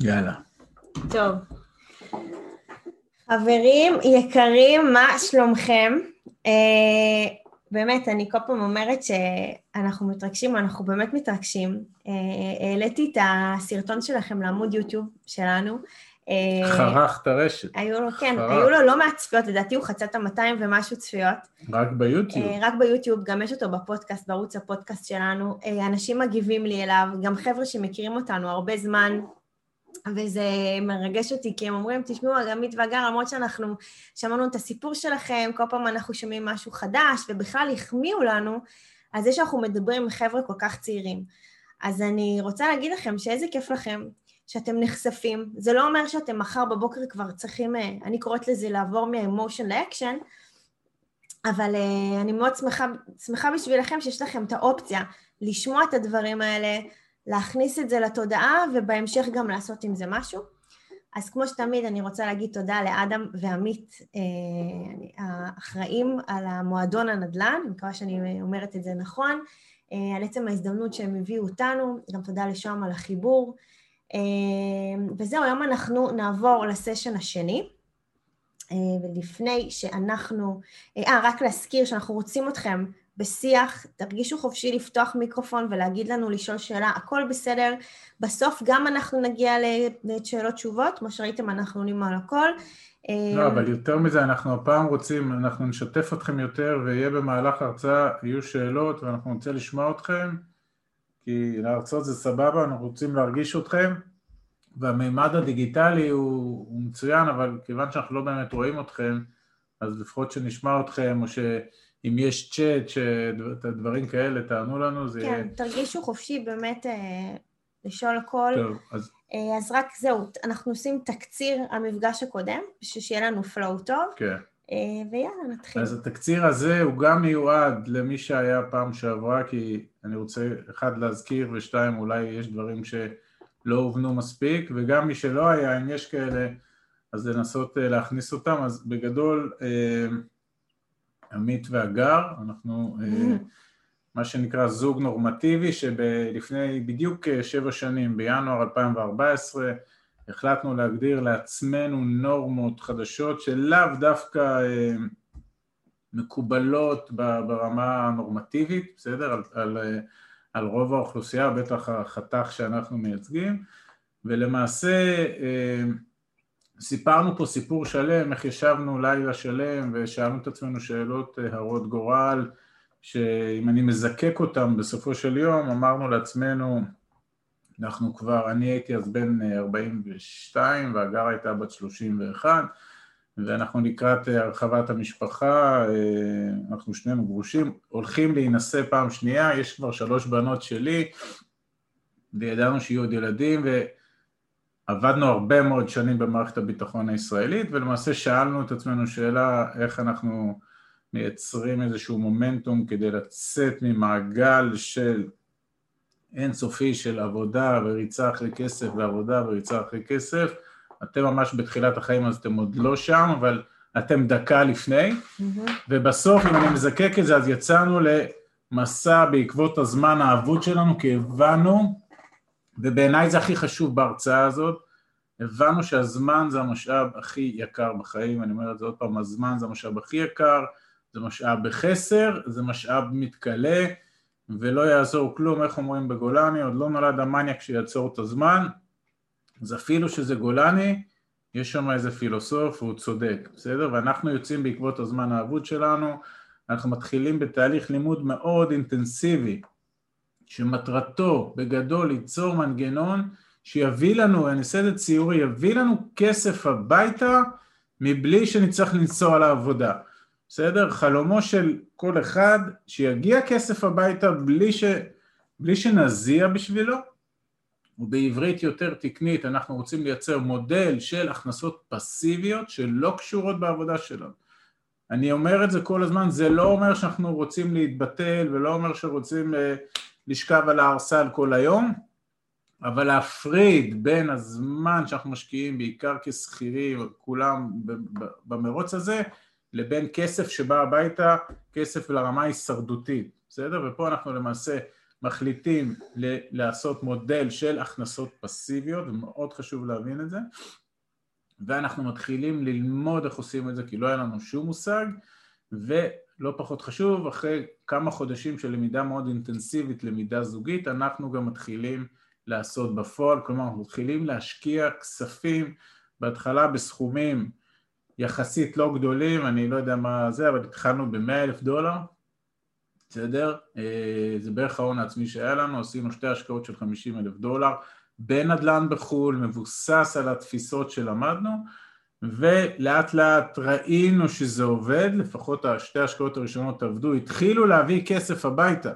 יאללה. טוב. חברים יקרים, מה שלומכם? Uh, באמת, אני כל פעם אומרת שאנחנו מתרגשים, אנחנו באמת מתרגשים. Uh, העליתי את הסרטון שלכם לעמוד יוטיוב שלנו. Uh, חרך את הרשת. היו לו, כן, חרך. היו לו לא מעט צפיות, לדעתי הוא חצה את ה-200 ומשהו צפיות. רק ביוטיוב. Uh, רק ביוטיוב, גם יש אותו בפודקאסט, בערוץ הפודקאסט שלנו. Uh, אנשים מגיבים לי אליו, גם חבר'ה שמכירים אותנו הרבה זמן, וזה מרגש אותי, כי הם אומרים, תשמעו, עמית והגר, למרות שאנחנו שמענו את הסיפור שלכם, כל פעם אנחנו שומעים משהו חדש, ובכלל החמיאו לנו, אז זה שאנחנו מדברים עם חבר'ה כל כך צעירים. אז אני רוצה להגיד לכם שאיזה כיף לכם שאתם נחשפים. זה לא אומר שאתם מחר בבוקר כבר צריכים, אה, אני קוראת לזה לעבור מהאמושן לאקשן, אבל uh, אני מאוד שמחה, שמחה בשבילכם שיש לכם את האופציה לשמוע את הדברים האלה, להכניס את זה לתודעה ובהמשך גם לעשות עם זה משהו. אז כמו שתמיד אני רוצה להגיד תודה לאדם ועמית אה, האחראים על המועדון הנדל"ן, אני מקווה שאני אומרת את זה נכון, אה, על עצם ההזדמנות שהם הביאו אותנו, גם תודה לשוהם על החיבור. אה, וזהו, היום אנחנו נעבור לסשן השני. ולפני שאנחנו, אה, רק להזכיר שאנחנו רוצים אתכם בשיח, תרגישו חופשי לפתוח מיקרופון ולהגיד לנו, לשאול שאלה, הכל בסדר. בסוף גם אנחנו נגיע לשאלות תשובות, כמו שראיתם, אנחנו עונים על הכל. לא, אבל יותר מזה, אנחנו הפעם רוצים, אנחנו נשתף אתכם יותר, ויהיה במהלך ההרצאה, יהיו שאלות, ואנחנו נרצה לשמוע אתכם, כי להרצות זה סבבה, אנחנו רוצים להרגיש אתכם, והמימד הדיגיטלי הוא, הוא מצוין, אבל כיוון שאנחנו לא באמת רואים אתכם, אז לפחות שנשמע אתכם, או ש... אם יש צ'אט, שדברים כאלה, תענו לנו, זה כן, יהיה... כן, תרגישו חופשי באמת אה, לשאול הכל. טוב, אז... אה, אז רק זהו, אנחנו עושים תקציר המפגש הקודם, בשביל שיהיה לנו פלואו טוב. כן. אה, ויאללה, נתחיל. אז התקציר הזה הוא גם מיועד למי שהיה פעם שעברה, כי אני רוצה, אחד, להזכיר, ושתיים, אולי יש דברים שלא הובנו מספיק, וגם מי שלא היה, אם יש כאלה, אז לנסות אה, להכניס אותם. אז בגדול, אה, עמית והגר, אנחנו אה, מה שנקרא זוג נורמטיבי שלפני בדיוק אה, שבע שנים, בינואר 2014, החלטנו להגדיר לעצמנו נורמות חדשות שלאו דווקא אה, מקובלות ברמה הנורמטיבית, בסדר? על, על, על רוב האוכלוסייה, בטח החתך שאנחנו מייצגים, ולמעשה סיפרנו פה סיפור שלם, איך ישבנו לילה שלם ושאלנו את עצמנו שאלות אה, הרות גורל, שאם אני מזקק אותן בסופו של יום, אמרנו לעצמנו, אנחנו כבר, אני הייתי אז בן 42 אה, והגר הייתה בת 31 ואנחנו לקראת אה, הרחבת המשפחה, אנחנו שנינו גרושים, הולכים להינשא פעם שנייה, יש כבר שלוש בנות שלי וידענו שיהיו עוד ילדים ו... עבדנו הרבה מאוד שנים במערכת הביטחון הישראלית ולמעשה שאלנו את עצמנו שאלה איך אנחנו מייצרים איזשהו מומנטום כדי לצאת ממעגל של אינסופי של עבודה וריצה אחרי כסף ועבודה וריצה אחרי כסף אתם ממש בתחילת החיים אז אתם עוד לא שם אבל אתם דקה לפני mm-hmm. ובסוף אם אני מזקק את זה אז יצאנו למסע בעקבות הזמן האבוד שלנו כי הבנו ובעיניי זה הכי חשוב בהרצאה הזאת, הבנו שהזמן זה המשאב הכי יקר בחיים, אני אומר את זה עוד פעם, הזמן זה המשאב הכי יקר, זה משאב בחסר, זה משאב מתכלה, ולא יעזור כלום, איך אומרים בגולני, עוד לא נולד המניאק שיעצור את הזמן, אז אפילו שזה גולני, יש שם איזה פילוסוף והוא צודק, בסדר? ואנחנו יוצאים בעקבות הזמן האבוד שלנו, אנחנו מתחילים בתהליך לימוד מאוד אינטנסיבי שמטרתו בגדול ליצור מנגנון שיביא לנו, אני אעשה את זה ציורי, יביא לנו כסף הביתה מבלי שנצטרך לנסוע לעבודה. בסדר? חלומו של כל אחד שיגיע כסף הביתה בלי, ש... בלי שנזיע בשבילו, ובעברית יותר תקנית אנחנו רוצים לייצר מודל של הכנסות פסיביות שלא קשורות בעבודה שלנו. אני אומר את זה כל הזמן, זה לא אומר שאנחנו רוצים להתבטל ולא אומר שרוצים uh, לשכב על הערסל כל היום, אבל להפריד בין הזמן שאנחנו משקיעים בעיקר כשכירים, כולם במרוץ הזה, לבין כסף שבא הביתה, כסף לרמה הישרדותית, בסדר? ופה אנחנו למעשה מחליטים לעשות מודל של הכנסות פסיביות, ומאוד חשוב להבין את זה, ואנחנו מתחילים ללמוד איך עושים את זה, כי לא היה לנו שום מושג, ולא פחות חשוב, אחרי כמה חודשים של למידה מאוד אינטנסיבית, למידה זוגית, אנחנו גם מתחילים לעשות בפועל, כלומר אנחנו מתחילים להשקיע כספים בהתחלה בסכומים יחסית לא גדולים, אני לא יודע מה זה, אבל התחלנו ב-100 אלף דולר, בסדר? אה, זה בערך ההון העצמי שהיה לנו, עשינו שתי השקעות של 50 אלף דולר בנדל"ן בחו"ל, מבוסס על התפיסות שלמדנו, ולאט לאט ראינו שזה עובד, לפחות שתי ההשקעות הראשונות עבדו, התחילו להביא כסף הביתה.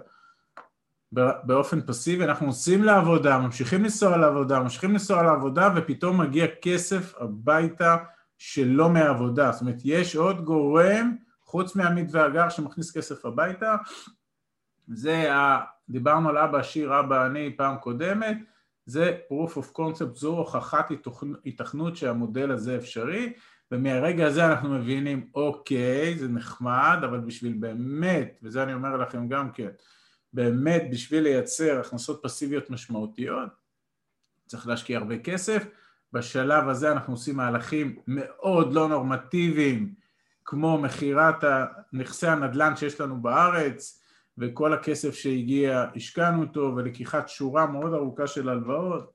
באופן פסיבי, אנחנו עושים לעבודה, ממשיכים לנסוע לעבודה, ממשיכים לנסוע לעבודה ופתאום מגיע כסף הביתה שלא מהעבודה, זאת אומרת יש עוד גורם חוץ מעמית והגר שמכניס כסף הביתה, זה, ה... דיברנו על אבא עשיר, אבא עני פעם קודמת, זה proof of concept, זו הוכחת התכנות שהמודל הזה אפשרי, ומהרגע הזה אנחנו מבינים, אוקיי, זה נחמד, אבל בשביל באמת, וזה אני אומר לכם גם כן, באמת בשביל לייצר הכנסות פסיביות משמעותיות, צריך להשקיע הרבה כסף, בשלב הזה אנחנו עושים מהלכים מאוד לא נורמטיביים, כמו מכירת נכסי הנדל"ן שיש לנו בארץ, וכל הכסף שהגיע השקענו אותו, ולקיחת שורה מאוד ארוכה של הלוואות,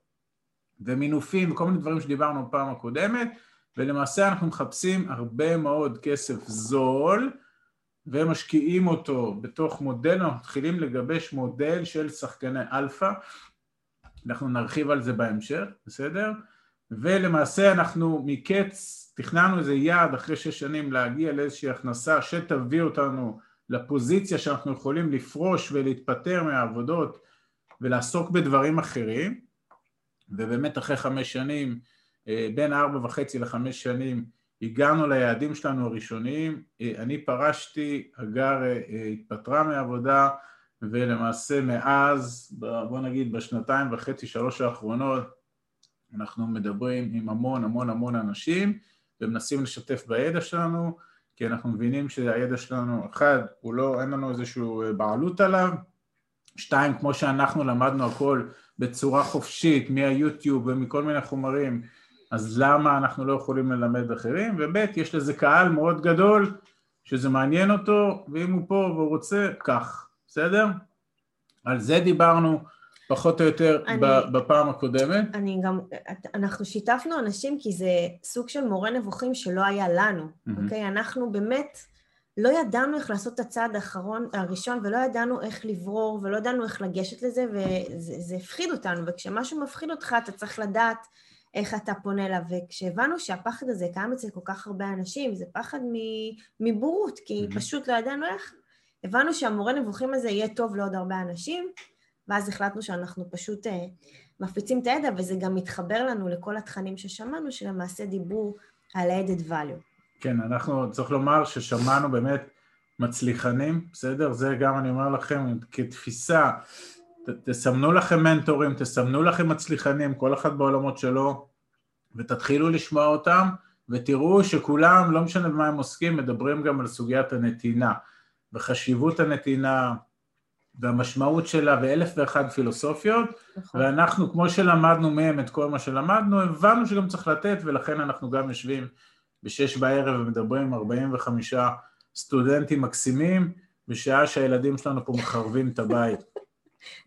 ומינופים וכל מיני דברים שדיברנו בפעם הקודמת, ולמעשה אנחנו מחפשים הרבה מאוד כסף זול, ומשקיעים אותו בתוך מודל, אנחנו מתחילים לגבש מודל של שחקני אלפא, אנחנו נרחיב על זה בהמשך, בסדר? ולמעשה אנחנו מקץ, תכננו איזה יעד אחרי שש שנים להגיע לאיזושהי הכנסה שתביא אותנו לפוזיציה שאנחנו יכולים לפרוש ולהתפטר מהעבודות ולעסוק בדברים אחרים, ובאמת אחרי חמש שנים, אה, בין ארבע וחצי לחמש שנים, הגענו ליעדים שלנו הראשוניים, אה, אני פרשתי, הגר אה, התפטרה מהעבודה ולמעשה מאז, בוא נגיד בשנתיים וחצי, שלוש האחרונות, אנחנו מדברים עם המון המון המון אנשים ומנסים לשתף בידע שלנו, כי אנחנו מבינים שהידע שלנו, אחד, הוא לא, אין לנו איזושהי בעלות עליו, שתיים, כמו שאנחנו למדנו הכל בצורה חופשית מהיוטיוב ומכל מיני חומרים, אז למה אנחנו לא יכולים ללמד אחרים? וב' יש לזה קהל מאוד גדול שזה מעניין אותו, ואם הוא פה והוא רוצה, כך, בסדר? על זה דיברנו פחות או יותר אני, בפעם הקודמת. אני גם, אנחנו שיתפנו אנשים כי זה סוג של מורה נבוכים שלא היה לנו, mm-hmm. אוקיי? אנחנו באמת לא ידענו איך לעשות את הצעד האחרון, הראשון, ולא ידענו איך לברור, ולא ידענו איך לגשת לזה, וזה הפחיד אותנו, וכשמשהו מפחיד אותך אתה צריך לדעת איך אתה פונה אליו, וכשהבנו שהפחד הזה קיים אצל כל כך הרבה אנשים, זה פחד מבורות, כי mm-hmm. פשוט לא ידענו איך, הבנו שהמורה נבוכים הזה יהיה טוב לעוד הרבה אנשים, ואז החלטנו שאנחנו פשוט uh, מפיצים את הידע, וזה גם מתחבר לנו לכל התכנים ששמענו, שלמעשה דיברו על added value. כן, אנחנו, צריך לומר ששמענו באמת מצליחנים, בסדר? זה גם אני אומר לכם כתפיסה, ת, תסמנו לכם מנטורים, תסמנו לכם מצליחנים, כל אחד בעולמות שלו, ותתחילו לשמוע אותם, ותראו שכולם, לא משנה במה הם עוסקים, מדברים גם על סוגיית הנתינה, וחשיבות הנתינה, והמשמעות שלה ואלף ואחד פילוסופיות, נכון. ואנחנו, כמו שלמדנו מהם את כל מה שלמדנו, הבנו שגם צריך לתת, ולכן אנחנו גם יושבים בשש בערב ומדברים עם 45 סטודנטים מקסימים, בשעה שהילדים שלנו פה מחרבים את הבית.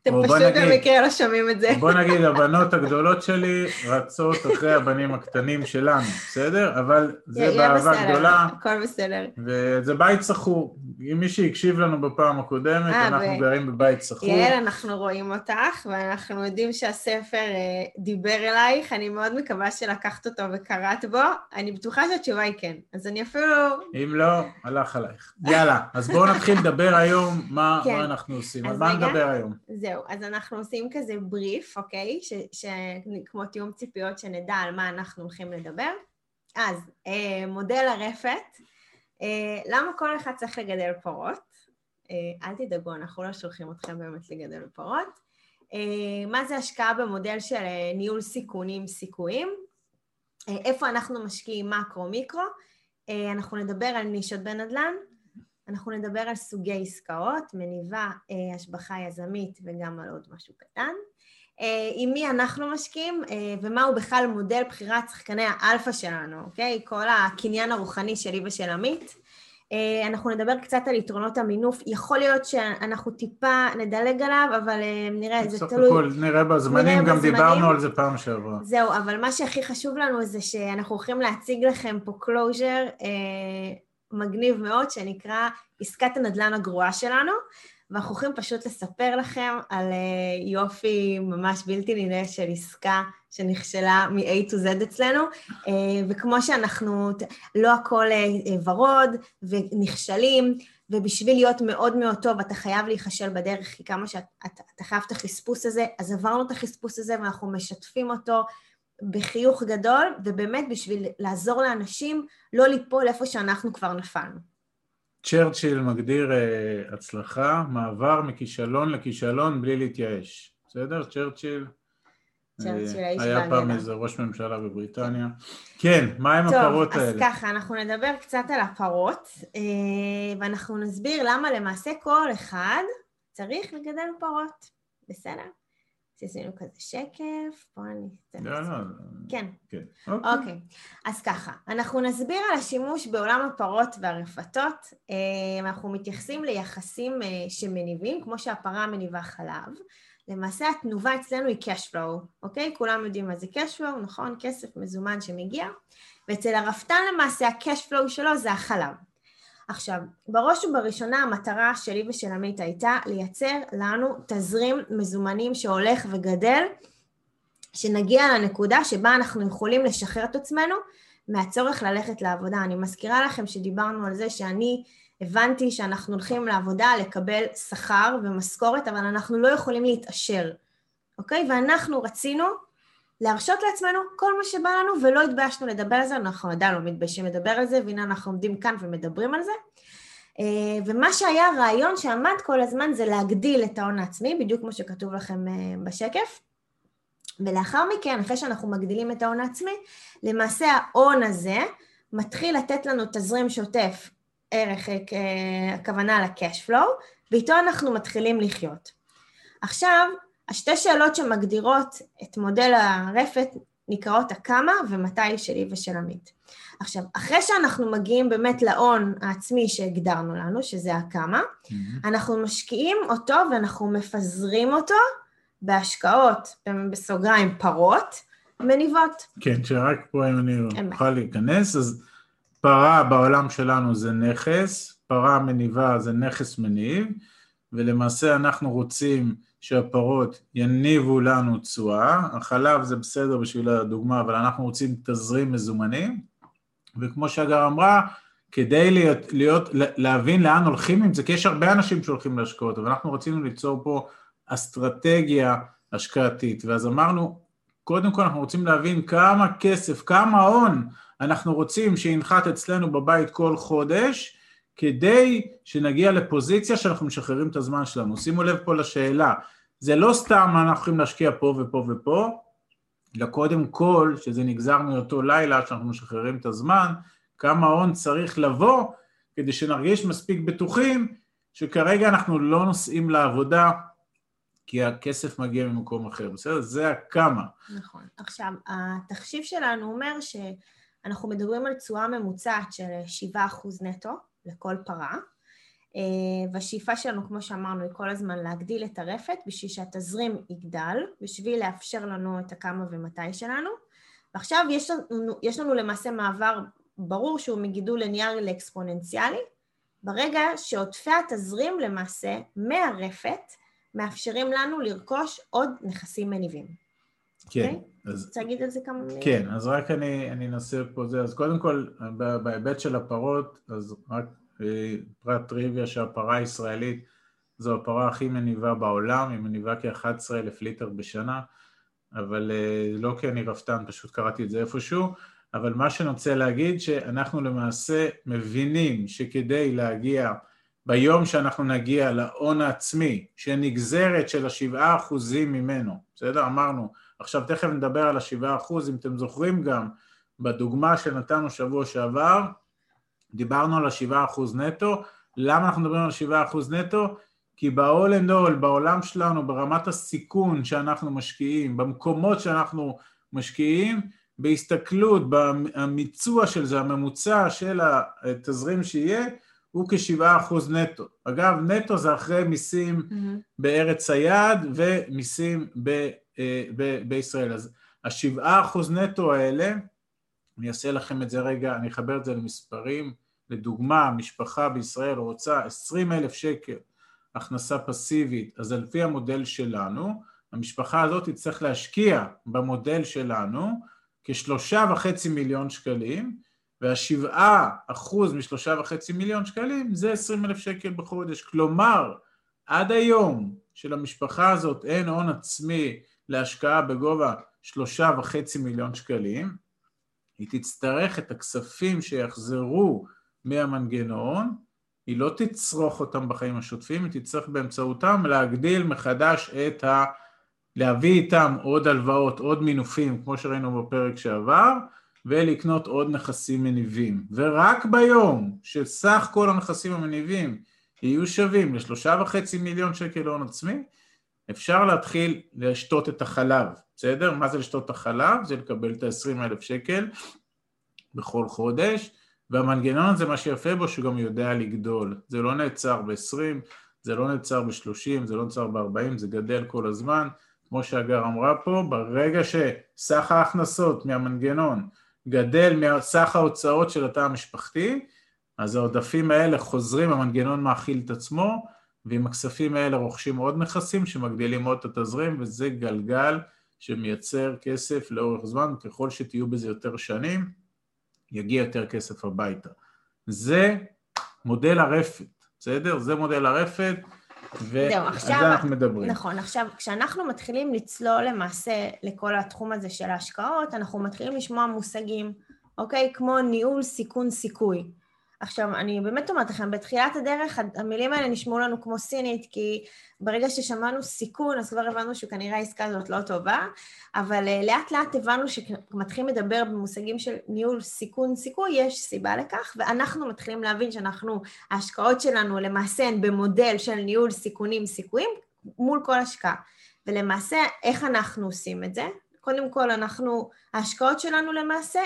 אתם פשוט במקרה לא שומעים את זה. בוא נגיד, הבנות הגדולות שלי רצות אחרי הבנים הקטנים שלנו, בסדר? אבל זה באהבה גדולה. הכל בסדר. וזה בית סחור. אם מי שהקשיב לנו בפעם הקודמת, אה, אנחנו גרים בבית סחור. יעל, אנחנו רואים אותך, ואנחנו יודעים שהספר אה, דיבר אלייך, אני מאוד מקווה שלקחת אותו וקראת בו. אני בטוחה שהתשובה היא כן, אז אני אפילו... אם לא, הלך עלייך. יאללה, אז בואו נתחיל לדבר היום מה, כן. מה אנחנו עושים. על מה נדבר היום? זהו, אז אנחנו עושים כזה בריף, אוקיי? ש, ש, כמו תיאום ציפיות, שנדע על מה אנחנו הולכים לדבר. אז, אה, מודל הרפת, אה, למה כל אחד צריך לגדל פרות? אה, אל תדאגו, אנחנו לא שולחים אתכם באמת לגדל פרות. אה, מה זה השקעה במודל של אה, ניהול סיכונים סיכויים? אה, איפה אנחנו משקיעים מקרו-מיקרו? אה, אנחנו נדבר על נישות בנדל"ן, אנחנו נדבר על סוגי עסקאות, מניבה, אה, השבחה יזמית וגם על עוד משהו קטן. אה, עם מי אנחנו משקיעים אה, ומהו בכלל מודל בחירת שחקני האלפא שלנו, אוקיי? כל הקניין הרוחני שלי ושל עמית. אנחנו נדבר קצת על יתרונות המינוף, יכול להיות שאנחנו טיפה נדלג עליו, אבל אה, נראה, זה תלוי... בסוף הכל נראה בזמנים, נראה גם בזמנים. דיברנו על זה פעם שעברה. זהו, אבל מה שהכי חשוב לנו זה שאנחנו הולכים להציג לכם פה אה, מגניב מאוד, שנקרא עסקת הנדל"ן הגרועה שלנו. ואנחנו הולכים פשוט לספר לכם על אה, יופי ממש בלתי נראה של עסקה שנכשלה מ-A to Z אצלנו, אה, וכמו שאנחנו, לא הכל אה, ורוד ונכשלים, ובשביל להיות מאוד מאוד טוב אתה חייב להיכשל בדרך, כי כמה שאתה חייב את החספוס הזה, אז עברנו את החספוס הזה ואנחנו משתפים אותו בחיוך גדול, ובאמת בשביל לעזור לאנשים לא ליפול איפה שאנחנו כבר נפלנו. צ'רצ'יל מגדיר uh, הצלחה, מעבר מכישלון לכישלון בלי להתייאש. בסדר? צ'רצ'יל? צ'רצ'יל, האיש היה פעם איזה ראש ממשלה בבריטניה. כן, מה עם הפרות האלה? טוב, אז ככה, אנחנו נדבר קצת על הפרות, uh, ואנחנו נסביר למה למעשה כל אחד צריך לגדל פרות. בסדר? עשינו כזה שקף, בואו אני... לא, לא. כן. כן. אוקיי. אוקיי. אז ככה, אנחנו נסביר על השימוש בעולם הפרות והרפתות. אה, אנחנו מתייחסים ליחסים אה, שמניבים, כמו שהפרה מניבה חלב. למעשה התנובה אצלנו היא cash flow, אוקיי? כולם יודעים מה זה cash flow, נכון? כסף מזומן שמגיע. ואצל הרפתן למעשה ה-cash flow שלו זה החלב. עכשיו, בראש ובראשונה המטרה שלי ושל עמית הייתה לייצר לנו תזרים מזומנים שהולך וגדל, שנגיע לנקודה שבה אנחנו יכולים לשחרר את עצמנו מהצורך ללכת לעבודה. אני מזכירה לכם שדיברנו על זה שאני הבנתי שאנחנו הולכים לעבודה לקבל שכר ומשכורת, אבל אנחנו לא יכולים להתעשר, אוקיי? ואנחנו רצינו להרשות לעצמנו כל מה שבא לנו ולא התביישנו לדבר על זה, אנחנו עדיין לא מתביישים לדבר על זה, והנה אנחנו עומדים כאן ומדברים על זה. אה, ומה שהיה הרעיון שעמד כל הזמן זה להגדיל את ההון העצמי, בדיוק כמו שכתוב לכם אה, בשקף. ולאחר מכן, אחרי שאנחנו מגדילים את ההון העצמי, למעשה ההון הזה מתחיל לתת לנו תזרים שוטף, ערך, אה, הכוונה ל-cash flow, ואיתו אנחנו מתחילים לחיות. עכשיו, השתי שאלות שמגדירות את מודל הרפת נקראות הכמה ומתי שלי ושל עמית. עכשיו, אחרי שאנחנו מגיעים באמת להון העצמי שהגדרנו לנו, שזה הכמה, mm-hmm. אנחנו משקיעים אותו ואנחנו מפזרים אותו בהשקעות, בסוגריים פרות, מניבות. כן, שרק פה אם אני אוכל להיכנס, אז פרה בעולם שלנו זה נכס, פרה מניבה זה נכס מניב, ולמעשה אנחנו רוצים שהפרות יניבו לנו תשואה, החלב זה בסדר בשביל הדוגמה, אבל אנחנו רוצים תזרים מזומנים, וכמו שהגר אמרה, כדי להיות, להיות, להבין לאן הולכים עם זה, כי יש הרבה אנשים שהולכים להשקעות, אבל אנחנו רצינו ליצור פה אסטרטגיה השקעתית, ואז אמרנו, קודם כל אנחנו רוצים להבין כמה כסף, כמה הון אנחנו רוצים שינחת אצלנו בבית כל חודש, כדי שנגיע לפוזיציה שאנחנו משחררים את הזמן שלנו. שימו לב פה לשאלה, זה לא סתם אנחנו יכולים להשקיע פה ופה ופה, אלא קודם כל, שזה נגזר מאותו לילה שאנחנו משחררים את הזמן, כמה הון צריך לבוא כדי שנרגיש מספיק בטוחים שכרגע אנחנו לא נוסעים לעבודה כי הכסף מגיע ממקום אחר, בסדר? זה הכמה. נכון. עכשיו, התחשיב שלנו אומר שאנחנו מדברים על תשואה ממוצעת של 7% נטו לכל פרה, אה, והשאיפה שלנו, כמו שאמרנו, היא כל הזמן להגדיל את הרפת בשביל שהתזרים יגדל, בשביל לאפשר לנו את הכמה ומתי שלנו. ועכשיו יש לנו, יש לנו למעשה מעבר ברור שהוא מגידול ליניארי לאקספוננציאלי, ברגע שעודפי התזרים למעשה מהרפת מאפשרים לנו לרכוש עוד נכסים מניבים. כן. Okay? אוקיי? אז... רוצה להגיד על זה כמה מילים? כן, אז רק אני, אני אנסה פה זה. אז קודם כל, בהיבט של הפרות, אז רק פרט טריוויה שהפרה הישראלית זו הפרה הכי מניבה בעולם, היא מניבה כ-11 אלף ליטר בשנה, אבל אה, לא כי אני רפתן, פשוט קראתי את זה איפשהו, אבל מה שאני רוצה להגיד שאנחנו למעשה מבינים שכדי להגיע, ביום שאנחנו נגיע להון העצמי, שנגזרת של השבעה אחוזים ממנו, בסדר? אמרנו, עכשיו תכף נדבר על השבעה אחוז, אם אתם זוכרים גם, בדוגמה שנתנו שבוע שעבר, דיברנו על השבעה אחוז נטו, למה אנחנו מדברים על 7% נטו? כי ב-all and all, בעולם שלנו, ברמת הסיכון שאנחנו משקיעים, במקומות שאנחנו משקיעים, בהסתכלות, במיצוע של זה, הממוצע של התזרים שיהיה, הוא כ-7% נטו. אגב, נטו זה אחרי מיסים mm-hmm. בארץ היעד ומיסים ב, ב, בישראל. אז ה-7% נטו האלה, אני אעשה לכם את זה רגע, אני אחבר את זה למספרים. לדוגמה, משפחה בישראל רוצה 20 אלף שקל הכנסה פסיבית, אז על פי המודל שלנו, המשפחה הזאת תצטרך להשקיע במודל שלנו כשלושה וחצי מיליון שקלים, והשבעה אחוז משלושה וחצי מיליון שקלים זה עשרים אלף שקל בחודש. כלומר, עד היום שלמשפחה הזאת אין הון עצמי להשקעה בגובה שלושה וחצי מיליון שקלים, היא תצטרך את הכספים שיחזרו מהמנגנון, היא לא תצרוך אותם בחיים השוטפים, היא תצטרך באמצעותם להגדיל מחדש את ה... להביא איתם עוד הלוואות, עוד מינופים, כמו שראינו בפרק שעבר, ולקנות עוד נכסים מניבים. ורק ביום שסך כל הנכסים המניבים יהיו שווים לשלושה וחצי מיליון שקל הון עצמי, אפשר להתחיל לשתות את החלב, בסדר? מה זה לשתות את החלב? זה לקבל את ה-20 אלף שקל בכל חודש, והמנגנון הזה, מה שיפה בו, שהוא גם יודע לגדול. זה לא נעצר ב-20, זה לא נעצר ב-30, זה לא נעצר ב-40, זה גדל כל הזמן. כמו שהגר אמרה פה, ברגע שסך ההכנסות מהמנגנון גדל מסך ההוצאות של התא המשפחתי, אז העודפים האלה חוזרים, המנגנון מאכיל את עצמו, ועם הכספים האלה רוכשים עוד נכסים שמגדילים עוד את התזרים, וזה גלגל שמייצר כסף לאורך זמן, ככל שתהיו בזה יותר שנים, יגיע יותר כסף הביתה. זה מודל הרפת, בסדר? זה מודל הרפת. ועל זה אנחנו מדברים. נכון, עכשיו כשאנחנו מתחילים לצלול למעשה לכל התחום הזה של ההשקעות, אנחנו מתחילים לשמוע מושגים, אוקיי? כמו ניהול סיכון סיכוי. עכשיו, אני באמת אומרת לכם, בתחילת הדרך המילים האלה נשמעו לנו כמו סינית, כי ברגע ששמענו סיכון, אז כבר הבנו שכנראה העסקה הזאת לא טובה, אבל אה, לאט לאט הבנו שכשמתחילים לדבר במושגים של ניהול סיכון סיכוי, יש סיבה לכך, ואנחנו מתחילים להבין שאנחנו, ההשקעות שלנו למעשה הן במודל של ניהול סיכונים סיכויים מול כל השקעה. ולמעשה, איך אנחנו עושים את זה? קודם כל, אנחנו, ההשקעות שלנו למעשה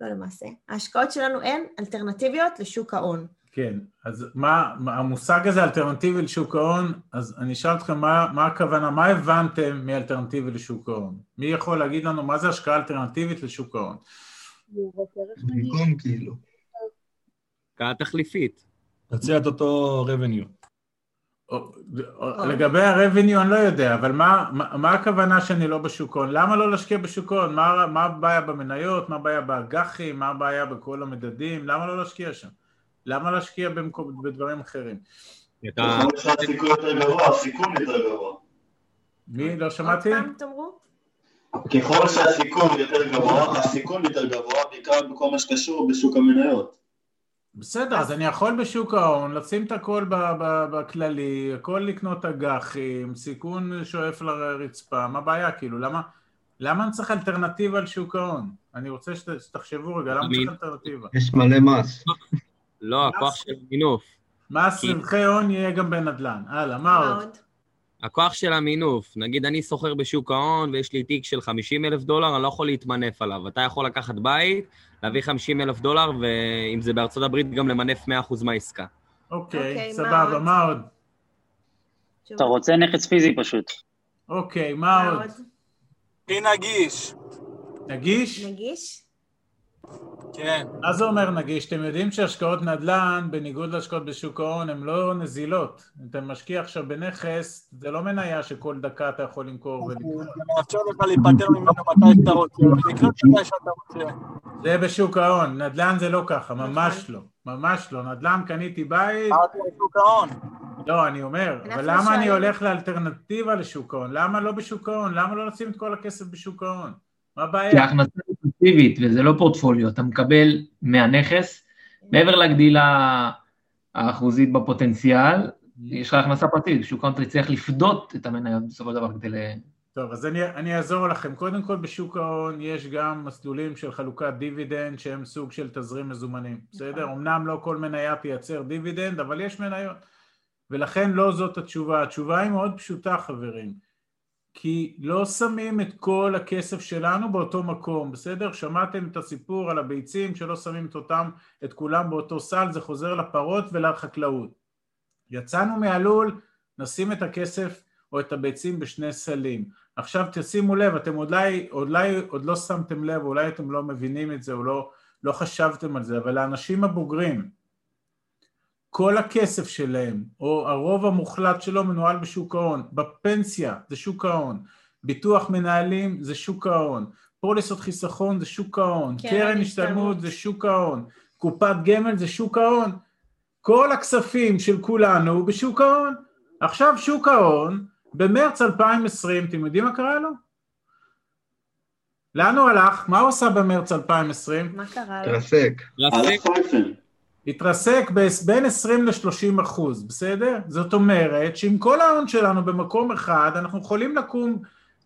לא למעשה. ההשקעות שלנו הן אלטרנטיביות לשוק ההון. כן, אז מה, מה המושג הזה אלטרנטיבי לשוק ההון, אז אני אשאל אתכם מה, מה הכוונה, מה הבנתם מאלטרנטיבי לשוק ההון? מי יכול להגיד לנו מה זה השקעה אלטרנטיבית לשוק ההון? במקום כאילו. השקעה תחליפית. תציע את אותו revenue. לגבי ה-revenue אני לא יודע, אבל מה, מה, מה הכוונה שאני לא בשוק ההון? למה לא להשקיע בשוק ההון? מה, מה הבעיה במניות? מה הבעיה באג"חים? מה הבעיה בכל המדדים? למה לא להשקיע שם? למה להשקיע במקום, בדברים אחרים? יותר גבוה, יותר גבוה. מי? לא שמעתי? ככל שהסיכון יותר גבוה, הסיכון יותר גבוה, בעיקר בכל מה שקשור בשוק המניות. בסדר, אז אני יכול בשוק ההון לשים את הכל בכללי, הכל לקנות אג"חים, סיכון שואף לרצפה, מה הבעיה כאילו, למה, למה אני צריך אלטרנטיבה לשוק ההון? אני רוצה שתחשבו רגע, למה צריך אלטרנטיבה? יש מלא מס. לא, הכוח של מינוף. מס רווחי הון יהיה גם בנדל"ן. הלאה, מה עוד? הכוח של המינוף, נגיד אני סוחר בשוק ההון ויש לי תיק של 50 אלף דולר, אני לא יכול להתמנף עליו. אתה יכול לקחת בית, להביא 50 אלף דולר, ואם זה בארצות הברית, גם למנף 100% מהעסקה. אוקיי, אוקיי סבבה, מה עוד? אתה רוצה נכס פיזי פשוט. אוקיי, מה עוד? הכי נגיש. נגיש? נגיש? כן. מה זה אומר נגיש? אתם יודעים שהשקעות נדל"ן, בניגוד להשקעות בשוק ההון, הן לא נזילות. אתה משקיע עכשיו בנכס, זה לא מניה שכל דקה אתה יכול למכור ולקנות. זה מאפשר לך להיפטר ממנו מתי שאתה רוצה, ולקנות מתי שאתה רוצה. זה בשוק ההון, נדל"ן זה לא ככה, ממש לא. ממש לא. נדל"ן קניתי בית... אמרתי בשוק ההון. לא, אני אומר, אבל למה אני הולך לאלטרנטיבה לשוק ההון? למה לא בשוק ההון? למה לא לשים את כל הכסף בשוק ההון? מה הבעיה? כי ההכנסה היא פסיבית וזה לא פורטפוליו, אתה מקבל מהנכס, מעבר לגדילה האחוזית בפוטנציאל, יש לך הכנסה פרטית, שוק ההון צריך לפדות את המניות בסופו של דבר כדי ל... טוב, אז אני, אני אעזור לכם. קודם כל בשוק ההון יש גם מסלולים של חלוקת דיבידנד שהם סוג של תזרים מזומנים, בסדר? אמנם לא כל מניה תייצר דיבידנד, אבל יש מניות. ולכן לא זאת התשובה. התשובה היא מאוד פשוטה, חברים. כי לא שמים את כל הכסף שלנו באותו מקום, בסדר? שמעתם את הסיפור על הביצים שלא שמים את אותם, את כולם באותו סל, זה חוזר לפרות ולחקלאות. יצאנו מהלול, נשים את הכסף או את הביצים בשני סלים. עכשיו תשימו לב, אתם אולי, אולי עוד לא שמתם לב, אולי אתם לא מבינים את זה או לא, לא חשבתם על זה, אבל האנשים הבוגרים, כל הכסף שלהם, או הרוב המוחלט שלו מנוהל בשוק ההון, בפנסיה זה שוק ההון, ביטוח מנהלים זה שוק ההון, פוליסות חיסכון זה שוק ההון, קרן השתלמות זה שוק ההון, קופת גמל זה שוק ההון, כל הכספים של כולנו בשוק ההון. עכשיו שוק ההון, במרץ 2020, אתם יודעים מה קרה לו? לאן הוא הלך? מה הוא עשה במרץ 2020? מה קרה לו? תרסק. התרסק בין 20 ל-30 אחוז, בסדר? זאת אומרת שאם כל ההון שלנו במקום אחד, אנחנו יכולים לקום,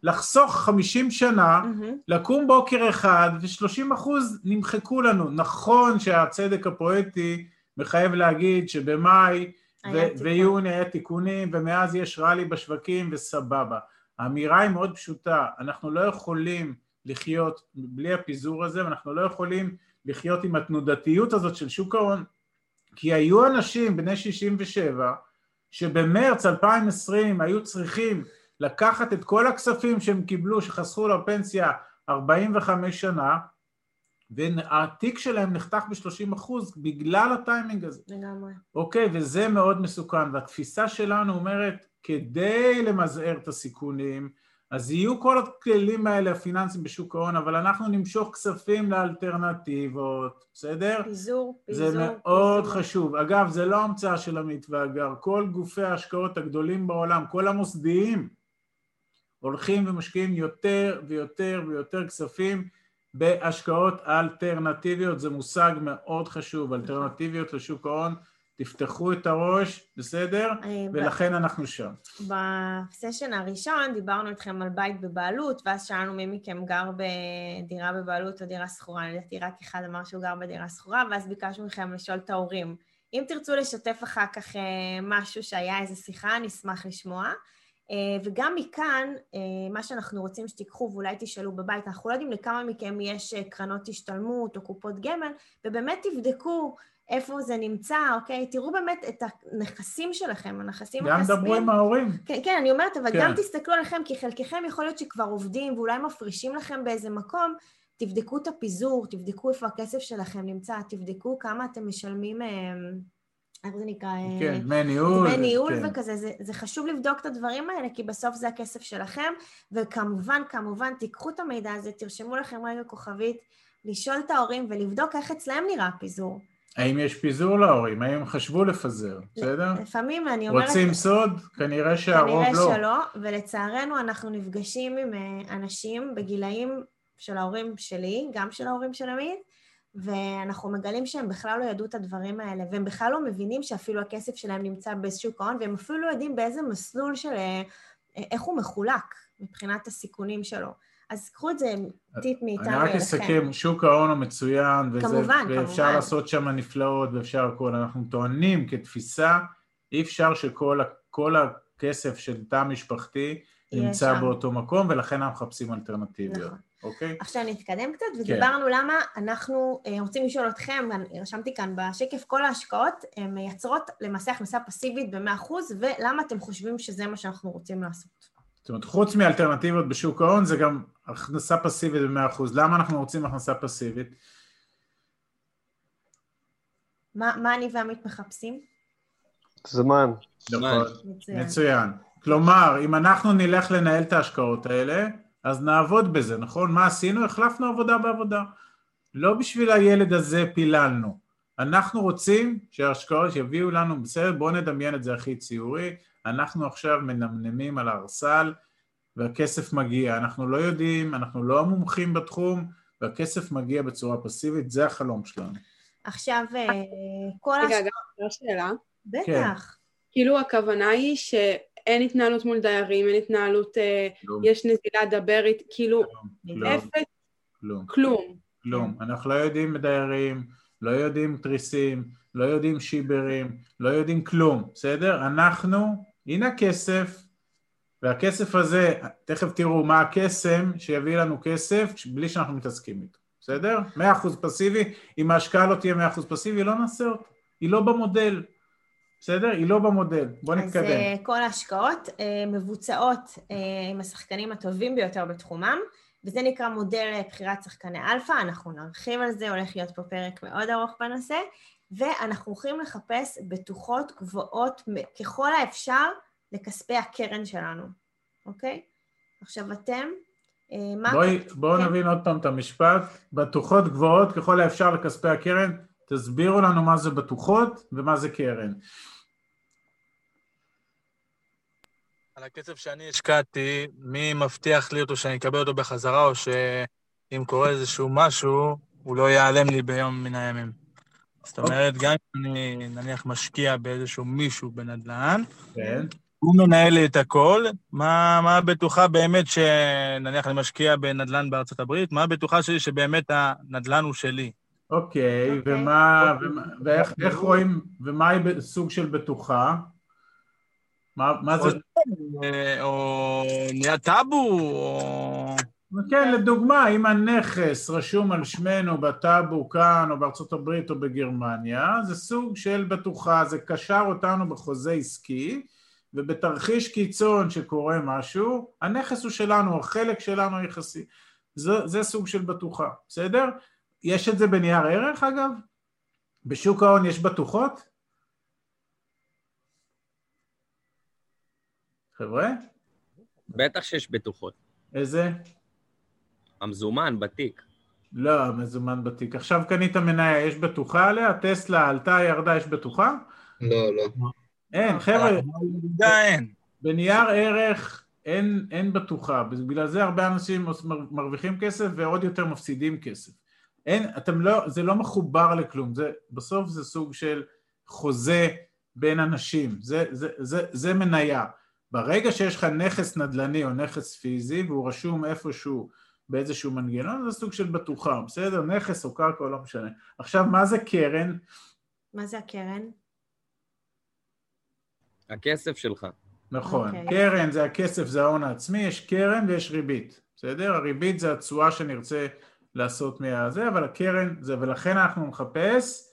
לחסוך 50 שנה, מהמם. לקום בוקר אחד ו-30 אחוז נמחקו לנו. נכון שהצדק הפואטי מחייב להגיד שבמאי ו-. ויוני היה תיקונים ומאז יש רלי בשווקים וסבבה. האמירה היא מאוד פשוטה, אנחנו לא יכולים לחיות בלי הפיזור הזה ואנחנו לא יכולים לחיות עם התנודתיות הזאת של שוק ההון כי היו אנשים בני 67 שבמרץ 2020 היו צריכים לקחת את כל הכספים שהם קיבלו, שחסכו לפנסיה 45 שנה והתיק שלהם נחתך ב-30 אחוז בגלל הטיימינג הזה. לגמרי. אוקיי, וזה מאוד מסוכן, והתפיסה שלנו אומרת, כדי למזער את הסיכונים, אז יהיו כל הכללים האלה הפיננסיים בשוק ההון, אבל אנחנו נמשוך כספים לאלטרנטיבות, בסדר? פיזור, פיזור, זה מאוד פיזור. חשוב. אגב, זה לא המצאה של עמית ואגר, כל גופי ההשקעות הגדולים בעולם, כל המוסדיים, הולכים ומשקיעים יותר ויותר ויותר כספים בהשקעות אלטרנטיביות, זה מושג מאוד חשוב, אלטרנטיביות לשוק ההון, תפתחו את הראש, בסדר? אה, ולכן אנחנו שם. בסשן הראשון דיברנו איתכם על בית בבעלות, ואז שאלנו מי מכם גר בדירה בבעלות או דירה שכורה, לדעתי רק אחד אמר שהוא גר בדירה שכורה, ואז ביקשנו מכם לשאול את ההורים. אם תרצו לשתף אחר כך אה, משהו שהיה איזו שיחה, נשמח לשמוע. אה, וגם מכאן, מה שאנחנו רוצים שתיקחו ואולי תשאלו בבית, אנחנו לא יודעים לכמה מכם יש קרנות השתלמות או קופות גמל, ובאמת תבדקו איפה זה נמצא, אוקיי? תראו באמת את הנכסים שלכם, הנכסים גם הכספיים. דברו עם ההורים. כן, כן, אני אומרת, אבל כן. גם תסתכלו עליכם, כי חלקכם יכול להיות שכבר עובדים ואולי מפרישים לכם באיזה מקום, תבדקו את הפיזור, תבדקו איפה הכסף שלכם נמצא, תבדקו כמה אתם משלמים, אה, איך זה נקרא? אה, כן, דמי ניהול. דמי ניהול כן. וכזה, זה, זה חשוב לבדוק את הדברים האלה, כי בסוף זה הכסף שלכם, וכמובן, כמובן, תיקחו את המידע הזה, תרשמו לכם רגע כוכבית, לשאול את ההורים ולבדוק איך אצלם נראה הפיזור. האם יש פיזור להורים? האם הם חשבו לפזר? בסדר? לפעמים אני אומרת... רוצים סוד? כנראה שהרוב כנראה לא. שלא, ולצערנו אנחנו נפגשים עם אה, אנשים בגילאים של ההורים שלי, גם של ההורים של עמית, ואנחנו מגלים שהם בכלל לא ידעו את הדברים האלה, והם בכלל לא מבינים שאפילו הכסף שלהם נמצא בשוק ההון, והם אפילו לא יודעים באיזה מסלול של... אה, איך הוא מחולק מבחינת הסיכונים שלו. אז קחו את זה טיפ מאיתנו אני רק אליכם. אסכם, שוק ההון הוא מצוין, וזה, כמובן, ואפשר כמובן. לעשות שם נפלאות ואפשר הכל. אנחנו טוענים כתפיסה, אי אפשר שכל הכסף של תא משפחתי נמצא שם. באותו מקום, ולכן אנחנו מחפשים אלטרנטיביות, נכון. אוקיי? עכשיו נתקדם קצת, כן. ודיברנו למה אנחנו אה, רוצים לשאול אתכם, רשמתי כאן בשקף, כל ההשקעות מייצרות למעשה הכנסה פסיבית ב-100%, ולמה אתם חושבים שזה מה שאנחנו רוצים לעשות? זאת אומרת, חוץ מאלטרנטיבות בשוק ההון, זה גם הכנסה פסיבית ב-100%. למה אנחנו רוצים הכנסה פסיבית? מה, מה אני ועמית מחפשים? זמן. נכון. מצוין. מצוין. כלומר, אם אנחנו נלך לנהל את ההשקעות האלה, אז נעבוד בזה, נכון? מה עשינו? החלפנו עבודה בעבודה. לא בשביל הילד הזה פיללנו. אנחנו רוצים שההשקעות יביאו לנו, בסדר, בואו נדמיין את זה הכי ציורי, אנחנו עכשיו מנמנמים על הארסל והכסף מגיע. אנחנו לא יודעים, אנחנו לא המומחים בתחום, והכסף מגיע בצורה פסיבית, זה החלום שלנו. עכשיו, אה, כל רגע, ההשקעות... גם אפשר שאלה? כן. בטח. כאילו הכוונה היא שאין התנהלות מול דיירים, אין התנהלות, אה. יש נזילה, דבר איתי, כאילו, כלום. אפס, כלום. כלום. כלום. אנחנו לא יודעים דיירים, לא יודעים תריסים, לא יודעים שיברים, לא יודעים כלום, בסדר? אנחנו, הנה הכסף, והכסף הזה, תכף תראו מה הקסם שיביא לנו כסף בלי שאנחנו מתעסקים איתו, בסדר? 100% פסיבי, אם ההשקעה לא תהיה 100% פסיבי, לא נעשה אותה. היא לא במודל, בסדר? היא לא במודל. בוא אז נתקדם. אה, כל ההשקעות אה, מבוצעות אה, עם השחקנים הטובים ביותר בתחומם, וזה נקרא מודל בחירת שחקני אלפא, אנחנו נרחיב על זה, הולך להיות פה פרק מאוד ארוך בנושא, ואנחנו הולכים לחפש בטוחות גבוהות ככל האפשר לכספי הקרן שלנו, אוקיי? עכשיו אתם, אה, מה... בואי, בואו כן. נבין עוד פעם את המשפט. בטוחות גבוהות ככל האפשר לכספי הקרן. תסבירו לנו מה זה בטוחות ומה זה קרן. על הכסף שאני השקעתי, מי מבטיח לי אותו שאני אקבל אותו בחזרה, או שאם קורה איזשהו משהו, הוא לא ייעלם לי ביום מן הימים. זאת אומרת, גם אם אני נניח משקיע באיזשהו מישהו בנדל"ן, כן. הוא מנהל לי את הכל, מה, מה הבטוחה באמת שנניח אני משקיע בנדל"ן בארצות הברית, מה הבטוחה שלי שבאמת הנדל"ן הוא שלי? אוקיי, אוקיי. ומה, ומה- ואיך איך רואים, ומה היא סוג של בטוחה? מה, מה זה? אה, או נהיה טאבו, או... כן, לדוגמה, אם הנכס רשום על שמנו בטאבו כאן, או בארצות הברית או בגרמניה, זה סוג של בטוחה, זה קשר אותנו בחוזה עסקי, ובתרחיש קיצון שקורה משהו, הנכס הוא שלנו, החלק שלנו היחסי. זה, זה סוג של בטוחה, בסדר? יש את זה בנייר ערך אגב? בשוק ההון יש בטוחות? חבר'ה? בטח שיש בטוחות. איזה? המזומן, בתיק. לא, מזומן בתיק. עכשיו קנית מניה, יש בטוחה עליה? טסלה עלתה, ירדה, יש בטוחה? לא, לא. אין, חבר'ה, אין. בנייר ערך אין, אין בטוחה, בגלל זה הרבה אנשים מרוויחים כסף ועוד יותר מפסידים כסף. אין, אתם לא, זה לא מחובר לכלום, זה, בסוף זה סוג של חוזה בין אנשים, זה, זה, זה, זה מניה. ברגע שיש לך נכס נדל"ני או נכס פיזי והוא רשום איפשהו באיזשהו מנגנון, זה סוג של בטוחה, בסדר? נכס או קרקע, לא משנה. עכשיו, מה זה קרן? מה זה הקרן? הכסף שלך. נכון, אוקיי. קרן זה הכסף, זה ההון העצמי, יש קרן ויש ריבית, בסדר? הריבית זה התשואה שנרצה לעשות מהזה, אבל הקרן זה, ולכן אנחנו נחפש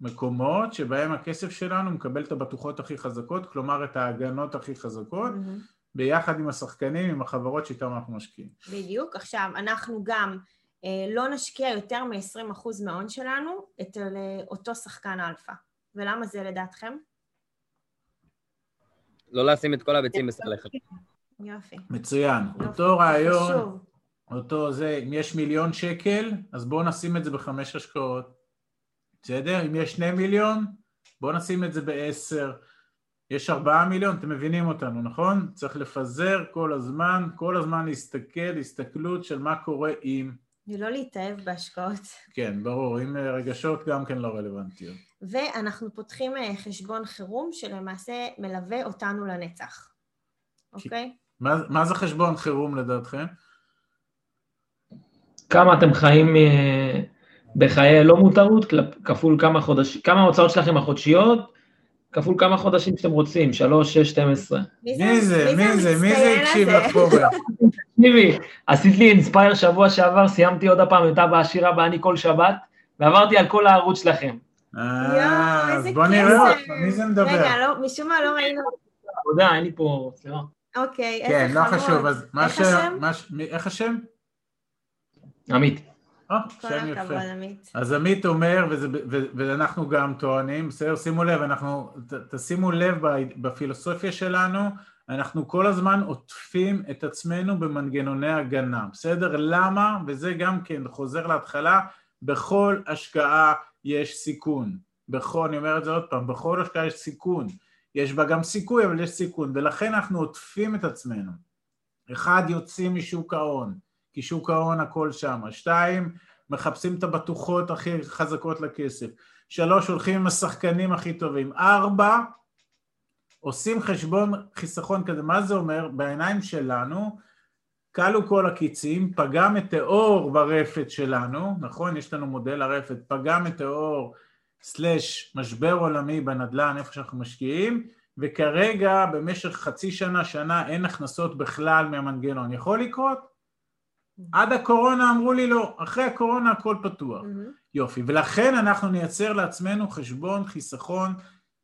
מקומות שבהם הכסף שלנו מקבל את הבטוחות הכי חזקות, כלומר את ההגנות הכי חזקות, מהמם. ביחד עם השחקנים, עם החברות שאיתן אנחנו משקיעים. בדיוק. עכשיו, אנחנו גם אה, לא נשקיע יותר מ-20% מההון שלנו אצל אה, אותו שחקן אלפא. ולמה זה לדעתכם? לא לשים את כל הביצים בסל אחד. יופי. מצוין, יופי. אותו רעיון, חשוב. אותו זה, אם יש מיליון שקל, אז בואו נשים את זה בחמש השקעות, בסדר? אם יש שני מיליון, בואו נשים את זה בעשר. יש ארבעה מיליון, אתם מבינים אותנו, נכון? צריך לפזר כל הזמן, כל הזמן להסתכל, הסתכלות של מה קורה עם... ולא להתאהב בהשקעות. כן, ברור, עם אה, רגשות גם כן לא רלוונטיות. ואנחנו פותחים אה, חשבון חירום שלמעשה מלווה אותנו לנצח. אוקיי? מה, מה זה חשבון חירום לדעתכם? כמה אתם חיים אה, בחיי לא מותרות, כפול כמה חודשים, כמה ההוצאות שלכם החודשיות, כפול כמה חודשים שאתם רוצים, 3, 6, 12. מי זה? מי זה? מי זה הקשיב? לפורר? תקשיבי, עשית לי אינספייר שבוע שעבר, סיימתי עוד הפעם את אבא עשירה באני כל שבת, ועברתי על כל הערוץ שלכם. אה, אז בוא נראה. מי זה מדבר? רגע, לא, משום מה לא ראינו. עבודה, אין לי פה. אוקיי, כן, איזה לא חמוד. חשוב, אז מה ש... איך השם? עמית. אה, כל שם הכבוד, יפה. עמית. אז עמית אומר, וזה, ו, ואנחנו גם טוענים, בסדר, שימו לב, אנחנו, ת, תשימו לב בפילוסופיה שלנו, אנחנו כל הזמן עוטפים את עצמנו במנגנוני הגנה, בסדר? למה? וזה גם כן חוזר להתחלה, בכל השקעה יש סיכון. בכל, אני אומר את זה עוד פעם, בכל השקעה יש סיכון. יש בה גם סיכוי, אבל יש סיכון, ולכן אנחנו עוטפים את עצמנו. אחד, יוצאים משוק ההון, כי שוק ההון הכל שם. שתיים, מחפשים את הבטוחות הכי חזקות לכסף. שלוש, הולכים עם השחקנים הכי טובים. ארבע, עושים חשבון חיסכון כזה, מה זה אומר? בעיניים שלנו, כלו כל הקיצים, פגע מטאור ברפת שלנו, נכון? יש לנו מודל הרפת, פגע מטאור סלש משבר עולמי בנדל"ן, איפה שאנחנו משקיעים, וכרגע במשך חצי שנה, שנה, אין הכנסות בכלל מהמנגנון. יכול לקרות? עד הקורונה אמרו לי לא, אחרי הקורונה הכל פתוח. יופי, ולכן אנחנו נייצר לעצמנו חשבון חיסכון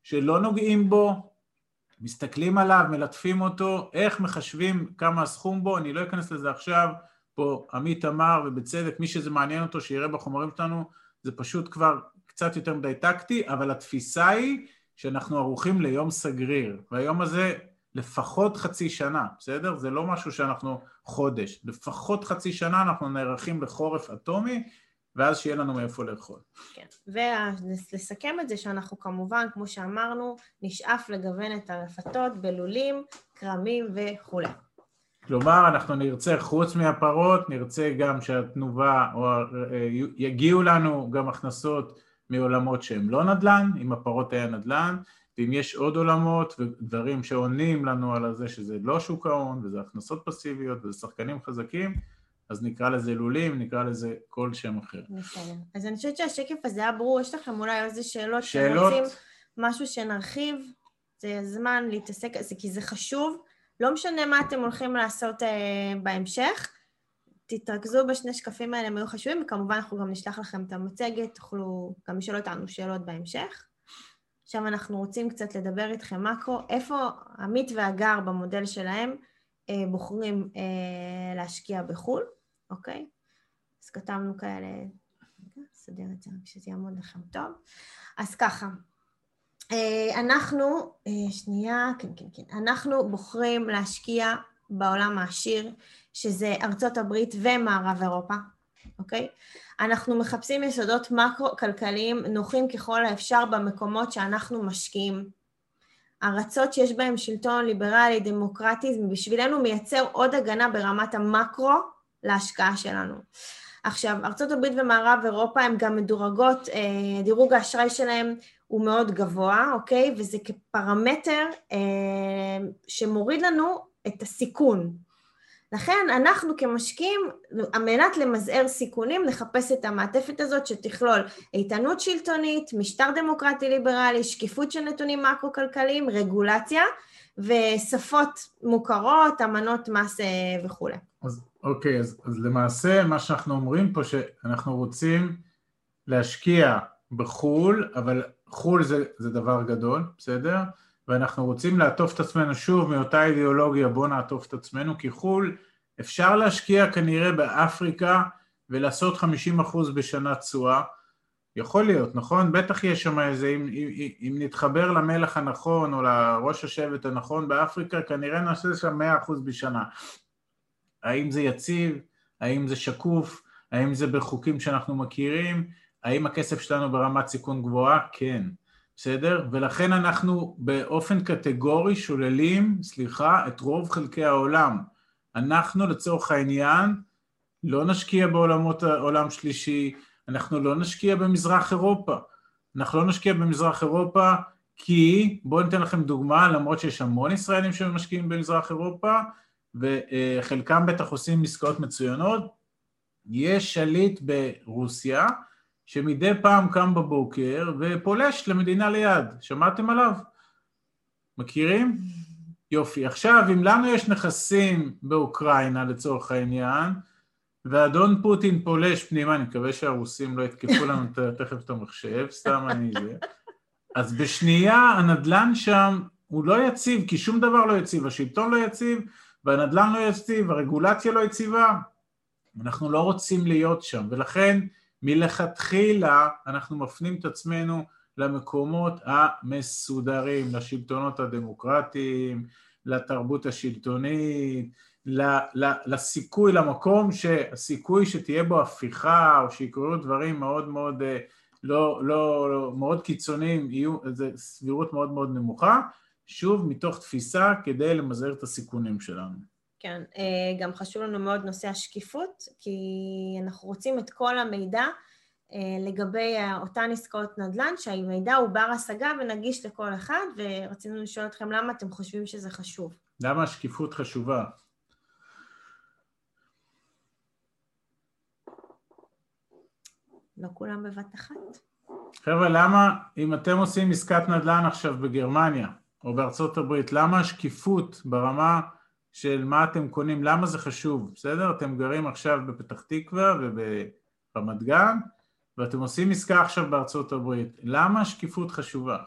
שלא נוגעים בו, מסתכלים עליו, מלטפים אותו, איך מחשבים כמה הסכום בו, אני לא אכנס לזה עכשיו, פה עמית אמר, ובצדק, מי שזה מעניין אותו שיראה בחומרים שלנו, זה פשוט כבר קצת יותר מדי טקטי, אבל התפיסה היא שאנחנו ערוכים ליום סגריר, והיום הזה לפחות חצי שנה, בסדר? זה לא משהו שאנחנו חודש, לפחות חצי שנה אנחנו נערכים לחורף אטומי, ואז שיהיה לנו מאיפה לאכול. כן, ולסכם את זה שאנחנו כמובן, כמו שאמרנו, נשאף לגוון את הרפתות בלולים, כרמים וכולי. כלומר, אנחנו נרצה, חוץ מהפרות, נרצה גם שהתנובה, או יגיעו לנו גם הכנסות מעולמות שהם לא נדל"ן, אם הפרות היה נדל"ן, ואם יש עוד עולמות ודברים שעונים לנו על זה שזה לא שוק ההון, וזה הכנסות פסיביות, וזה שחקנים חזקים, אז נקרא לזה לולים, נקרא לזה כל שם אחר. בסדר. אז אני חושבת שהשקף הזה היה ברור, יש לכם אולי איזה שאלות שאלות? רוצים משהו שנרחיב, זה הזמן להתעסק, זה כי זה חשוב, לא משנה מה אתם הולכים לעשות אה, בהמשך, תתרכזו בשני שקפים האלה, הם היו חשובים, וכמובן אנחנו גם נשלח לכם את המצגת, תוכלו גם לשאול אותנו שאלות בהמשך. עכשיו אנחנו רוצים קצת לדבר איתכם מקרו, איפה עמית והגר במודל שלהם אה, בוחרים אה, להשקיע בחו"ל, אוקיי? אז כתבנו כאלה, נסדר את זה רק שזה יעמוד לכם טוב. אז ככה, אה, אנחנו, שנייה, כן, כן, כן, אנחנו בוחרים להשקיע בעולם העשיר, שזה ארצות הברית ומערב אירופה, אוקיי? אנחנו מחפשים יסודות מקרו-כלכליים נוחים ככל האפשר במקומות שאנחנו משקיעים. ארצות שיש בהן שלטון ליברלי, דמוקרטי, בשבילנו מייצר עוד הגנה ברמת המקרו להשקעה שלנו. עכשיו, ארה"ב ומערב אירופה הן גם מדורגות, אה, דירוג האשראי שלהן הוא מאוד גבוה, אוקיי? וזה כפרמטר אה, שמוריד לנו את הסיכון. לכן אנחנו כמשקיעים, על מנת למזער סיכונים, לחפש את המעטפת הזאת שתכלול איתנות שלטונית, משטר דמוקרטי ליברלי, שקיפות של נתונים מקרו-כלכליים, רגולציה ושפות מוכרות, אמנות מס אה, וכולי. אז אוקיי, אז, אז למעשה מה שאנחנו אומרים פה שאנחנו רוצים להשקיע בחו"ל, אבל חו"ל זה, זה דבר גדול, בסדר? ואנחנו רוצים לעטוף את עצמנו שוב מאותה אידיאולוגיה, בואו נעטוף את עצמנו, כי חו"ל אפשר להשקיע כנראה באפריקה ולעשות 50% בשנה תשואה, יכול להיות, נכון? בטח יש שם איזה, אם, אם, אם נתחבר למלך הנכון או לראש השבט הנכון באפריקה, כנראה נעשה שם 100% בשנה. האם זה יציב? האם זה שקוף? האם זה בחוקים שאנחנו מכירים? האם הכסף שלנו ברמת סיכון גבוהה? כן. בסדר? ולכן אנחנו באופן קטגורי שוללים, סליחה, את רוב חלקי העולם. אנחנו לצורך העניין לא נשקיע בעולמות העולם שלישי, אנחנו לא נשקיע במזרח אירופה. אנחנו לא נשקיע במזרח אירופה כי, בואו ניתן לכם דוגמה, למרות שיש המון ישראלים שמשקיעים במזרח אירופה, וחלקם בטח עושים עסקאות מצוינות, יש שליט ברוסיה, שמדי פעם קם בבוקר ופולש למדינה ליד, שמעתם עליו? מכירים? יופי. עכשיו, אם לנו יש נכסים באוקראינה לצורך העניין, ואדון פוטין פולש פנימה, אני מקווה שהרוסים לא יתקפו לנו תכף את המחשב, סתם אני זה, אז בשנייה הנדלן שם הוא לא יציב, כי שום דבר לא יציב, השלטון לא יציב, והנדלן לא יציב, הרגולציה לא יציבה, אנחנו לא רוצים להיות שם, ולכן מלכתחילה אנחנו מפנים את עצמנו למקומות המסודרים, לשלטונות הדמוקרטיים, לתרבות השלטונית, לסיכוי, למקום שהסיכוי שתהיה בו הפיכה או שיקרו דברים מאוד מאוד אה, לא, לא, לא מאוד קיצוניים, יהיו, זו סבירות מאוד מאוד נמוכה, שוב מתוך תפיסה כדי למזער את הסיכונים שלנו. כן, אה, גם חשוב לנו מאוד נושא השקיפות, כי אנחנו רוצים את כל המידע אה, לגבי אותן עסקאות נדל"ן, שהמידע הוא בר השגה ונגיש לכל אחד, ורצינו לשאול אתכם למה אתם חושבים שזה חשוב. למה השקיפות חשובה? לא כולם בבת אחת. חבר'ה, למה אם אתם עושים עסקת נדל"ן עכשיו בגרמניה או בארצות הברית, למה השקיפות ברמה של מה אתם קונים, למה זה חשוב, בסדר? אתם גרים עכשיו בפתח תקווה וברמת גן ואתם עושים עסקה עכשיו בארצות הברית, למה השקיפות חשובה?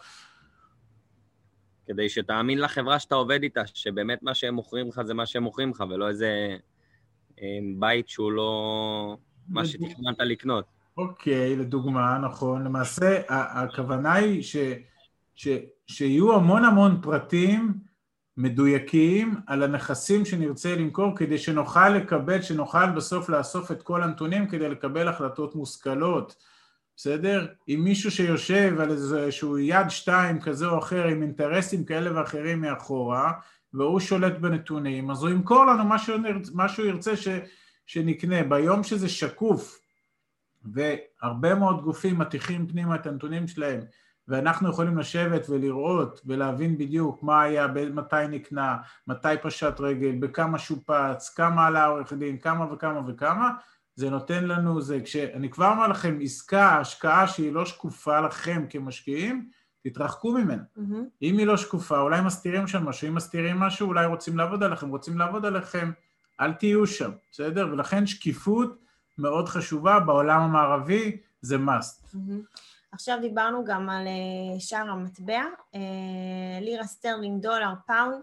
כדי שתאמין לחברה שאתה עובד איתה, שבאמת מה שהם מוכרים לך זה מה שהם מוכרים לך, ולא איזה אה, בית שהוא לא מה שתכננת לקנות. אוקיי, לדוגמה, נכון. למעשה, הכוונה היא ש, ש, שיהיו המון המון פרטים מדויקים על הנכסים שנרצה למכור, כדי שנוכל לקבל, שנוכל בסוף לאסוף את כל הנתונים כדי לקבל החלטות מושכלות. בסדר? אם מישהו שיושב על איזשהו יד שתיים כזה או אחר עם אינטרסים כאלה ואחרים מאחורה והוא שולט בנתונים, אז הוא ימכור לנו מה שהוא ירצה ש, שנקנה. ביום שזה שקוף והרבה מאוד גופים מטיחים פנימה את הנתונים שלהם ואנחנו יכולים לשבת ולראות ולהבין בדיוק מה היה, מתי נקנה, מתי פשט רגל, בכמה שופץ, כמה עלה עורך דין, כמה וכמה וכמה, זה נותן לנו, זה כשאני כבר אומר לכם, עסקה, השקעה שהיא לא שקופה לכם כמשקיעים, תתרחקו ממנה. Mm-hmm. אם היא לא שקופה, אולי מסתירים שם משהו, אם מסתירים משהו, אולי רוצים לעבוד עליכם, רוצים לעבוד עליכם, אל תהיו שם, בסדר? ולכן שקיפות מאוד חשובה, בעולם המערבי זה must. Mm-hmm. עכשיו דיברנו גם על אה, שער המטבע, אה, לירה סטרלינג, דולר, פאונד,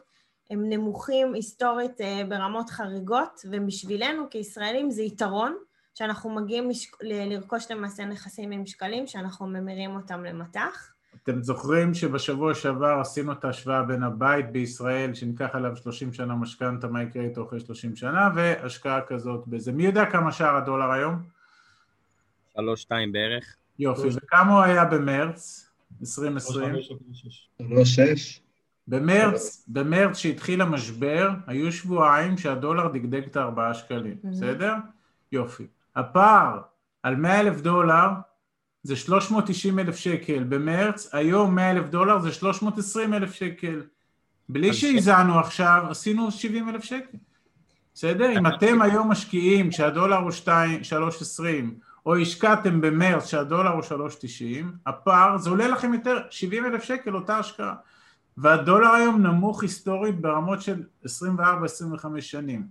הם נמוכים היסטורית אה, ברמות חריגות, ובשבילנו כישראלים זה יתרון, שאנחנו מגיעים לשק... לרכוש למעשה נכסים עם שקלים, שאנחנו ממירים אותם למט"ח. אתם זוכרים שבשבוע שעבר עשינו את ההשוואה בין הבית בישראל, שניקח עליו 30 שנה משכנתה, מה יקרה איתו אחרי 30 שנה, והשקעה כזאת בזה. מי יודע כמה שער הדולר היום? שלוש, שתיים בערך. יופי, וכמה הוא היה במרץ 2020? שלוש, שש. במרץ, במרץ שהתחיל המשבר, היו שבועיים שהדולר דגדג את הארבעה שקלים, בסדר? יופי. הפער על 100 אלף דולר זה 390 אלף שקל במרץ, היום 100 אלף דולר זה 320 אלף שקל. בלי שהזענו עכשיו, עשינו 70 אלף שקל. בסדר? אם אתם היום משקיעים כשהדולר הוא 3.20 או השקעתם במרץ שהדולר הוא 3.90, הפער, זה עולה לכם יותר 70 אלף שקל אותה השקעה. והדולר היום נמוך היסטורית ברמות של 24-25 שנים.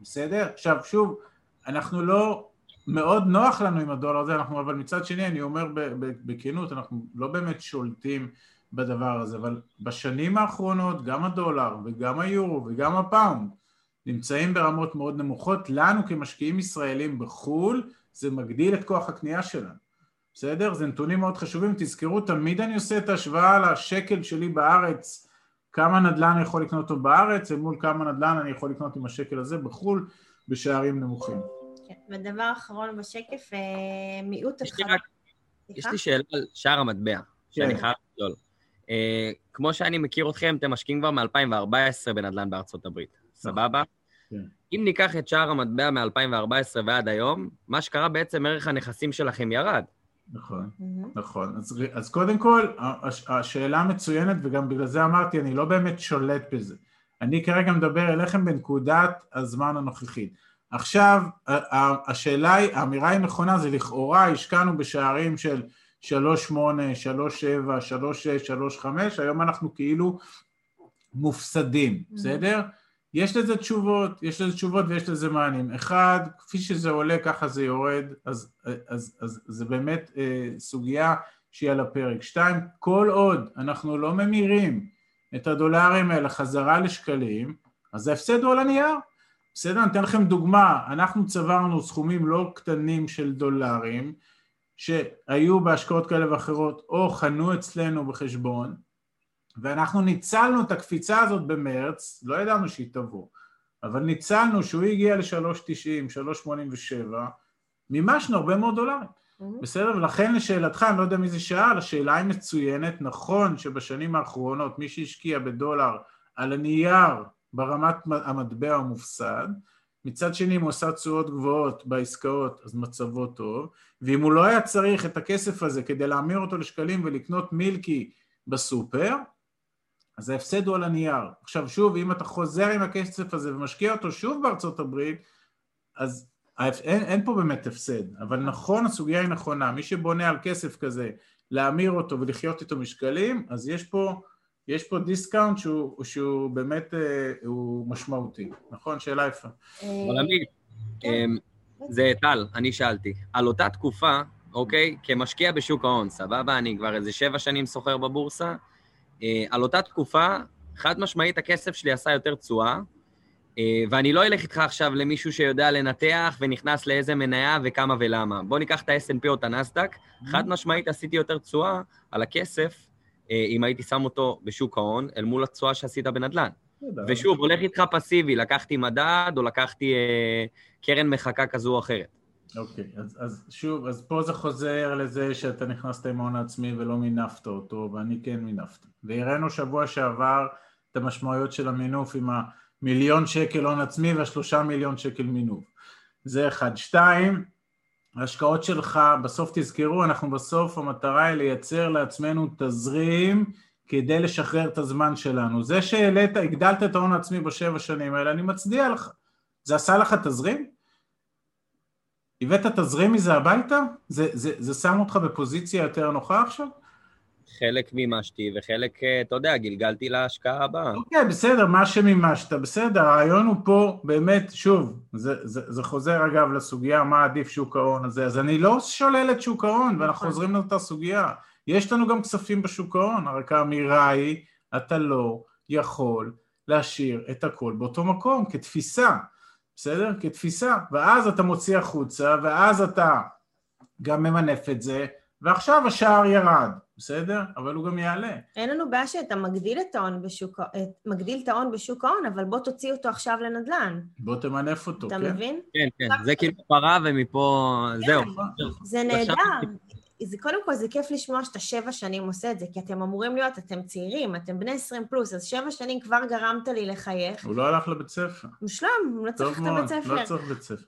בסדר? עכשיו שוב, אנחנו לא מאוד נוח לנו עם הדולר הזה, אנחנו, אבל מצד שני אני אומר בכנות, אנחנו לא באמת שולטים בדבר הזה, אבל בשנים האחרונות גם הדולר וגם היורו וגם הפאונד נמצאים ברמות מאוד נמוכות, לנו כמשקיעים ישראלים בחו"ל זה מגדיל את כוח הקנייה שלנו, בסדר? זה נתונים מאוד חשובים, תזכרו תמיד אני עושה את ההשוואה לשקל שלי בארץ, כמה נדל"ן אני יכול לקנות אותו בארץ, ומול כמה נדל"ן אני יכול לקנות עם השקל הזה בחו"ל בשערים נמוכים. כן, ודבר אחרון בשקף, אה, מיעוט אחד... יש לי שאלה על שער המטבע, שאני כן. חייב לשאול. אה, כמו שאני מכיר אתכם, אתם משקיעים כבר מ-2014 בנדל"ן בארצות הברית, סבבה? כן. אם ניקח את שער המטבע מ-2014 ועד היום, מה שקרה בעצם, ערך הנכסים שלכם ירד. נכון, נכון. אז, אז קודם כל, השאלה מצוינת, וגם בגלל זה אמרתי, אני לא באמת שולט בזה. אני כרגע מדבר אליכם בנקודת הזמן הנוכחית. עכשיו, השאלה היא, האמירה היא נכונה, זה לכאורה השקענו בשערים של 3.8, 3.7, 3.6, 3.5, היום אנחנו כאילו מופסדים, בסדר? יש לזה תשובות, יש לזה תשובות ויש לזה מענים. אחד, כפי שזה עולה ככה זה יורד, אז, אז, אז, אז זה באמת אה, סוגיה שהיא על הפרק. שתיים, כל עוד אנחנו לא ממירים את הדולרים האלה חזרה לשקלים, אז ההפסד הוא על הנייר. בסדר? אני אתן לכם דוגמה, אנחנו צברנו סכומים לא קטנים של דולרים שהיו בהשקעות כאלה ואחרות או חנו אצלנו בחשבון ואנחנו ניצלנו את הקפיצה הזאת במרץ, לא ידענו שהיא תבוא, אבל ניצלנו שהוא הגיע ל-3.90, 3.87, מימשנו הרבה מאוד דולרים. Mm-hmm. בסדר? ולכן לשאלתך, אני לא יודע מי זה שאל, השאלה היא מצוינת, נכון שבשנים האחרונות מי שהשקיע בדולר על הנייר ברמת המטבע המופסד, מצד שני, אם הוא עשה תשואות גבוהות בעסקאות, אז מצבו טוב, ואם הוא לא היה צריך את הכסף הזה כדי להמיר אותו לשקלים ולקנות מילקי בסופר, אז ההפסד הוא על הנייר. עכשיו שוב, אם אתה חוזר עם הכסף הזה ומשקיע אותו שוב בארצות הברית, אז אין, אין פה באמת הפסד, אבל נכון, הסוגיה היא נכונה, מי שבונה על כסף כזה, להמיר אותו ולחיות איתו בשקלים, אז יש פה, יש פה discount שהוא, שהוא באמת, אה, הוא משמעותי, נכון? שאלה יפה. אבל עמית, אמ, זה טל, אני שאלתי. על אותה תקופה, אוקיי, כמשקיע בשוק ההון, סבבה? אני כבר איזה שבע שנים סוחר בבורסה, על אותה תקופה, חד משמעית הכסף שלי עשה יותר תשואה, אה, ואני לא אלך איתך עכשיו למישהו שיודע לנתח ונכנס לאיזה מניה וכמה ולמה. בוא ניקח את ה-S&P או את הנסדק, חד משמעית עשיתי יותר תשואה על הכסף, אה, אם הייתי שם אותו בשוק ההון, אל מול התשואה שעשית בנדל"ן. ושוב, הולך איתך פסיבי, לקחתי מדד או לקחתי אה, קרן מחקה כזו או אחרת. אוקיי, okay, אז, אז שוב, אז פה זה חוזר לזה שאתה נכנסת עם ההון העצמי ולא מינפת אותו, ואני כן מינפתי. והראינו שבוע שעבר את המשמעויות של המינוף עם המיליון שקל הון עצמי והשלושה מיליון שקל מינוף. זה אחד. שתיים, ההשקעות שלך, בסוף תזכרו, אנחנו בסוף, המטרה היא לייצר לעצמנו תזרים כדי לשחרר את הזמן שלנו. זה שהעלית, הגדלת את ההון העצמי בשבע שנים האלה, אני מצדיע לך. זה עשה לך תזרים? הבאת תזרים מזה הביתה? זה, זה, זה שם אותך בפוזיציה יותר נוחה עכשיו? חלק מימשתי וחלק, אה, אתה יודע, גלגלתי להשקעה הבאה. אוקיי, בסדר, מה שמימשת, בסדר, הרעיון הוא פה באמת, שוב, זה, זה, זה חוזר אגב לסוגיה מה עדיף שוק ההון הזה, אז אני לא שולל את שוק ההון, ואנחנו חוזרים לאותה סוגיה. יש לנו גם כספים בשוק ההון, רק האמירה היא, אתה לא יכול להשאיר את הכל באותו מקום, כתפיסה. בסדר? כתפיסה, ואז אתה מוציא החוצה, ואז אתה גם ממנף את זה, ועכשיו השער ירד, בסדר? אבל הוא גם יעלה. אין לנו בעיה שאתה מגדיל את ההון בשוק, מגדיל את ההון בשוק ההון, אבל בוא תוציא אותו עכשיו לנדל"ן. בוא תמנף אותו, אתה כן? אתה מבין? כן, כן, זה כאילו פרה ומפה... זהו. זה נהדר. זה קודם כל, זה כיף לשמוע שאתה שבע שנים עושה את זה, כי אתם אמורים להיות, אתם צעירים, אתם בני עשרים פלוס, אז שבע שנים כבר גרמת לי לחייך. הוא לא הלך לבית ספר. מושלם, הוא לא צריך את הבית ספר. לא צריך בית ספר.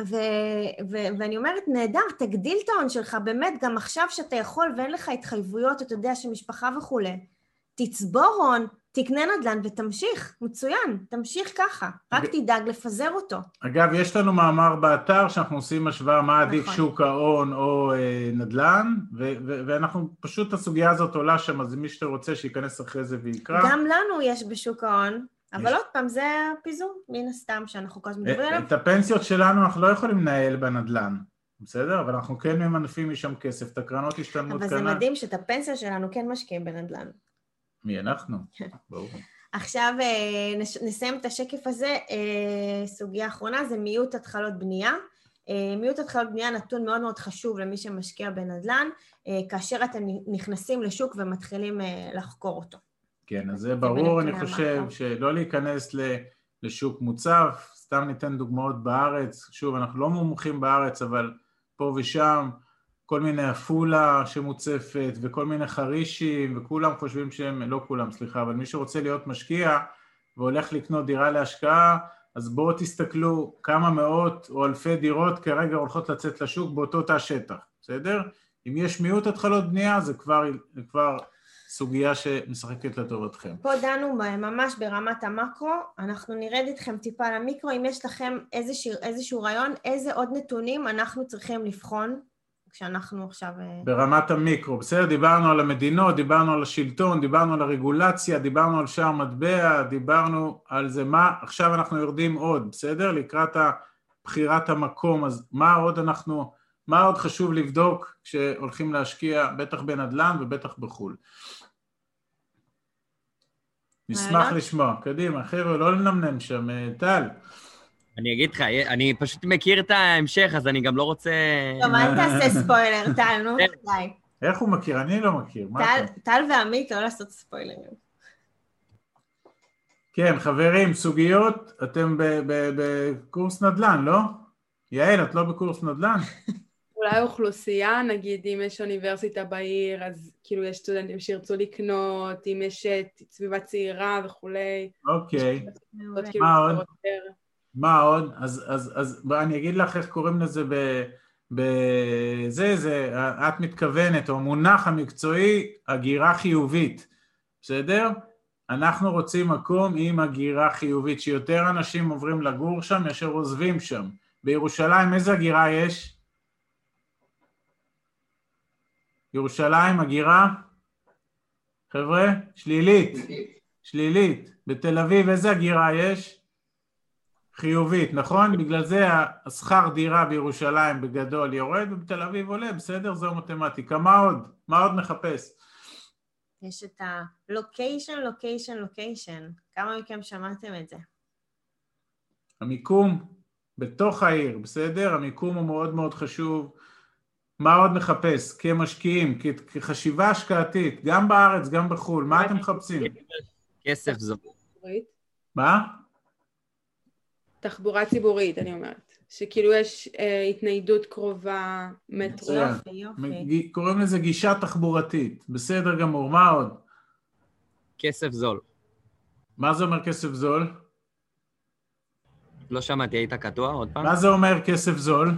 ו- ו- ואני אומרת, נהדר, תגדיל את ההון שלך, באמת, גם עכשיו שאתה יכול ואין לך התחייבויות, אתה יודע, של משפחה וכולי, תצבור הון, תקנה נדל"ן ותמשיך, מצוין, תמשיך ככה, רק תדאג לפזר אותו. אגב, יש לנו מאמר באתר שאנחנו עושים השוואה מה עדיף נכון. שוק ההון או אה, נדל"ן, ו- ו- ואנחנו, פשוט הסוגיה הזאת עולה שם, אז מי שרוצה שייכנס אחרי זה ויקרא. גם לנו יש בשוק ההון, אבל יש. עוד פעם, זה הפיזור, מן הסתם, שאנחנו כל הזמן מדברים אה, עליו. את הפנסיות שלנו אנחנו לא יכולים לנהל בנדל"ן, בסדר? אבל אנחנו כן ממנפים משם כסף, את הקרנות השתלמות אבל זה כנ"ל. מדהים שאת הפנסיה שלנו כן משקיעים בנדל"ן. מי אנחנו? כן. ברור. עכשיו אה, נסיים את השקף הזה, אה, סוגיה אחרונה זה מיעוט התחלות בנייה. אה, מיעוט התחלות בנייה נתון מאוד מאוד חשוב למי שמשקיע בנדל"ן, כאשר אתם נכנסים לשוק ומתחילים לחקור אותו. כן, אז זה ברור, אני חושב. שלא להיכנס לשוק מוצף, סתם ניתן דוגמאות בארץ, שוב, אנחנו לא מומחים בארץ, אבל פה ושם, כל מיני עפולה שמוצפת, וכל מיני חרישים, וכולם חושבים שהם, לא כולם, סליחה, אבל מי שרוצה להיות משקיע והולך לקנות דירה להשקעה, אז בואו תסתכלו כמה מאות או אלפי דירות כרגע הולכות לצאת לשוק באותו תא שטח, בסדר? אם יש מיעוט התחלות בנייה, זה כבר, זה כבר סוגיה שמשחקת לטובתכם. פה דנו ממש ברמת המקרו, אנחנו נרד איתכם טיפה למיקרו, אם יש לכם איזשהו, איזשהו רעיון, איזה עוד נתונים אנחנו צריכים לבחון כשאנחנו עכשיו... אה, ברמת המיקרו, בסדר? דיברנו על המדינות, דיברנו על השלטון, דיברנו על הרגולציה, דיברנו על שער מטבע, דיברנו על זה מה, עכשיו אנחנו יורדים עוד, בסדר? לקראת בחירת המקום, אז מה עוד אנחנו, מה עוד חשוב לבדוק כשהולכים להשקיע, בטח בנדל"ן ובטח בחו"ל. נשמח? לשמוע, קדימה, חבר'ה, לא לנמנם שם, אה, טל. אני אגיד לך, אני פשוט מכיר את ההמשך, אז אני גם לא רוצה... טוב, אל תעשה ספוילר, טל, נו, די. איך הוא מכיר? אני לא מכיר, טל- ועמית, לא לעשות ספוילרים. כן, חברים, סוגיות, אתם ב- ב- בקורס נדל"ן, לא? יעל, את לא בקורס נדל"ן? אולי אוכלוסייה, נגיד אם יש אוניברסיטה בעיר, אז כאילו יש סטודנטים שירצו לקנות, אם יש אה, סביבה צעירה וכולי. אוקיי. מה עוד? מה עוד? אז, אז, אז אני אגיד לך איך קוראים לזה ב... בזה, זה, את מתכוונת, או המונח המקצועי, הגירה חיובית, בסדר? אנחנו רוצים מקום עם הגירה חיובית, שיותר אנשים עוברים לגור שם מאשר עוזבים שם. בירושלים איזה הגירה יש? ירושלים, הגירה? חבר'ה, שלילית. שלילית. בתל אביב איזה הגירה יש? חיובית, נכון? בגלל זה השכר דירה בירושלים בגדול יורד ובתל אביב עולה, בסדר? זו מתמטיקה. מה עוד? מה עוד נחפש? יש את ה-location, location, location. כמה מכם שמעתם את זה? המיקום בתוך העיר, בסדר? המיקום הוא מאוד מאוד חשוב. מה עוד נחפש כמשקיעים, כחשיבה השקעתית, גם בארץ, גם בחו"ל, מה אתם מחפשים? כסף זו. מה? תחבורה ציבורית, אני אומרת. שכאילו יש אה, התניידות קרובה מטרו. יופי. קוראים לזה גישה תחבורתית. בסדר גמור, מה עוד? כסף זול. מה זה אומר כסף זול? לא שמעתי, היית קטוע עוד פעם? מה זה אומר כסף זול?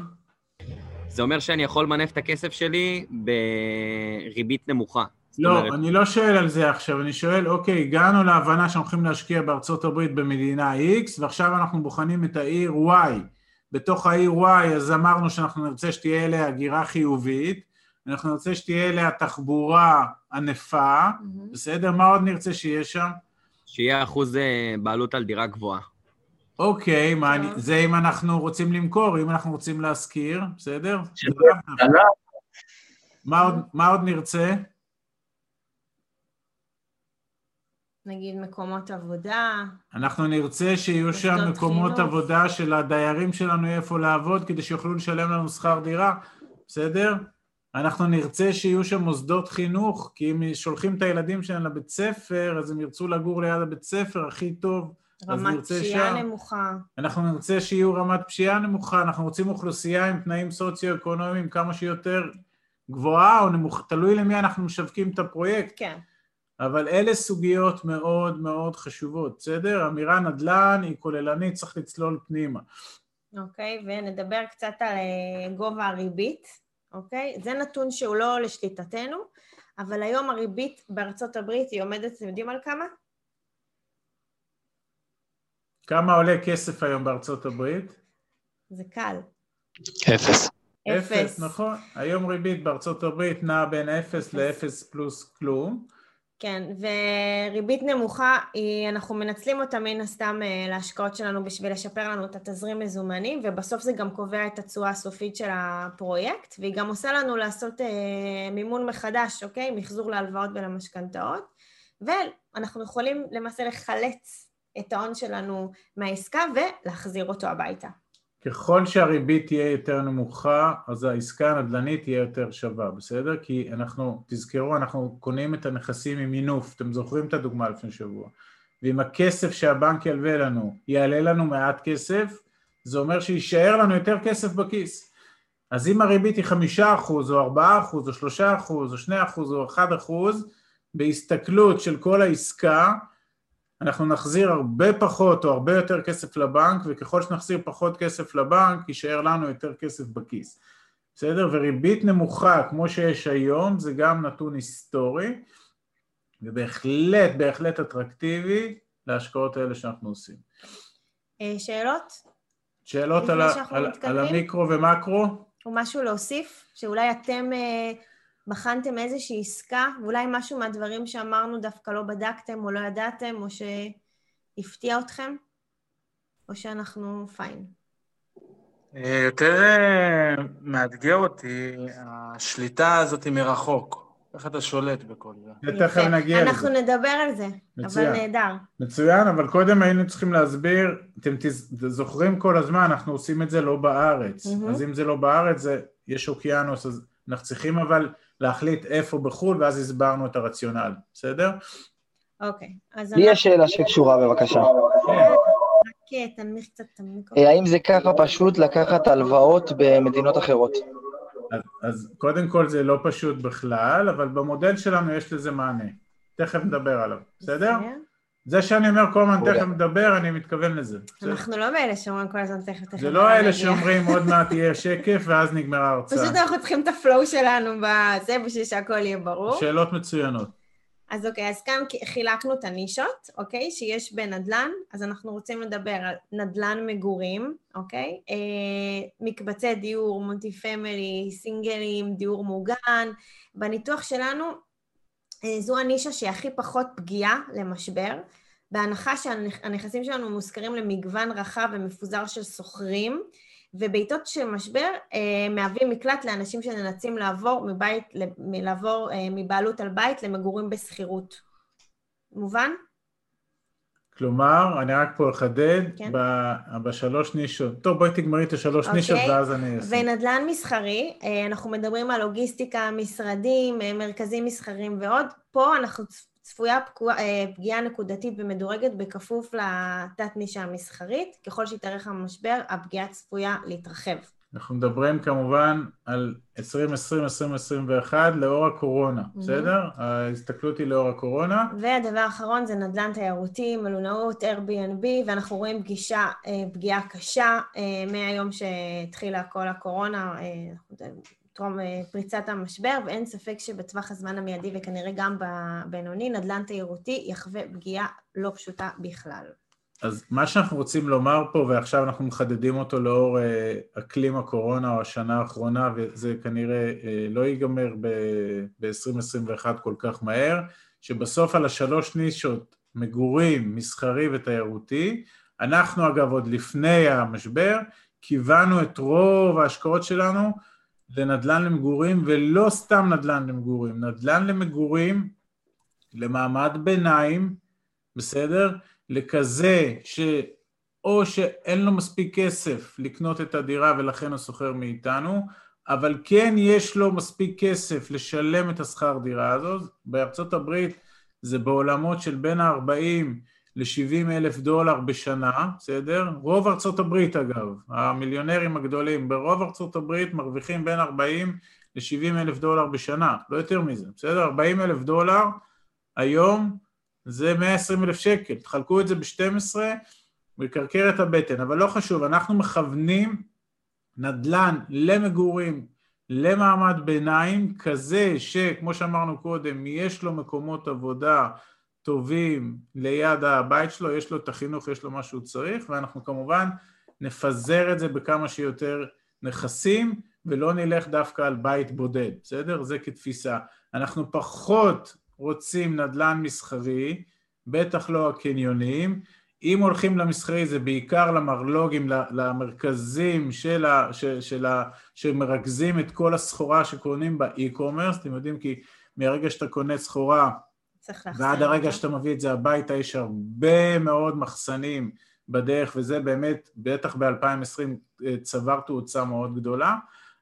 זה אומר שאני יכול למנף את הכסף שלי בריבית נמוכה. לא, אומרת... אני לא שואל על זה עכשיו, אני שואל, אוקיי, הגענו להבנה שאנחנו הולכים להשקיע בארצות הברית במדינה X, ועכשיו אנחנו בוחנים את העיר Y. בתוך העיר Y, אז אמרנו שאנחנו נרצה שתהיה אליה הגירה חיובית, אנחנו נרצה שתהיה אליה תחבורה ענפה, mm-hmm. בסדר? מה עוד נרצה שיהיה שם? שיהיה אחוז אה, בעלות על דירה גבוהה. אוקיי, מה אני, זה אם אנחנו רוצים למכור, אם אנחנו רוצים להשכיר, בסדר? מה עוד, מה עוד נרצה? נגיד מקומות עבודה. אנחנו נרצה שיהיו שם מקומות חינוך. עבודה של הדיירים שלנו יהיה איפה לעבוד כדי שיוכלו לשלם לנו שכר דירה, בסדר? אנחנו נרצה שיהיו שם מוסדות חינוך, כי אם שולחים את הילדים שלהם לבית ספר, אז הם ירצו לגור ליד הבית ספר הכי טוב. רמת פשיעה שם. נמוכה. אנחנו נרצה שיהיו רמת פשיעה נמוכה, אנחנו רוצים אוכלוסייה עם תנאים סוציו-אקונומיים כמה שיותר גבוהה או נמוכה, תלוי למי אנחנו משווקים את הפרויקט. כן. אבל אלה סוגיות מאוד מאוד חשובות, בסדר? אמירה נדל"ן היא כוללנית, צריך לצלול פנימה. אוקיי, okay, ונדבר קצת על אה, גובה הריבית, אוקיי? Okay? זה נתון שהוא לא לשליטתנו, אבל היום הריבית בארצות הברית היא עומדת, אתם יודעים על כמה? כמה עולה כסף היום בארצות הברית? זה קל. אפס. אפס, נכון. היום ריבית בארצות הברית נעה בין אפס לאפס פלוס כלום. כן, וריבית נמוכה, אנחנו מנצלים אותה מן הסתם אה, להשקעות שלנו בשביל לשפר לנו את התזרים מזומנים, ובסוף זה גם קובע את התשואה הסופית של הפרויקט, והיא גם עושה לנו לעשות אה, מימון מחדש, אוקיי? מחזור להלוואות ולמשכנתאות, ואנחנו יכולים למעשה לחלץ את ההון שלנו מהעסקה ולהחזיר אותו הביתה. ככל שהריבית תהיה יותר נמוכה, אז העסקה הנדל"נית תהיה יותר שווה, בסדר? כי אנחנו, תזכרו, אנחנו קונים את הנכסים עם מינוף, אתם זוכרים את הדוגמה לפני שבוע. ואם הכסף שהבנק ילווה לנו יעלה לנו מעט כסף, זה אומר שיישאר לנו יותר כסף בכיס. אז אם הריבית היא חמישה אחוז, או ארבעה אחוז, או שלושה אחוז, או שני אחוז, או אחד אחוז, בהסתכלות של כל העסקה, אנחנו נחזיר הרבה פחות או הרבה יותר כסף לבנק, וככל שנחזיר פחות כסף לבנק, יישאר לנו יותר כסף בכיס. בסדר? וריבית נמוכה כמו שיש היום, זה גם נתון היסטורי, ובהחלט, בהחלט אטרקטיבי להשקעות האלה שאנחנו עושים. אה, שאלות? שאלות על, על, על המיקרו ומקרו? או משהו להוסיף? שאולי אתם... בחנתם איזושהי עסקה, ואולי משהו מהדברים שאמרנו דווקא לא בדקתם או לא ידעתם, או שהפתיע אתכם, או שאנחנו פיין? אה, יותר אה, מאתגר אותי השליטה הזאת מרחוק. איך אתה שולט בכל זה? תכף נגיע לזה. אנחנו נדבר על זה, מצוין. אבל נהדר. מצוין, אבל קודם היינו צריכים להסביר, אתם זוכרים כל הזמן, אנחנו עושים את זה לא בארץ. Mm-hmm. אז אם זה לא בארץ, זה, יש אוקיינוס, אז אנחנו צריכים אבל להחליט איפה בחו"ל, ואז הסברנו את הרציונל, בסדר? אוקיי, אז... לי יש שאלה שקשורה בבקשה. כן, תנמיך קצת את המיקרופון. אה, האם זה ככה פשוט לקחת הלוואות במדינות אחרות? אז קודם כל זה לא פשוט בכלל, אבל במודל שלנו יש לזה מענה. תכף נדבר עליו, בסדר? זה שאני אומר כל הזמן. תכף מדבר, אני מתכוון לזה. זה- אנחנו לא מאלה שאומרים כל הזמן תכף תכף. זה לא. אלה שאומרים עוד מעט יהיה שקף ואז נגמרה ההרצאה. פשוט אנחנו צריכים את ה flow שלנו בזה בשביל שהכל יהיה ברור. שאלות מצוינות. אז אוקיי, אז כאן חילקנו את הנישות, אוקיי, שיש בנדל"ן, אז אנחנו רוצים לדבר על נדל"ן מגורים, אוקיי? אה, מקבצי דיור, מונטי פמילי, סינגלים, דיור מוגן. בניתוח שלנו, זו הנישה שהיא הכי פחות פגיעה למשבר, בהנחה שהנכסים שלנו מושכרים למגוון רחב ומפוזר של שוכרים, ובעיתות של משבר אה, מהווים מקלט לאנשים שנאלצים לעבור מבית, לעבור אה, מבעלות על בית למגורים בשכירות. מובן? כלומר, אני רק פה אחדד, כן. ב- בשלוש נישות, טוב בואי תגמרי את השלוש אוקיי. נישות ואז אני אעשה. ונדל"ן מסחרי, אה, אנחנו מדברים על לוגיסטיקה, משרדים, אה, מרכזים מסחריים ועוד. פה אנחנו צפ- צפויה פגוע- אה, פגיעה נקודתית ומדורגת בכפוף לתת נישה המסחרית. ככל שיתארך המשבר, הפגיעה צפויה להתרחב. אנחנו מדברים כמובן על 2020-2021 לאור הקורונה, בסדר? ההסתכלות היא לאור הקורונה. והדבר האחרון זה נדל"ן תיירותי, מלונאות, Airbnb, ואנחנו רואים פגישה, אה, פגיעה קשה אה, מהיום שהתחילה כל הקורונה, אה, טרום פריצת המשבר, ואין ספק שבטווח הזמן המיידי וכנראה גם בבינוני, נדל"ן תיירותי יחווה פגיעה לא פשוטה בכלל. אז מה שאנחנו רוצים לומר פה, ועכשיו אנחנו מחדדים אותו לאור אה, אקלים הקורונה או השנה האחרונה, וזה כנראה אה, לא ייגמר ב-2021 כל כך מהר, שבסוף על השלוש נישות, מגורים, מסחרי ותיירותי, אנחנו אגב עוד לפני המשבר, כיוונו את רוב ההשקעות שלנו לנדל"ן למגורים, ולא סתם נדל"ן למגורים, נדל"ן למגורים למעמד ביניים, בסדר? לכזה שאו שאין לו מספיק כסף לקנות את הדירה ולכן הוא שוכר מאיתנו, אבל כן יש לו מספיק כסף לשלם את השכר דירה הזאת. בארצות הברית זה בעולמות של בין ה-40 ל-70 אלף דולר בשנה, בסדר? רוב ארצות הברית אגב, המיליונרים הגדולים ברוב ארצות הברית מרוויחים בין 40 ל-70 אלף דולר בשנה, לא יותר מזה, בסדר? 40 אלף דולר היום זה 120 אלף שקל, תחלקו את זה ב-12 ויקרקר את הבטן, אבל לא חשוב, אנחנו מכוונים נדל"ן למגורים, למעמד ביניים, כזה שכמו שאמרנו קודם, יש לו מקומות עבודה טובים ליד הבית שלו, יש לו את החינוך, יש לו מה שהוא צריך, ואנחנו כמובן נפזר את זה בכמה שיותר נכסים, ולא נלך דווקא על בית בודד, בסדר? זה כתפיסה. אנחנו פחות רוצים נדל"ן מסחרי, בטח לא הקניונים. אם הולכים למסחרי זה בעיקר למרלוגים, למרכזים של ה, של, של ה, שמרכזים את כל הסחורה שקונים באי-קומרס, אתם יודעים כי מהרגע שאתה קונה סחורה ועד הרגע שאתה מביא את זה הביתה יש הרבה מאוד מחסנים בדרך וזה באמת, בטח ב-2020 צבר תאוצה מאוד גדולה,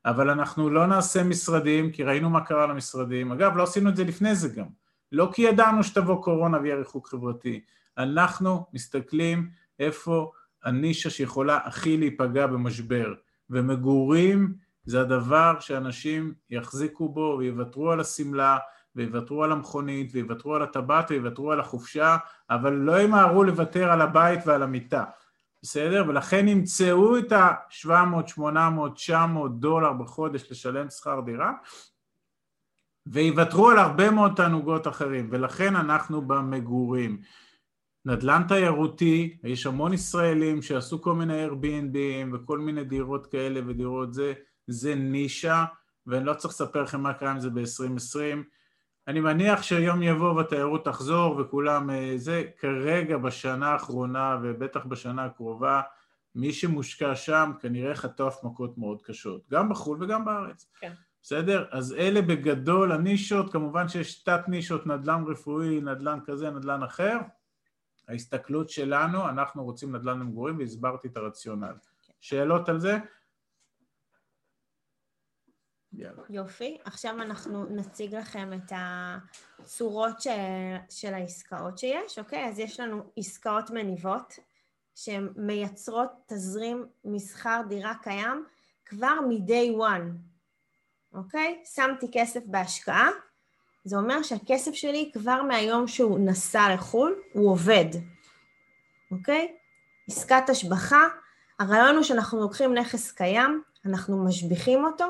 אבל אנחנו לא נעשה משרדים כי ראינו מה קרה למשרדים, אגב לא עשינו את זה לפני זה גם, לא כי ידענו שתבוא קורונה ויהיה ריחוק חברתי, אנחנו מסתכלים איפה הנישה שיכולה הכי להיפגע במשבר, ומגורים זה הדבר שאנשים יחזיקו בו ויוותרו על השמלה ויוותרו על המכונית ויוותרו על הטבעת ויוותרו על החופשה, אבל לא ימהרו לוותר על הבית ועל המיטה, בסדר? ולכן ימצאו את ה-700, 800, 900 דולר בחודש לשלם שכר דירה ויוותרו על הרבה מאוד תענוגות אחרים, ולכן אנחנו במגורים. נדל"ן תיירותי, יש המון ישראלים שעשו כל מיני Airbnb וכל מיני דירות כאלה ודירות זה, זה נישה, ואני לא צריך לספר לכם מה קרה עם זה ב-2020. אני מניח שיום יבוא והתיירות תחזור וכולם זה, כרגע בשנה האחרונה ובטח בשנה הקרובה, מי שמושקע שם כנראה חטף מכות מאוד קשות, גם בחו"ל וגם בארץ. כן. בסדר? אז אלה בגדול הנישות, כמובן שיש תת נישות, נדל"ן רפואי, נדל"ן כזה, נדל"ן אחר. ההסתכלות שלנו, אנחנו רוצים נדל"ן למגורים והסברתי את הרציונל. שאלות על זה? יאללה. יופי, עכשיו אנחנו נציג לכם את הצורות של, של העסקאות שיש, אוקיי? אז יש לנו עסקאות מניבות שהן מייצרות תזרים מסחר דירה קיים כבר מ-day one, אוקיי? שמתי כסף בהשקעה, זה אומר שהכסף שלי כבר מהיום שהוא נסע לחו"ל, הוא עובד, אוקיי? עסקת השבחה, הרעיון הוא שאנחנו לוקחים נכס קיים, אנחנו משביחים אותו,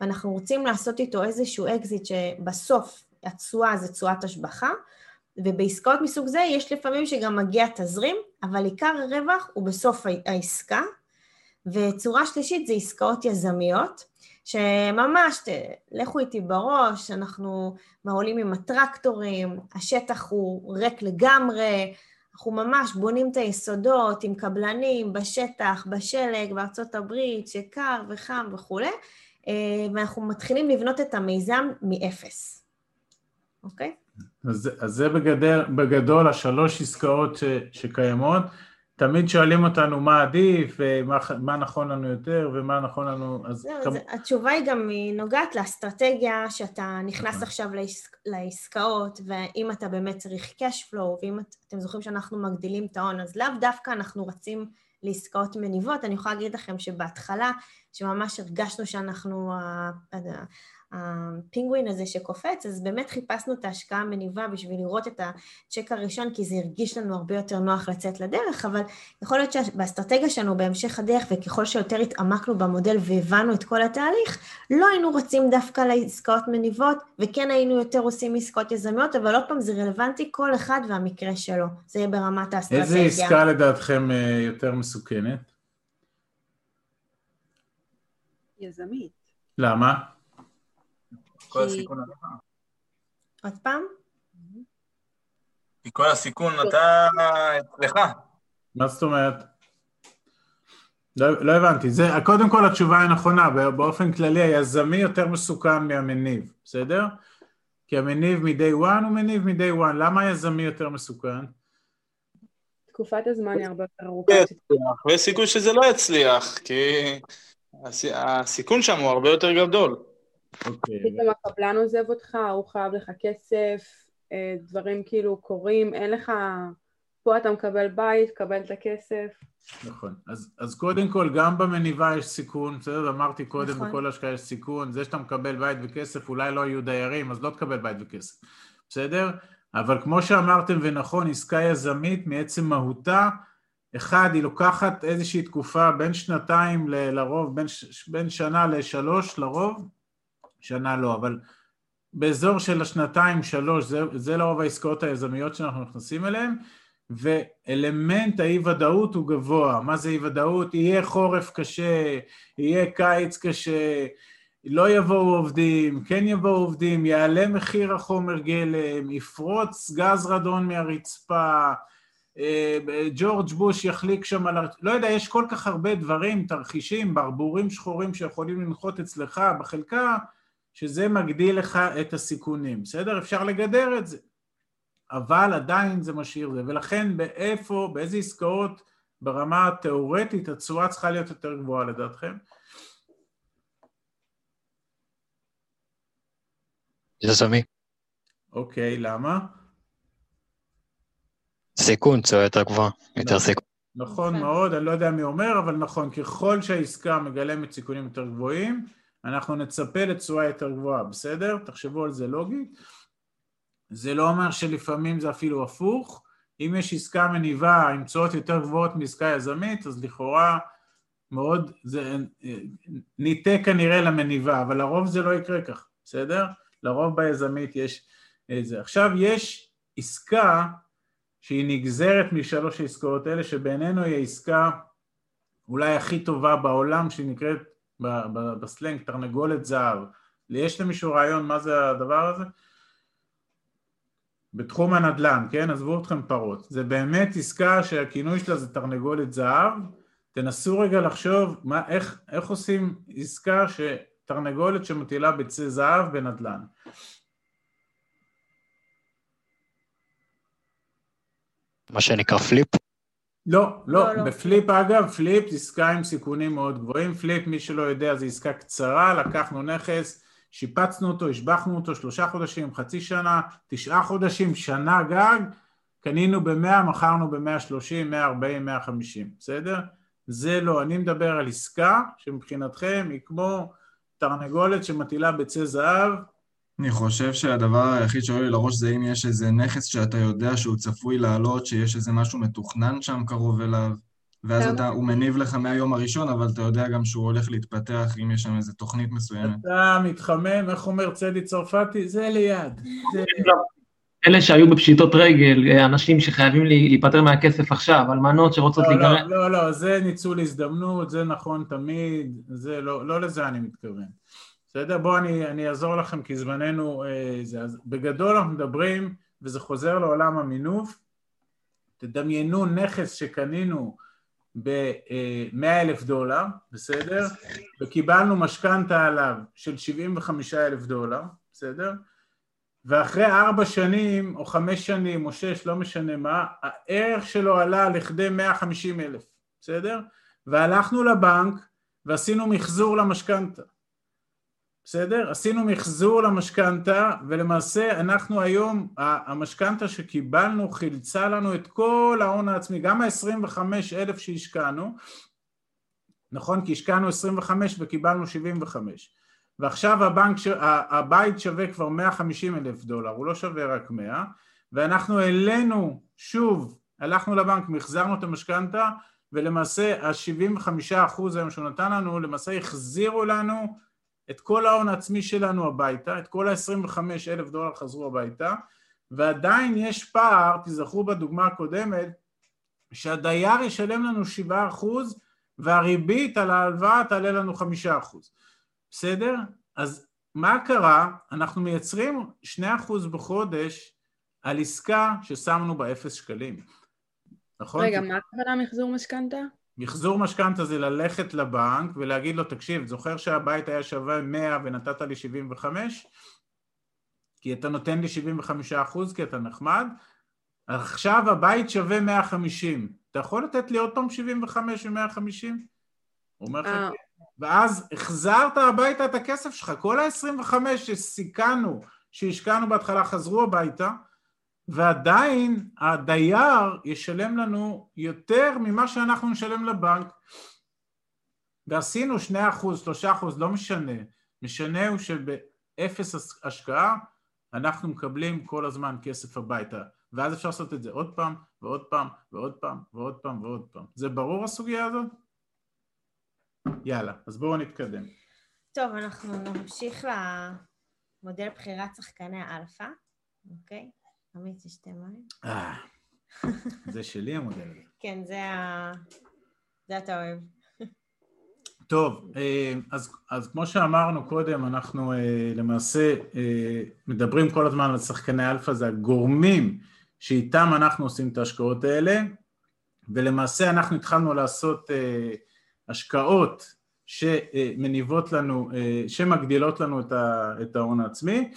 ואנחנו רוצים לעשות איתו איזשהו אקזיט שבסוף התשואה זה תשואת השבחה, ובעסקאות מסוג זה יש לפעמים שגם מגיע תזרים, אבל עיקר הרווח הוא בסוף העסקה. וצורה שלישית זה עסקאות יזמיות, שממש, לכו איתי בראש, אנחנו מעולים עם הטרקטורים, השטח הוא ריק לגמרי, אנחנו ממש בונים את היסודות עם קבלנים בשטח, בשלג, בארצות הברית, שקר וחם וכולי, אה, ואנחנו מתחילים לבנות את המיזם מאפס, אוקיי? אז, אז זה בגדל, בגדול השלוש עסקאות ש, שקיימות. תמיד שואלים אותנו מה עדיף, ומה נכון לנו יותר, ומה נכון לנו... אז זהו, כמ... התשובה היא גם נוגעת לאסטרטגיה שאתה נכנס נכון. עכשיו לעסק, לעסקאות, ואם אתה באמת צריך cash flow, ואם את, אתם זוכרים שאנחנו מגדילים את ההון, אז לאו דווקא אנחנו רצים לעסקאות מניבות. אני יכולה להגיד לכם שבהתחלה, שממש הרגשנו שאנחנו... הפינגווין הזה שקופץ, אז באמת חיפשנו את ההשקעה המניבה בשביל לראות את הצ'ק הראשון, כי זה הרגיש לנו הרבה יותר נוח לצאת לדרך, אבל יכול להיות שבאסטרטגיה שלנו בהמשך הדרך, וככל שיותר התעמקנו במודל והבנו את כל התהליך, לא היינו רוצים דווקא לעסקאות מניבות, וכן היינו יותר עושים עסקאות יזמיות, אבל עוד פעם זה רלוונטי כל אחד והמקרה שלו, זה יהיה ברמת האסטרטגיה. איזה עסקה לדעתכם אה, יותר מסוכנת? יזמית. למה? כל הסיכון עליך. עוד פעם? כי כל הסיכון אתה אצלך. מה זאת אומרת? לא, לא הבנתי. זה, קודם כל התשובה היא נכונה, באופן כללי היזמי יותר מסוכן מהמניב, בסדר? כי המניב מ-day one הוא מניב מ-day one. למה היזמי יותר מסוכן? תקופת הזמן היא הרבה יותר ארוכה. ויש סיכוי שזה לא יצליח, כי הסיכון שם הוא הרבה יותר גדול. אוקיי. פתאום הקבלן עוזב אותך, הוא חייב לך כסף, אה, דברים כאילו קורים, אין לך... פה אתה מקבל בית, קבל את הכסף. נכון. אז, אז קודם כל, גם במניבה יש סיכון, בסדר? אמרתי קודם, נכון. בכל השקעה יש סיכון. זה שאתה מקבל בית וכסף, אולי לא יהיו דיירים, אז לא תקבל בית וכסף, בסדר? אבל כמו שאמרתם ונכון, עסקה יזמית מעצם מהותה, אחד, היא לוקחת איזושהי תקופה בין שנתיים ל, לרוב, בין, בין שנה לשלוש לרוב, שנה לא, אבל באזור של השנתיים, שלוש, זה, זה לרוב העסקאות היזמיות שאנחנו נכנסים אליהן, ואלמנט האי-ודאות הוא גבוה. מה זה אי-ודאות? יהיה חורף קשה, יהיה קיץ קשה, לא יבואו עובדים, כן יבואו עובדים, יעלה מחיר החומר גלם, יפרוץ גז רדון מהרצפה, אה, ג'ורג' בוש יחליק שם על... לא יודע, יש כל כך הרבה דברים, תרחישים, ברבורים שחורים שיכולים לנחות אצלך בחלקה, שזה מגדיל לך את הסיכונים, בסדר? אפשר לגדר את זה, אבל עדיין זה משאיר זה, ולכן באיפה, באיזה עסקאות ברמה התיאורטית התשואה צריכה להיות יותר גבוהה לדעתכם? יזמי. אוקיי, למה? סיכון, תשואה יותר גבוהה, יותר נכון. סיכון. נכון מאוד, אני לא יודע מי אומר, אבל נכון, ככל שהעסקה מגלמת סיכונים יותר גבוהים, אנחנו נצפה לתשואה יותר גבוהה, בסדר? תחשבו על זה לוגית. זה לא אומר שלפעמים זה אפילו הפוך. אם יש עסקה מניבה עם תשואות יותר גבוהות מעסקה יזמית, אז לכאורה מאוד, זה ניטה כנראה למניבה, אבל לרוב זה לא יקרה כך, בסדר? לרוב ביזמית יש זה. עכשיו יש עסקה שהיא נגזרת משלוש העסקאות האלה, שבעינינו היא העסקה אולי הכי טובה בעולם, שהיא נקראת בסלנג תרנגולת זהב. יש למישהו רעיון מה זה הדבר הזה? בתחום הנדל"ן, כן? עזבו אתכם פרות. זה באמת עסקה שהכינוי שלה זה תרנגולת זהב. תנסו רגע לחשוב מה, איך, איך עושים עסקה שתרנגולת שמטילה ביצי זהב בנדל"ן. מה שנקרא flip? לא, לא, לא, לא. ב flip אגב, flip זה עסקה עם סיכונים מאוד גבוהים, flip מי שלא יודע זה עסקה קצרה, לקחנו נכס, שיפצנו אותו, השבחנו אותו שלושה חודשים, חצי שנה, תשעה חודשים, שנה גג, קנינו במאה, מכרנו במאה שלושים, מאה ארבעים, מאה חמישים, בסדר? זה לא, אני מדבר על עסקה שמבחינתכם היא כמו תרנגולת שמטילה ביצי זהב אני חושב שהדבר היחיד שעולה לי לראש זה אם יש איזה נכס שאתה יודע שהוא צפוי לעלות, שיש איזה משהו מתוכנן שם קרוב אליו, ואז. אתה, הוא מניב לך מהיום הראשון, אבל אתה יודע גם שהוא הולך להתפתח אם יש שם איזה תוכנית מסוימת. אתה מתחמם, איך אומר צדי צרפתי? זה ליד. זה... אלה שהיו בפשיטות רגל, אנשים שחייבים להיפטר מהכסף עכשיו, אלמנות שרוצות לא, להיגרם. לא, לא, לא, זה ניצול הזדמנות, זה נכון תמיד, זה לא, לא לזה אני מתכוון. בסדר? בואו אני, אני אעזור לכם כי זמננו אה, זה. אז בגדול אנחנו מדברים, וזה חוזר לעולם המינוף, תדמיינו נכס שקנינו ב-100 אלף דולר, בסדר? וקיבלנו משכנתה עליו של 75 אלף דולר, בסדר? ואחרי ארבע שנים, או חמש שנים, או שש, לא משנה מה, הערך שלו עלה לכדי 150 אלף, בסדר? והלכנו לבנק ועשינו מחזור למשכנתה, בסדר? עשינו מחזור למשכנתה, ולמעשה אנחנו היום, המשכנתה שקיבלנו חילצה לנו את כל ההון העצמי, גם ה-25 אלף שהשקענו, נכון? כי השקענו 25 וקיבלנו 75. ועכשיו הבנק, הבית שווה כבר 150 אלף דולר, הוא לא שווה רק 100, ואנחנו העלינו שוב, הלכנו לבנק, מחזרנו את המשכנתה, ולמעשה ה-75 אחוז היום שהוא נתן לנו, למעשה החזירו לנו את כל ההון העצמי שלנו הביתה, את כל ה-25 אלף דולר חזרו הביתה, ועדיין יש פער, תזכרו בדוגמה הקודמת, שהדייר ישלם לנו 7 אחוז, והריבית על ההלוואה תעלה לנו 5 אחוז. בסדר? אז מה קרה? אנחנו מייצרים 2% בחודש על עסקה ששמנו באפס שקלים. נכון? רגע, מה הכוונה מחזור משכנתה? מחזור משכנתה זה ללכת לבנק ולהגיד לו, תקשיב, זוכר שהבית היה שווה 100 ונתת לי 75? כי אתה נותן לי 75 אחוז כי אתה נחמד, עכשיו הבית שווה 150, אתה יכול לתת לי עוד פעם 75 ו-150? הוא אומר לך, אה. כן. ואז החזרת הביתה את הכסף שלך, כל ה-25 שסיכנו, שהשקענו בהתחלה, חזרו הביתה, ועדיין הדייר ישלם לנו יותר ממה שאנחנו נשלם לבנק. ועשינו 2 אחוז, 3 אחוז, לא משנה. משנה הוא שבאפס השקעה אנחנו מקבלים כל הזמן כסף הביתה. ואז אפשר לעשות את זה עוד פעם, ועוד פעם, ועוד פעם, ועוד פעם, ועוד פעם. זה ברור הסוגיה הזאת? יאללה, אז בואו נתקדם. טוב, אנחנו נמשיך למודל בחירת שחקני האלפא, אוקיי? עמית, תשתה מים. אה, זה שלי המודל הזה. כן, זה ה... זה אתה אוהב. טוב, אה, אז, אז כמו שאמרנו קודם, אנחנו אה, למעשה מדברים כל הזמן על שחקני אלפא, זה הגורמים שאיתם אנחנו עושים את ההשקעות האלה, ולמעשה אנחנו התחלנו לעשות השקעות שמניבות לנו, שמגדילות לנו את ההון העצמי,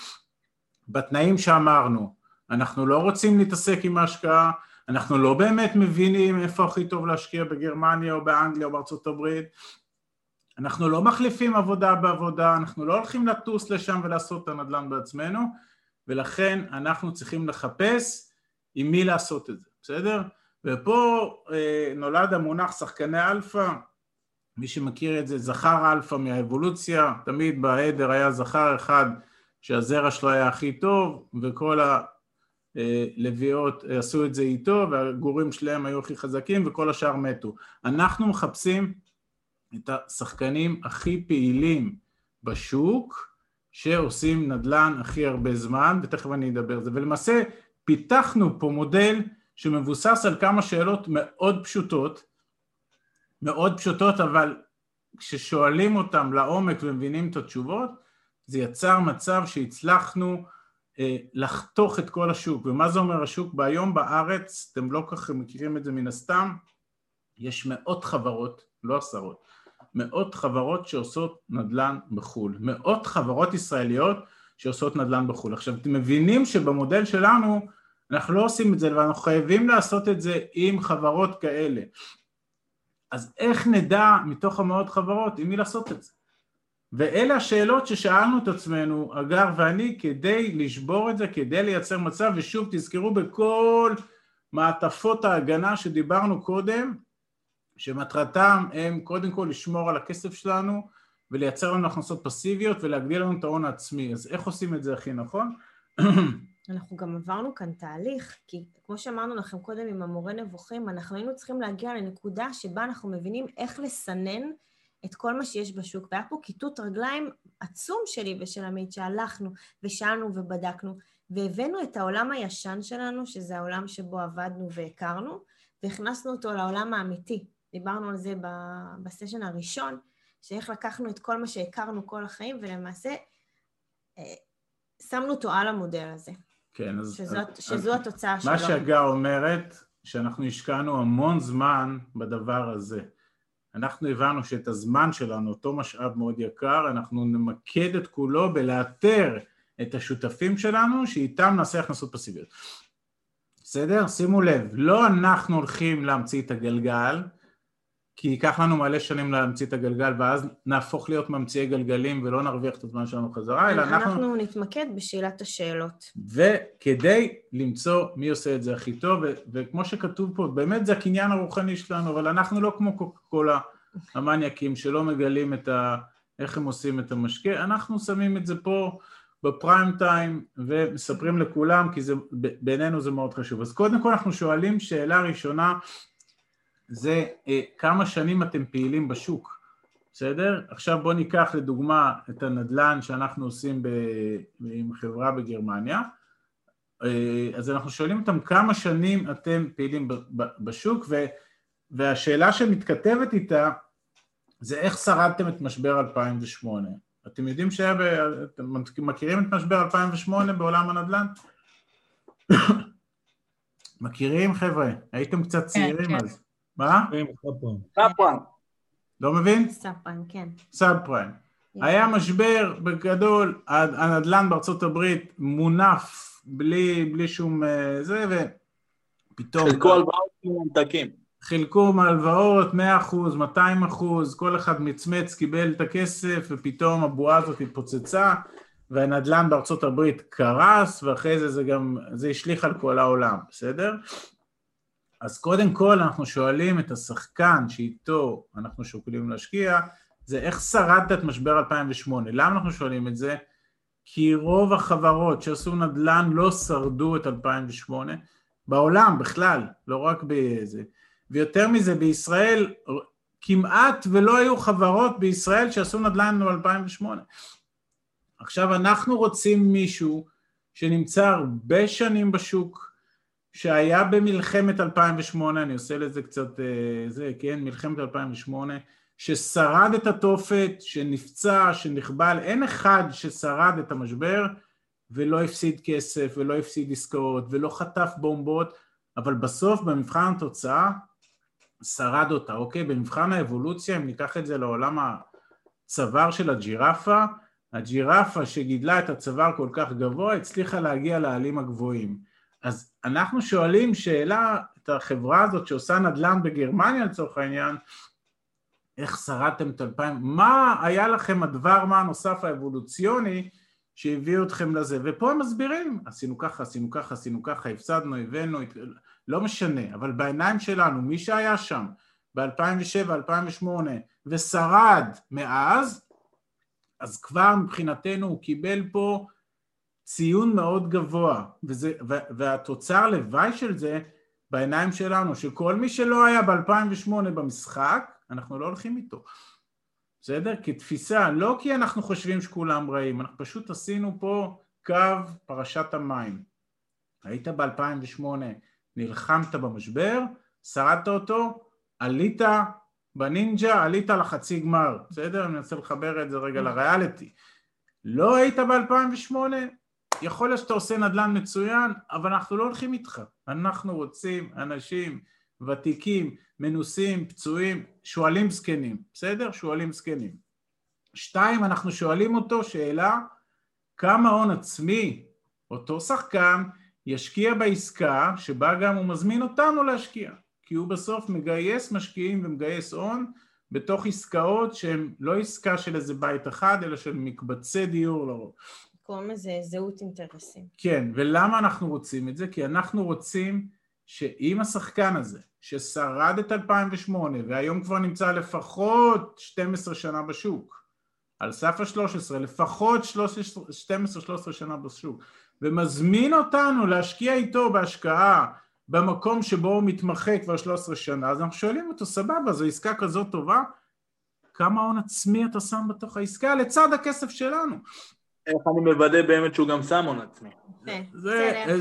בתנאים שאמרנו, אנחנו לא רוצים להתעסק עם ההשקעה, אנחנו לא באמת מבינים איפה הכי טוב להשקיע בגרמניה או באנגליה או בארצות הברית, אנחנו לא מחליפים עבודה בעבודה, אנחנו לא הולכים לטוס לשם ולעשות את הנדל"ן בעצמנו, ולכן אנחנו צריכים לחפש עם מי לעשות את זה, בסדר? ופה אה, נולד המונח שחקני אלפא, מי שמכיר את זה, זכר אלפא מהאבולוציה, תמיד בעדר היה זכר אחד שהזרע שלו היה הכי טוב, וכל הלביאות עשו את זה איתו, והגורים שלהם היו הכי חזקים, וכל השאר מתו. אנחנו מחפשים את השחקנים הכי פעילים בשוק, שעושים נדל"ן הכי הרבה זמן, ותכף אני אדבר על זה, ולמעשה פיתחנו פה מודל שמבוסס על כמה שאלות מאוד פשוטות, מאוד פשוטות, אבל כששואלים אותם לעומק ומבינים את התשובות, זה יצר מצב שהצלחנו אה, לחתוך את כל השוק. ומה זה אומר השוק? והיום בארץ, אתם לא ככה מכירים את זה מן הסתם, יש מאות חברות, לא עשרות, מאות חברות שעושות נדל"ן בחו"ל, מאות חברות ישראליות שעושות נדל"ן בחו"ל. עכשיו, אתם מבינים שבמודל שלנו אנחנו לא עושים את זה, ואנחנו חייבים לעשות את זה עם חברות כאלה. אז איך נדע מתוך המאות חברות עם מי לעשות את זה? ואלה השאלות ששאלנו את עצמנו, אגר ואני, כדי לשבור את זה, כדי לייצר מצב, ושוב תזכרו בכל מעטפות ההגנה שדיברנו קודם, שמטרתם הם קודם כל לשמור על הכסף שלנו, ולייצר לנו הכנסות פסיביות ולהגדיל לנו את ההון העצמי. אז איך עושים את זה הכי נכון? אנחנו גם עברנו כאן תהליך, כי כמו שאמרנו לכם קודם עם המורה נבוכים, אנחנו היינו צריכים להגיע לנקודה שבה אנחנו מבינים איך לסנן את כל מה שיש בשוק. והיה פה כיתות רגליים עצום שלי ושל עמית, שהלכנו ושאלנו ובדקנו, והבאנו את העולם הישן שלנו, שזה העולם שבו עבדנו והכרנו, והכנסנו אותו לעולם האמיתי. דיברנו על זה בסשן הראשון, שאיך לקחנו את כל מה שהכרנו כל החיים, ולמעשה אה, שמנו אותו על המודל הזה. כן, אז... שזו, אז, שזו אז התוצאה שלו. מה שהגה אומרת, שאנחנו השקענו המון זמן בדבר הזה. אנחנו הבנו שאת הזמן שלנו, אותו משאב מאוד יקר, אנחנו נמקד את כולו בלאתר את השותפים שלנו, שאיתם נעשה הכנסות פסיביות. בסדר? שימו לב, לא אנחנו הולכים להמציא את הגלגל, כי ייקח לנו מלא שנים להמציא את הגלגל ואז נהפוך להיות ממציאי גלגלים ולא נרוויח את הזמן שלנו חזרה, אלא אנחנו... אנחנו נתמקד בשאלת השאלות. וכדי למצוא מי עושה את זה הכי טוב, ו- וכמו שכתוב פה, באמת זה הקניין הרוחני שלנו, אבל אנחנו לא כמו קוקה קולה המניאקים שלא מגלים את ה... איך הם עושים את המשקה, אנחנו שמים את זה פה בפריים טיים ומספרים לכולם, כי זה, בעינינו זה מאוד חשוב. אז קודם כל אנחנו שואלים שאלה ראשונה, זה אה, כמה שנים אתם פעילים בשוק, בסדר? עכשיו בואו ניקח לדוגמה את הנדל"ן שאנחנו עושים ב, עם חברה בגרמניה, אה, אז אנחנו שואלים אותם כמה שנים אתם פעילים ב, ב, בשוק, ו, והשאלה שמתכתבת איתה זה איך שרדתם את משבר 2008. אתם יודעים שהיה, ב... אתם מכירים את משבר 2008 בעולם הנדל"ן? מכירים חבר'ה? הייתם קצת צעירים כן. אז. מה? סאפרן. לא מבין? סאפרן, כן. סאב פריים. היה משבר בגדול, הנדל"ן בארצות הברית מונף בלי, בלי שום אה, זה, ופתאום... חלקו הלוואות ממתקים. חילקו מהלוואות 100%, 200%, כל אחד מצמץ, קיבל את הכסף, ופתאום הבועה הזאת התפוצצה, והנדל"ן בארצות הברית קרס, ואחרי זה זה גם, זה השליך על כל העולם, בסדר? אז קודם כל אנחנו שואלים את השחקן שאיתו אנחנו שוקלים להשקיע, זה איך שרדת את משבר 2008. למה אנחנו שואלים את זה? כי רוב החברות שעשו נדל"ן לא שרדו את 2008, בעולם בכלל, לא רק בזה. ויותר מזה, בישראל כמעט ולא היו חברות בישראל שעשו נדל"ן ב-2008. עכשיו אנחנו רוצים מישהו שנמצא הרבה שנים בשוק, שהיה במלחמת 2008, אני עושה לזה קצת, אה, זה, כן, מלחמת 2008, ששרד את התופת, שנפצע, שנחבל, אין אחד ששרד את המשבר ולא הפסיד כסף ולא הפסיד עסקאות ולא חטף בומבות, אבל בסוף במבחן התוצאה שרד אותה, אוקיי? במבחן האבולוציה, אם ניקח את זה לעולם הצוואר של הג'ירפה, הג'ירפה שגידלה את הצוואר כל כך גבוה הצליחה להגיע לעלים הגבוהים. אז אנחנו שואלים שאלה את החברה הזאת שעושה נדל"ן בגרמניה לצורך העניין, איך שרדתם את אלפיים, מה היה לכם הדבר מה הנוסף האבולוציוני שהביא אתכם לזה, ופה הם מסבירים, עשינו ככה, עשינו ככה, עשינו ככה, הפסדנו, הבאנו, לא משנה, אבל בעיניים שלנו, מי שהיה שם ב-2007, 2008 ושרד מאז, אז כבר מבחינתנו הוא קיבל פה ציון מאוד גבוה, וזה, והתוצר לוואי של זה בעיניים שלנו, שכל מי שלא היה ב-2008 במשחק, אנחנו לא הולכים איתו. בסדר? כתפיסה, לא כי אנחנו חושבים שכולם רעים, אנחנו פשוט עשינו פה קו פרשת המים. היית ב-2008, נלחמת במשבר, שרדת אותו, עלית בנינג'ה, עלית לחצי גמר, בסדר? אני מנסה לחבר את זה רגע לריאליטי. לא היית ב-2008, יכול להיות שאתה עושה נדל"ן מצוין, אבל אנחנו לא הולכים איתך. אנחנו רוצים אנשים ותיקים, מנוסים, פצועים, שואלים זקנים, בסדר? שואלים זקנים. שתיים, אנחנו שואלים אותו שאלה, כמה הון עצמי אותו שחקן ישקיע בעסקה שבה גם הוא מזמין אותנו להשקיע, כי הוא בסוף מגייס משקיעים ומגייס הון בתוך עסקאות שהן לא עסקה של איזה בית אחד, אלא של מקבצי דיור לרוב. קוראים לזה זהות אינטרסים. כן, ולמה אנחנו רוצים את זה? כי אנחנו רוצים שאם השחקן הזה, ששרד את 2008 והיום כבר נמצא לפחות 12 שנה בשוק, על סף ה-13, לפחות 12-13 שנה בשוק, ומזמין אותנו להשקיע איתו בהשקעה במקום שבו הוא מתמחה כבר 13 שנה, אז אנחנו שואלים אותו, סבבה, זו עסקה כזאת טובה? כמה הון עצמי אתה שם בתוך העסקה לצד הכסף שלנו? איך אני מוודא באמת שהוא גם שם הון עצמי? זו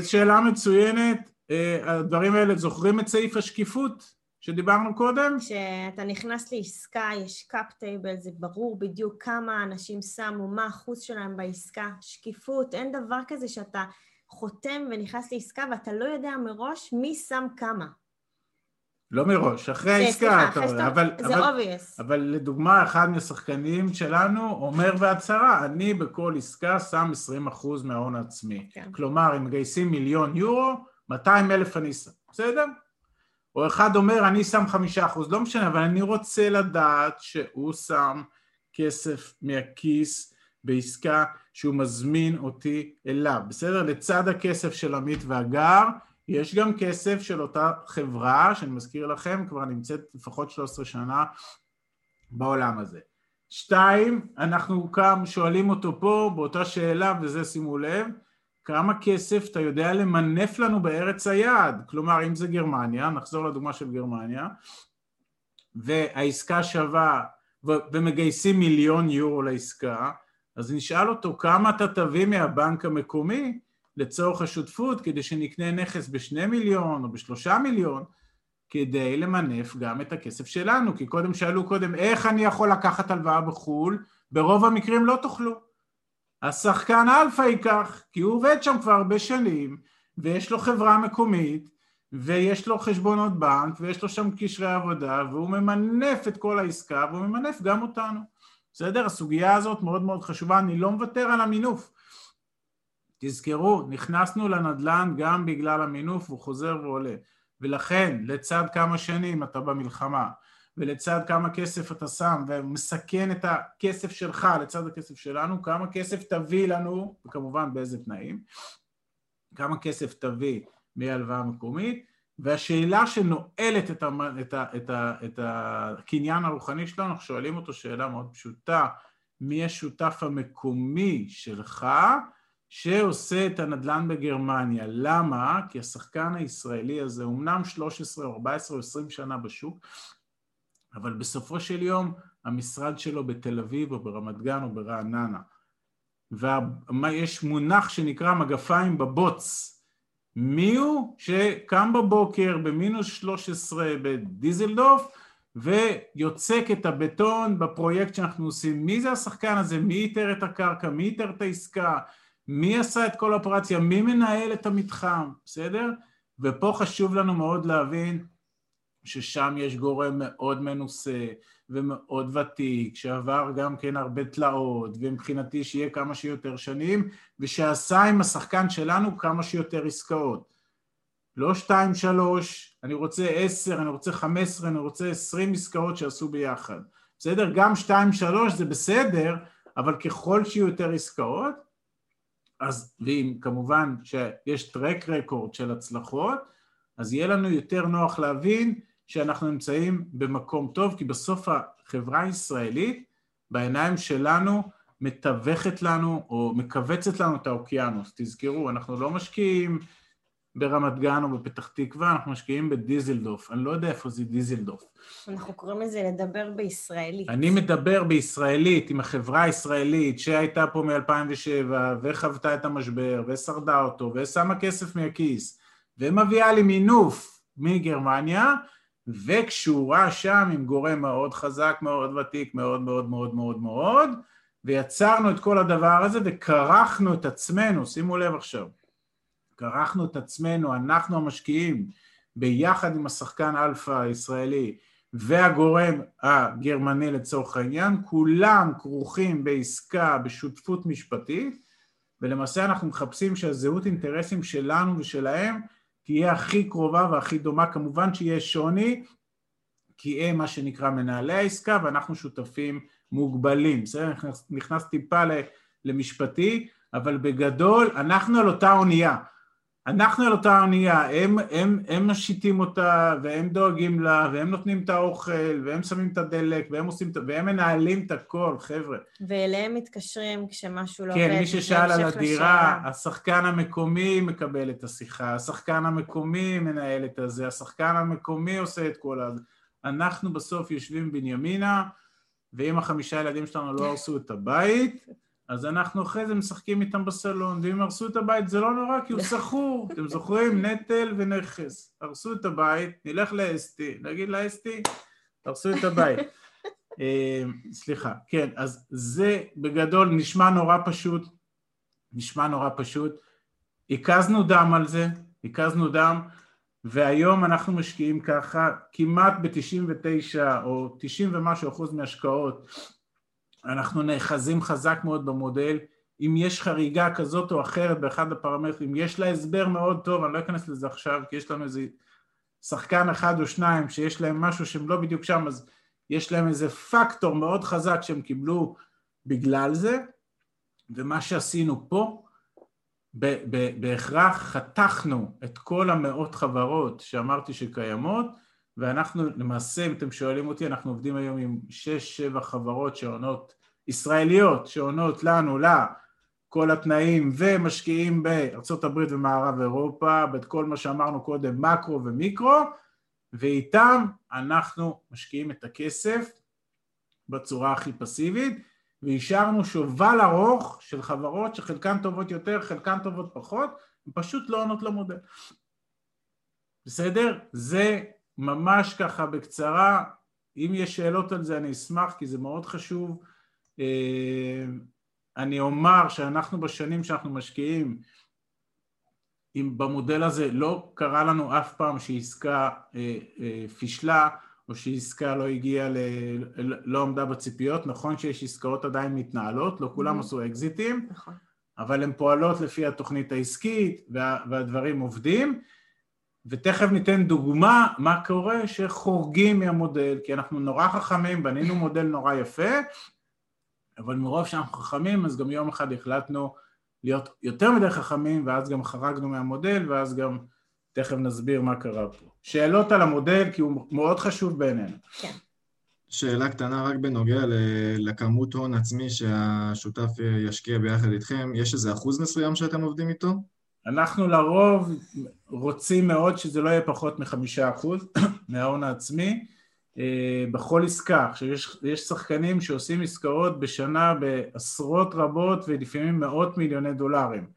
שאלה מצוינת, אה, הדברים האלה, זוכרים את סעיף השקיפות שדיברנו קודם? כשאתה נכנס לעסקה, יש קאפ טייבל, זה ברור בדיוק כמה אנשים שמו, מה האחוז שלהם בעסקה, שקיפות, אין דבר כזה שאתה חותם ונכנס לעסקה ואתה לא יודע מראש מי שם כמה. לא מראש, אחרי העסקה אתה רואה, אבל, אבל. אבל לדוגמה אחד מהשחקנים שלנו אומר בהצהרה, אני בכל עסקה שם 20% מההון העצמי. כן. כלומר, אם מגייסים מיליון יורו, 200 אלף אני שם, בסדר? או אחד אומר, אני שם 5%, לא משנה, אבל אני רוצה לדעת שהוא שם כסף מהכיס בעסקה שהוא מזמין אותי אליו, בסדר? לצד הכסף של עמית והגר, יש גם כסף של אותה חברה, שאני מזכיר לכם, כבר נמצאת לפחות 13 שנה בעולם הזה. שתיים, אנחנו גם שואלים אותו פה באותה שאלה, וזה שימו לב, כמה כסף אתה יודע למנף לנו בארץ היעד? כלומר, אם זה גרמניה, נחזור לדוגמה של גרמניה, והעסקה שווה, ומגייסים מיליון יורו לעסקה, אז נשאל אותו כמה אתה תביא מהבנק המקומי לצורך השותפות כדי שנקנה נכס בשני מיליון או בשלושה מיליון כדי למנף גם את הכסף שלנו, כי קודם שאלו קודם איך אני יכול לקחת הלוואה בחו"ל, ברוב המקרים לא תוכלו. השחקן אלפא ייקח, כי הוא עובד שם כבר הרבה שנים, ויש לו חברה מקומית, ויש לו חשבונות בנק, ויש לו שם קשרי עבודה, והוא ממנף את כל העסקה, והוא ממנף גם אותנו. בסדר? הסוגיה הזאת מאוד מאוד חשובה, אני לא מוותר על המינוף. תזכרו, נכנסנו לנדל"ן גם בגלל המינוף, הוא חוזר ועולה. ולכן, לצד כמה שנים אתה במלחמה, ולצד כמה כסף אתה שם ומסכן את הכסף שלך לצד הכסף שלנו, כמה כסף תביא לנו, וכמובן באיזה תנאים, כמה כסף תביא מהלוואה מקומית, והשאלה שנועלת את, המ, את, ה, את, ה, את הקניין הרוחני שלנו, אנחנו שואלים אותו שאלה מאוד פשוטה, מי השותף המקומי שלך שעושה את הנדל"ן בגרמניה? למה? כי השחקן הישראלי הזה, אמנם 13 או 14 או 20 שנה בשוק, אבל בסופו של יום המשרד שלו בתל אביב או ברמת גן או ברעננה. ויש מונח שנקרא מגפיים בבוץ. מי הוא שקם בבוקר במינוס 13 בדיזלדורף ויוצק את הבטון בפרויקט שאנחנו עושים? מי זה השחקן הזה? מי איתר את הקרקע? מי איתר את העסקה? מי עשה את כל האופרציה? מי מנהל את המתחם? בסדר? ופה חשוב לנו מאוד להבין ששם יש גורם מאוד מנוסה ומאוד ותיק, שעבר גם כן הרבה תלאות, ומבחינתי שיהיה כמה שיותר שנים, ושעשה עם השחקן שלנו כמה שיותר עסקאות. לא שתיים, שלוש, אני רוצה עשר, אני רוצה חמש עשרה, אני רוצה עשרים עסקאות שעשו ביחד. בסדר? גם שתיים, שלוש זה בסדר, אבל ככל שיהיו יותר עסקאות, אז, ואם כמובן שיש טרק רקורד של הצלחות, אז יהיה לנו יותר נוח להבין שאנחנו נמצאים במקום טוב, כי בסוף החברה הישראלית בעיניים שלנו מתווכת לנו או מכווצת לנו את האוקיינוס. תזכרו, אנחנו לא משקיעים ברמת גן או בפתח תקווה, אנחנו משקיעים בדיזלדוף. אני לא יודע איפה זה דיזלדוף. אנחנו קוראים לזה לדבר בישראלית. אני מדבר בישראלית, עם החברה הישראלית שהייתה פה מ-2007 וחוותה את המשבר ושרדה אותו ושמה כסף מהכיס ומביאה לי מינוף מגרמניה, וקשורה שם עם גורם מאוד חזק, מאוד ותיק, מאוד מאוד מאוד מאוד מאוד, ויצרנו את כל הדבר הזה וכרכנו את עצמנו, שימו לב עכשיו, כרכנו את עצמנו, אנחנו המשקיעים, ביחד עם השחקן אלפא הישראלי והגורם הגרמני לצורך העניין, כולם כרוכים בעסקה, בשותפות משפטית, ולמעשה אנחנו מחפשים שהזהות אינטרסים שלנו ושלהם תהיה הכי קרובה והכי דומה, כמובן שיהיה שוני, כי הם מה שנקרא מנהלי העסקה ואנחנו שותפים מוגבלים, בסדר? נכנס, נכנס טיפה למשפטי, אבל בגדול אנחנו על אותה אונייה. אנחנו על אותה אונייה, הם, הם, הם משיתים אותה, והם דואגים לה, והם נותנים את האוכל, והם שמים את הדלק, והם עושים, את- והם מנהלים את הכל, חבר'ה. ואליהם מתקשרים כשמשהו לא עובד. כן, מי ששאל על הדירה, לשאלה. השחקן המקומי מקבל את השיחה, השחקן המקומי מנהל את הזה, השחקן המקומי עושה את כל ה... אנחנו בסוף יושבים בנימינה, ואם החמישה ילדים שלנו לא הרסו את הבית, אז אנחנו אחרי זה משחקים איתם בסלון, ואם הרסו את הבית זה לא נורא כי הוא שכור, אתם זוכרים? נטל ונכס. הרסו את הבית, נלך לאסתי, נגיד לאסתי, הרסו את הבית. אה, סליחה, כן, אז זה בגדול נשמע נורא פשוט, נשמע נורא פשוט. הקזנו דם על זה, הקזנו דם, והיום אנחנו משקיעים ככה כמעט ב-99 או 90 ומשהו אחוז מהשקעות, אנחנו נאחזים חזק מאוד במודל, אם יש חריגה כזאת או אחרת באחד הפרמטרים, יש לה הסבר מאוד טוב, אני לא אכנס לזה עכשיו, כי יש לנו איזה שחקן אחד או שניים שיש להם משהו שהם לא בדיוק שם, אז יש להם איזה פקטור מאוד חזק שהם קיבלו בגלל זה, ומה שעשינו פה, ב- ב- בהכרח חתכנו את כל המאות חברות שאמרתי שקיימות, ואנחנו למעשה, אם אתם שואלים אותי, אנחנו עובדים היום עם שש-שבע חברות שעונות, ישראליות, שעונות לנו, לה, כל התנאים, ומשקיעים בארצות הברית ומערב אירופה, ואת כל מה שאמרנו קודם, מקרו ומיקרו, ואיתם אנחנו משקיעים את הכסף בצורה הכי פסיבית, והשארנו שובל ארוך של חברות שחלקן טובות יותר, חלקן טובות פחות, הן פשוט לא עונות למודל. בסדר? זה ממש ככה בקצרה, אם יש שאלות על זה אני אשמח כי זה מאוד חשוב. אה, אני אומר שאנחנו בשנים שאנחנו משקיעים, אם במודל הזה לא קרה לנו אף פעם שעסקה אה, אה, פישלה או שעסקה לא הגיעה, ל... לא עמדה בציפיות, נכון שיש עסקאות עדיין מתנהלות, לא כולם Mhm. עשו אקזיטים, נכון. אבל הן פועלות לפי התוכנית העסקית וה... והדברים עובדים, ותכף ניתן דוגמה מה קורה שחורגים מהמודל, כי אנחנו נורא חכמים, בנינו מודל נורא יפה, אבל מרוב שאנחנו חכמים אז גם יום אחד החלטנו להיות יותר מדי חכמים ואז גם חרגנו מהמודל ואז גם תכף נסביר מה קרה פה. שאלות על המודל כי הוא מאוד חשוב בעינינו. שאלה קטנה רק בנוגע לכמות הון עצמי שהשותף ישקיע ביחד איתכם, יש איזה אחוז מסוים שאתם עובדים איתו? אנחנו לרוב רוצים מאוד שזה לא יהיה פחות מחמישה אחוז מההון העצמי בכל עסקה. עכשיו יש, יש שחקנים שעושים עסקאות בשנה בעשרות רבות ולפעמים מאות מיליוני דולרים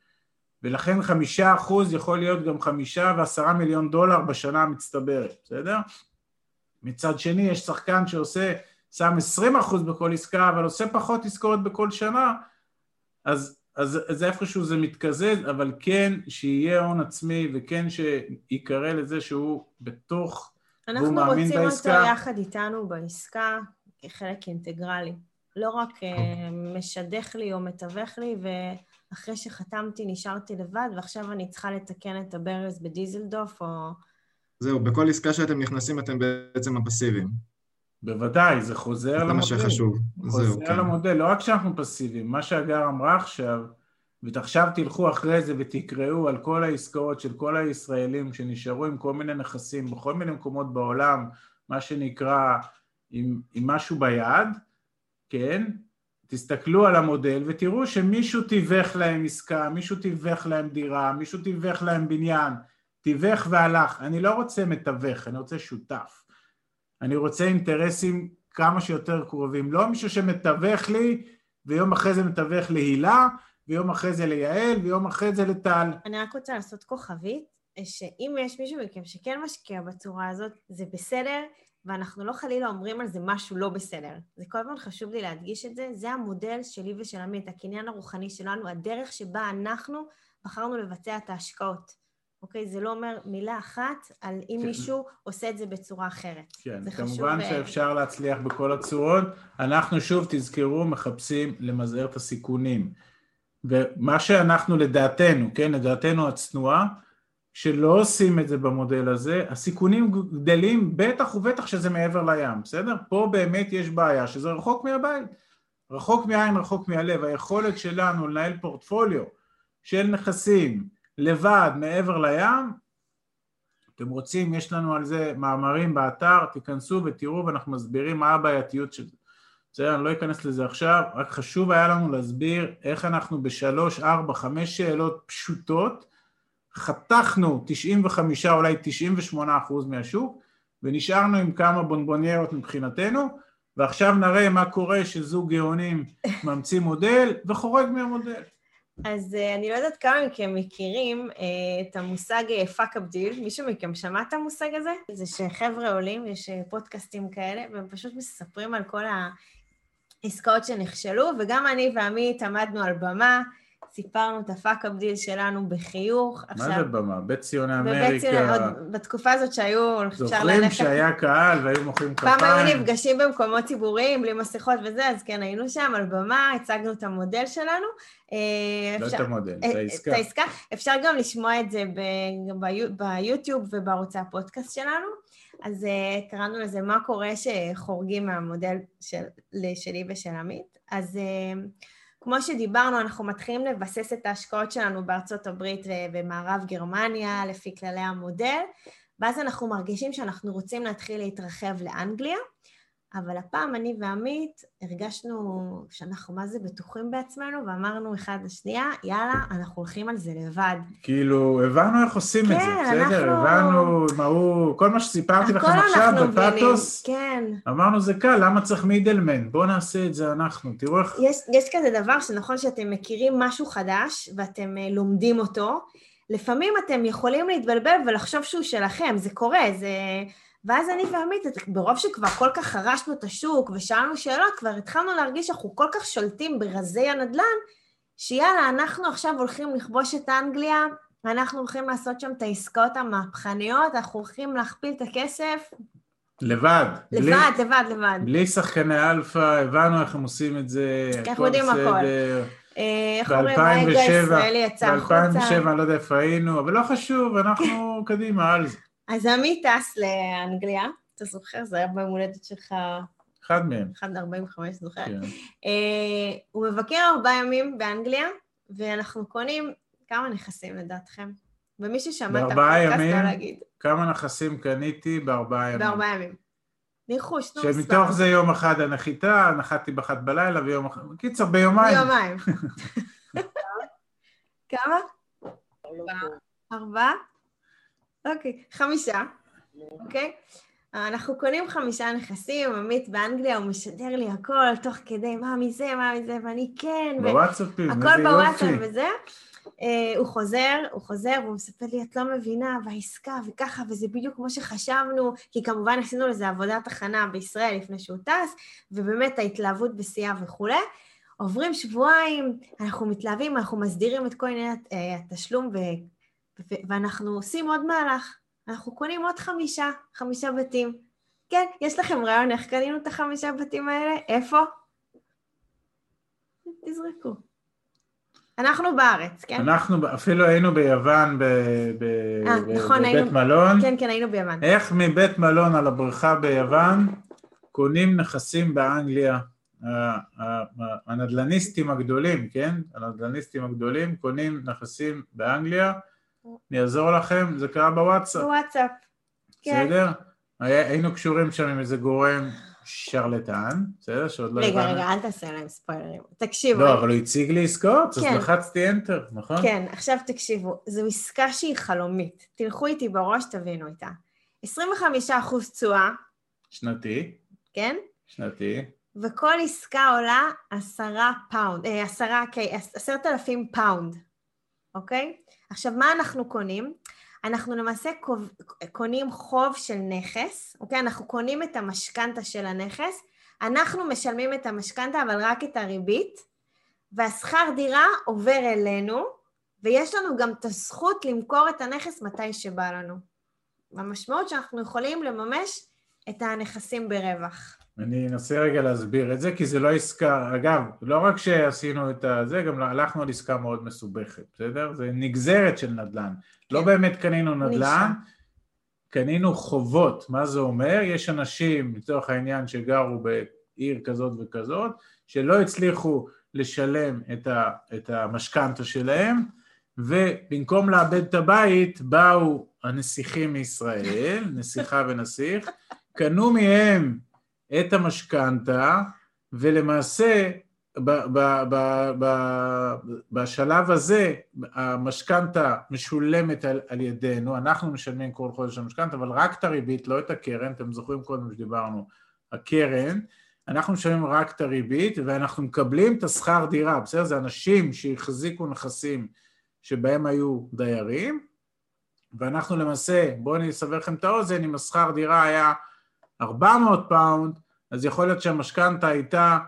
ולכן חמישה אחוז יכול להיות גם חמישה ועשרה מיליון דולר בשנה המצטברת, בסדר? מצד שני יש שחקן שעושה, שם עשרים אחוז בכל עסקה אבל עושה פחות עסקאות בכל שנה אז אז, אז איפשהו זה מתקזז, אבל כן שיהיה הון עצמי וכן שיקרא לזה שהוא בתוך, אנחנו רוצים אותו בעסקה. יחד איתנו בעסקה כחלק אינטגרלי. לא רק אוקיי. אה, משדך לי או מתווך לי, ואחרי שחתמתי נשארתי לבד, ועכשיו אני צריכה לתקן את הברז בדיזלדוף, או... זהו, בכל עסקה שאתם נכנסים אתם בעצם הפסיביים. בוודאי, זה חוזר זה למודל. מה שחשוב. זהו, חוזר כן. למודל, לא רק שאנחנו פסיביים, מה שהגר אמרה עכשיו, ועכשיו תלכו אחרי זה ותקראו על כל העסקאות של כל הישראלים שנשארו עם כל מיני נכסים בכל מיני מקומות בעולם, מה שנקרא עם, עם משהו ביד, כן? תסתכלו על המודל ותראו שמישהו תיווך להם עסקה, מישהו תיווך להם דירה, מישהו תיווך להם בניין, תיווך והלך. אני לא רוצה מתווך, אני רוצה שותף. אני רוצה אינטרסים כמה שיותר קרובים, לא מישהו שמתווך לי ויום אחרי זה מתווך להילה, ויום אחרי זה ליעל, ויום אחרי זה לטל. אני רק רוצה לעשות כוכבית, שאם יש מישהו מכם שכן משקיע בצורה הזאת, זה בסדר, ואנחנו לא חלילה אומרים על זה משהו לא בסדר. זה כל הזמן חשוב לי להדגיש את זה, זה המודל שלי ושל עמית, הקניין הרוחני שלנו, הדרך שבה אנחנו בחרנו לבצע את ההשקעות. אוקיי? זה לא אומר מילה אחת על אם כן. מישהו עושה את זה בצורה אחרת. כן, זה חשוב, כמובן אה, שאפשר להצליח בכל הצורות. אנחנו שוב, תזכרו, מחפשים למזער את הסיכונים. ומה שאנחנו לדעתנו, כן, לדעתנו הצנועה, שלא עושים את זה במודל הזה, הסיכונים גדלים בטח ובטח שזה מעבר לים, בסדר? פה באמת יש בעיה, שזה רחוק מהבית. רחוק מהעין, רחוק מהלב. היכולת שלנו לנהל פורטפוליו של נכסים, לבד, מעבר לים, אתם רוצים, יש לנו על זה מאמרים באתר, תיכנסו ותראו ואנחנו מסבירים מה הבעייתיות של זה. בסדר, אני לא אכנס לזה עכשיו, רק חשוב היה לנו להסביר איך אנחנו בשלוש, ארבע, חמש שאלות פשוטות, חתכנו 95, אולי 98 אחוז מהשוק, ונשארנו עם כמה בונבוניירות מבחינתנו, ועכשיו נראה מה קורה שזוג גאונים ממציא מודל וחורג מהמודל. אז uh, אני לא יודעת כמה מכם מכירים uh, את המושג fuck up deal, מישהו מכם שמע את המושג הזה? זה שחבר'ה עולים, יש uh, פודקאסטים כאלה, והם פשוט מספרים על כל העסקאות שנכשלו, וגם אני ועמית עמדנו על במה, סיפרנו את ה fuck-up deal שלנו בחיוך. מה זה במה? בית ציוני אמריקה. עוד בתקופה הזאת שהיו... זוכרים שהיה קהל והיו מוחאים כפיים. פעם היו נפגשים במקומות ציבוריים, בלי מסכות וזה, אז כן, היינו שם על במה, הצגנו את המודל שלנו. אה, לא את המודל, את העסקה. את העסקה. אפשר גם לשמוע את זה ביוטיוב ובערוצי הפודקאסט שלנו. אז uh, קראנו לזה מה קורה שחורגים מהמודל של, שלי ושל עמית. אז uh, כמו שדיברנו, אנחנו מתחילים לבסס את ההשקעות שלנו בארצות הברית ובמערב גרמניה, לפי כללי המודל, ואז אנחנו מרגישים שאנחנו רוצים להתחיל להתרחב לאנגליה. אבל הפעם אני ועמית הרגשנו שאנחנו מה זה בטוחים בעצמנו, ואמרנו אחד לשנייה, יאללה, אנחנו הולכים על זה לבד. כאילו, הבנו איך עושים כן, את זה, בסדר? אנחנו... הבנו מה הוא, כל מה שסיפרתי לכם עכשיו בפאתוס, כן. אמרנו זה קל, למה צריך מידלמן? בואו נעשה את זה אנחנו, תראו איך... יש, יש כזה דבר שנכון שאתם מכירים משהו חדש, ואתם uh, לומדים אותו, לפעמים אתם יכולים להתבלבל ולחשוב שהוא שלכם, זה קורה, זה... ואז אני ועמית, ברוב שכבר כל כך חרשנו את השוק ושאלנו שאלות, כבר התחלנו להרגיש שאנחנו כל כך שולטים ברזי הנדל"ן, שיאללה, אנחנו עכשיו הולכים לכבוש את אנגליה, ואנחנו הולכים לעשות שם את העסקאות המהפכניות, אנחנו הולכים להכפיל את הכסף. לבד. לבד, בלי, לבד, לבד. בלי שחקני אלפא, הבנו איך הם עושים את זה, אנחנו הכל. אה, איך אומרים, האגו הישראלי יצא החוצה. ב-2007, אני לא יודע איפה היינו, אבל לא חשוב, אנחנו קדימה על זה. אז עמי טס לאנגליה, אתה זוכר? זה היה ביום הולדת שלך... אחד מהם. אחד מ-45, זוכר? כן. Uh, הוא מבקר ארבעה ימים באנגליה, ואנחנו קונים כמה נכסים לדעתכם? ומי ששמע את הפודקאסט לא להגיד. כמה נכסים קניתי בארבעה ימים? בארבעה ימים. ניחוש, נו מספר. שמתוך זה יום אחד הנחיתה, נחתתי באחת בלילה ויום אחד... קיצר, ביומיים. ביומיים. כמה? ארבעה? אוקיי, חמישה, אוקיי? אנחנו קונים חמישה נכסים, עמית באנגליה, הוא משדר לי הכל, תוך כדי מה מזה, מה מזה, ואני כן, בוואטסאפים. הכל בוואטסאפ וזה. Uh, הוא חוזר, הוא חוזר, והוא מספר לי, את לא מבינה, והעסקה, וככה, וזה בדיוק כמו שחשבנו, כי כמובן עשינו לזה עבודת הכנה בישראל לפני שהוא טס, ובאמת ההתלהבות בשיאה וכולי. עוברים שבועיים, אנחנו מתלהבים, אנחנו מסדירים את כל עניין uh, התשלום ואנחנו עושים עוד מהלך, אנחנו קונים עוד חמישה, חמישה בתים. כן, יש לכם רעיון איך קנינו את החמישה בתים האלה? איפה? תזרקו. אנחנו בארץ, כן? אנחנו אפילו היינו ביוון ב, ב, 아, ב, נכון, בבית היינו, מלון. כן, כן, היינו ביוון. איך מבית מלון על הבריכה ביוון קונים נכסים באנגליה? הנדלניסטים הגדולים, כן? הנדלניסטים הגדולים קונים נכסים באנגליה אני אעזור לכם, זה קרה בוואטסאפ. בוואטסאפ, כן. בסדר? היינו קשורים שם עם איזה גורם שרלטן, בסדר? שעוד לא הבנו. רגע, רגע, אל תעשה להם ספוילרים. תקשיבו. לא, אבל הוא הציג לי עסקאות, אז כן. לחצתי enter, נכון? כן, עכשיו תקשיבו, זו עסקה שהיא חלומית. תלכו איתי בראש, תבינו איתה. 25 אחוז תשואה. שנתי. כן? שנתי. וכל עסקה עולה עשרה פאונד, אה, עשרה, עשרת אלפים פאונד, אוקיי? עכשיו, מה אנחנו קונים? אנחנו למעשה קונים חוב של נכס, אוקיי? אנחנו קונים את המשכנתה של הנכס, אנחנו משלמים את המשכנתה, אבל רק את הריבית, והשכר דירה עובר אלינו, ויש לנו גם את הזכות למכור את הנכס מתי שבא לנו. המשמעות שאנחנו יכולים לממש את הנכסים ברווח. אני אנסה רגע להסביר את זה, כי זה לא עסקה, אגב, לא רק שעשינו את זה, גם הלכנו על עסקה מאוד מסובכת, בסדר? זה נגזרת של נדל"ן. לא כן. לא באמת קנינו נדל"ן, קנינו חובות. מה זה אומר? יש אנשים, לצורך העניין, שגרו בעיר כזאת וכזאת, שלא הצליחו לשלם את המשכנתה שלהם, ובמקום לאבד את הבית, באו הנסיכים מישראל, נסיכה ונסיך, קנו מהם את המשכנתה, ולמעשה ב, ב, ב, ב, בשלב הזה המשכנתה משולמת על, על ידינו, אנחנו משלמים כל חודש המשכנתה, אבל רק את הריבית, לא את הקרן, אתם זוכרים קודם שדיברנו, הקרן, אנחנו משלמים רק את הריבית ואנחנו מקבלים את השכר דירה, בסדר? זה אנשים שהחזיקו נכסים שבהם היו דיירים, ואנחנו למעשה, בואו אני אסבר לכם את האוזן, אם השכר דירה היה 400 פאונד, אז יכול להיות שהמשכנתה הייתה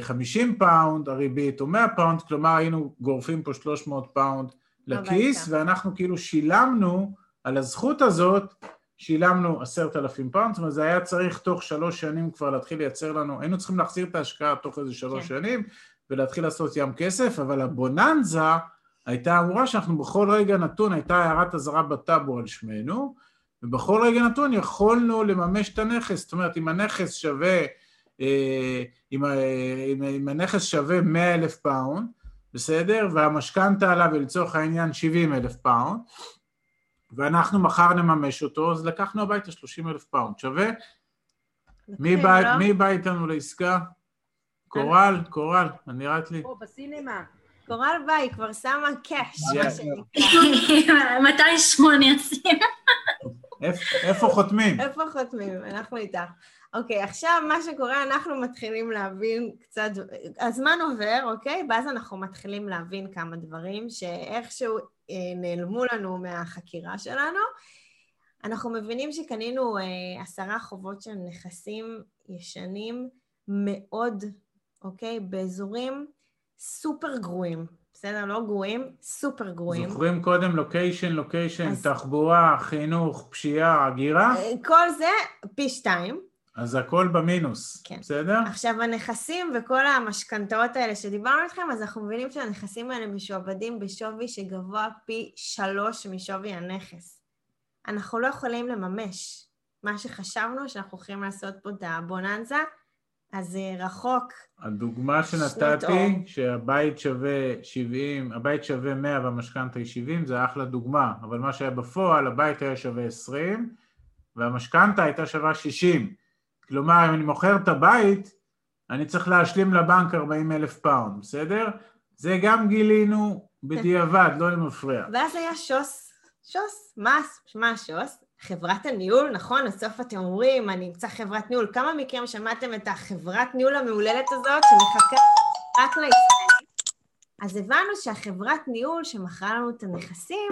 50 פאונד הריבית או 100 פאונד, כלומר היינו גורפים פה 300 פאונד לכיס, ואנחנו כאילו שילמנו על הזכות הזאת, שילמנו עשרת אלפים פאונד, זאת אומרת זה היה צריך תוך שלוש שנים כבר להתחיל לייצר לנו, היינו צריכים להחזיר את ההשקעה תוך איזה שלוש כן. שנים ולהתחיל לעשות ים כסף, אבל הבוננזה הייתה אמורה שאנחנו בכל רגע נתון, הייתה הערת אזהרה בטאבו על שמינו, ובכל רגע נתון יכולנו לממש את הנכס, זאת אומרת אם הנכס שווה אה, אם, אם, אם הנכס שווה 100 אלף פאונד, בסדר? והמשכנתה עליו היא לצורך העניין 70 אלף פאונד, ואנחנו מחר נממש אותו, אז לקחנו הביתה 30 אלף פאונד. שווה? מי בא, לא? מי בא איתנו לעסקה? קורל, קורל, אני נראית לי. פה, בסינמה. קורל בא, היא כבר שמה cash, מה שנקרא. מתי שמונה עושים? איפה חותמים? איפה חותמים? אנחנו איתך. אוקיי, עכשיו מה שקורה, אנחנו מתחילים להבין קצת, הזמן עובר, אוקיי? ואז אנחנו מתחילים להבין כמה דברים שאיכשהו אה, נעלמו לנו מהחקירה שלנו. אנחנו מבינים שקנינו אה, עשרה חובות של נכסים ישנים מאוד, אוקיי? באזורים סופר גרועים. בסדר? לא גרועים, סופר גרועים. זוכרים קודם לוקיישן, לוקיישן, אז... תחבורה, חינוך, פשיעה, הגירה? אה, כל זה פי שתיים. אז הכל במינוס, כן. בסדר? עכשיו הנכסים וכל המשכנתאות האלה שדיברנו איתכם, אז אנחנו מבינים שהנכסים האלה משועבדים בשווי שגבוה פי שלוש משווי הנכס. אנחנו לא יכולים לממש מה שחשבנו שאנחנו הולכים לעשות פה את הבוננזה, אז זה רחוק. הדוגמה שנתתי, שהבית שווה 70, הבית שווה 100 והמשכנתה היא 70, זה אחלה דוגמה, אבל מה שהיה בפועל, הבית היה שווה 20 והמשכנתה הייתה שווה 60. כלומר, אם אני מוכר את הבית, אני צריך להשלים לבנק 40 אלף פאונד, בסדר? זה גם גילינו בדיעבד, לא מפריע. ואז היה שוס, שוס, מס, מה שוס? חברת הניהול, נכון? בסוף אתם אומרים, אני אמצא חברת ניהול. כמה מכם שמעתם את החברת ניהול המהוללת הזאת שמחכה רק לישראלים? אז הבנו שהחברת ניהול שמכרה לנו את הנכסים,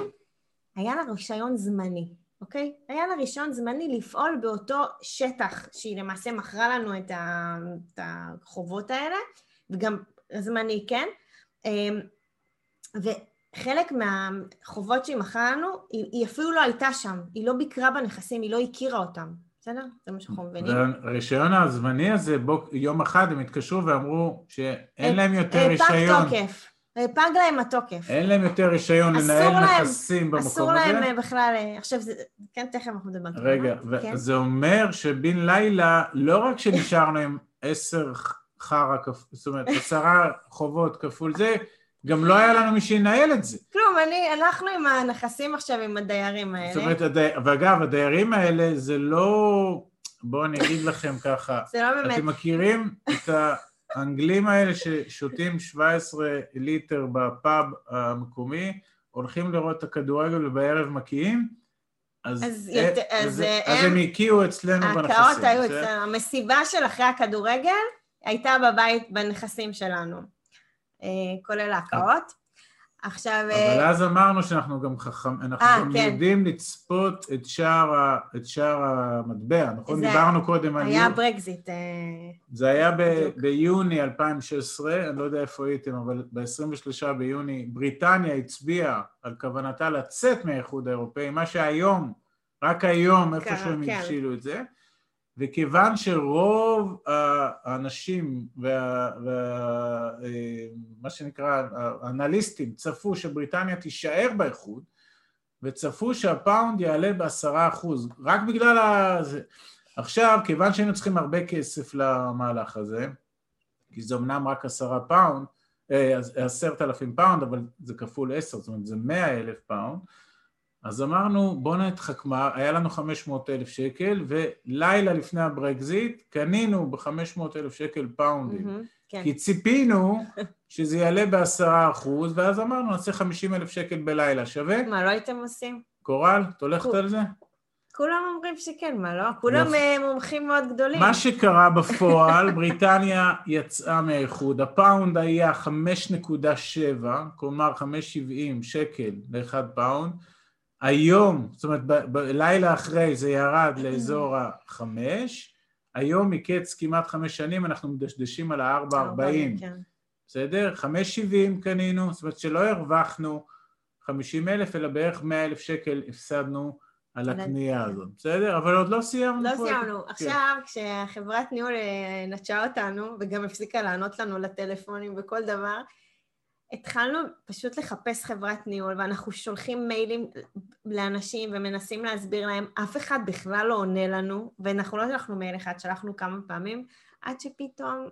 היה לה רישיון זמני. אוקיי? היה לה רישיון זמני לפעול באותו שטח שהיא למעשה מכרה לנו את, ה, את החובות האלה, וגם זמני, כן? אמ, וחלק מהחובות שהיא מכרה לנו, היא, היא אפילו לא הייתה שם, היא לא ביקרה בנכסים, היא לא הכירה אותם. בסדר? זה מה שאנחנו מבינים. והרישיון הזמני הזה, בו, יום אחד הם התקשרו ואמרו שאין להם יותר רישיון. פג תוקף. פג להם התוקף. אין להם יותר רישיון לנהל נכסים במקום הזה? אסור להם אה, בכלל, אה, עכשיו, זה, כן, תכף אנחנו נדבר. רגע, כן. זה אומר שבן לילה, לא רק שנשארנו עם עשר חרא, זאת אומרת, עשרה חובות כפול זה, גם לא היה לנו מי שינהל את זה. כלום, אני, הלכנו עם הנכסים עכשיו, עם הדיירים האלה. זאת אומרת, הדי... ואגב, הדיירים האלה זה לא... בואו אני אגיד לכם ככה. זה לא באמת. אתם מכירים את. האנגלים האלה ששותים 17 ליטר בפאב המקומי, הולכים לראות את הכדורגל ובערב מקיאים, אז, אז, אה, אז, אז, הם, אז הם הקיאו אצלנו בנכסים. ההקאות היו אצלנו. המסיבה של אחרי הכדורגל הייתה בבית בנכסים שלנו, אה, כולל ההקאות. עכשיו... אבל אה, אז אמרנו שאנחנו גם חכם, אנחנו 아, אה, גם כן. יודעים לצפות את שער, ה, את שער המטבע, נכון? זה דיברנו קודם על... היה ברקזיט. אה, זה היה ב, ביוני 2016, אני לא יודע איפה הייתם, אבל ב-23 ביוני בריטניה הצביעה על כוונתה לצאת מהאיחוד האירופאי, מה שהיום, רק היום, איפה שהם כן. הבשילו את זה. וכיוון שרוב האנשים וה... וה... אה, שנקרא האנליסטים צפו שבריטניה תישאר באיחוד וצפו שהפאונד יעלה בעשרה אחוז רק בגלל ה... עכשיו כיוון שהיינו צריכים הרבה כסף למהלך הזה כי זה אמנם רק עשרה פאונד אה, עשרת אלפים פאונד, אבל זה כפול עשר, זאת אומרת זה מאה אלף פאונד, אז אמרנו בוא נתחכמה, היה לנו 500 אלף שקל, ולילה לפני הברקזיט קנינו ב-500 אלף שקל פאונדים. מהמם, כן. כי ציפינו שזה יעלה בעשרה אחוז, ואז אמרנו נעשה 50 אלף שקל בלילה, שווה? מה, לא הייתם עושים? קורל, את הולכת על זה? כולם אומרים שכן, מה לא? כולם יופי. אה, מומחים מאוד גדולים. מה שקרה בפועל, בריטניה יצאה מהאיחוד, הפאונד היה 5.7, כלומר 5.70 שקל לאחד פאונד, היום, זאת אומרת ב- בלילה אחרי זה ירד לאזור החמש, היום מקץ כמעט חמש שנים אנחנו מדשדשים על ה-4.40, כן. בסדר? 5.70 קנינו, זאת אומרת שלא הרווחנו 50 אלף, אלא בערך 100 אלף שקל הפסדנו על הקנייה הזאת, בסדר? אבל עוד לא סיימנו. לא. סיימנו. כן. עכשיו, כשהחברת ניהול אה, נטשה אותנו, וגם הפסיקה לענות לנו לטלפונים וכל דבר, התחלנו פשוט לחפש חברת ניהול, ואנחנו שולחים מיילים לאנשים ומנסים להסביר להם, אף אחד בכלל לא עונה לנו, ואנחנו לא שלחנו מייל אחד, שלחנו כמה פעמים, עד שפתאום...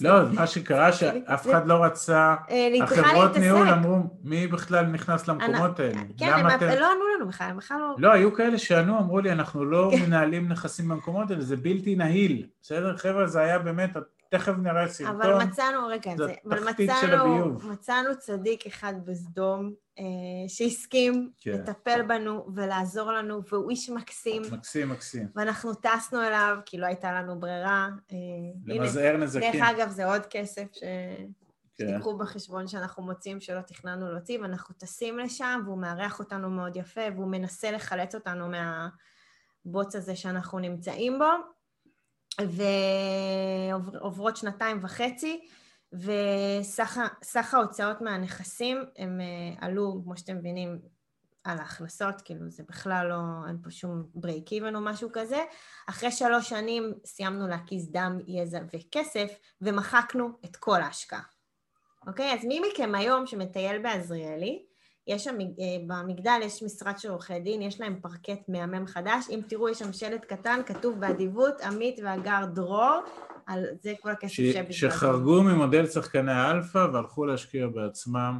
לא, מה שקרה שאף אחד לא רצה, אה, החברות. ניהול אמרו, מי בכלל נכנס למקומות האלה? כן, הם. לא ענו לנו בכלל, הם בכלל לא... לא, היו כאלה שענו, אמרו לי, אנחנו לא כן. מנהלים נכסים במקומות האלה, זה בלתי נהיל. בסדר, חבר'ה, זה היה באמת, תכף נראה סרטון. אבל מצאנו, רגע, זה זה, אבל מצאנו. מצאנו צדיק אחד בסדום אה, שהסכים כן. לטפל בנו ולעזור לנו, והוא איש מקסים, מקסים, מקסים. ואנחנו טסנו אליו, כי לא הייתה לנו ברירה. אה, למזער נזקים. דרך אגב, זה עוד כסף ש... כן. שתיקחו בחשבון שאנחנו מוצאים שלא תכננו להוציא, ואנחנו טסים לשם, והוא מארח אותנו מאוד יפה, והוא מנסה לחלץ אותנו מהבוץ הזה שאנחנו נמצאים בו. ועוברות שנתיים וחצי, וסך ההוצאות מהנכסים הם אה, עלו, כמו שאתם מבינים, על ההכנסות, כאילו זה בכלל לא, אין פה שום break even או משהו כזה. אחרי שלוש שנים סיימנו להקיז דם, יזע וכסף, ומחקנו את כל ההשקעה. אוקיי? אז מי מכם היום שמטייל בעזריאלי, יש שם, אה, במגדל יש משרד של עורכי דין, יש להם פרקט מהמם חדש. אם תראו, יש שם שלט קטן, כתוב באדיבות, עמית והגר דרור, על זה כל הכסף שבזבזנו. שחרגו ממודל שחקני האלפא והלכו להשקיע בעצמם.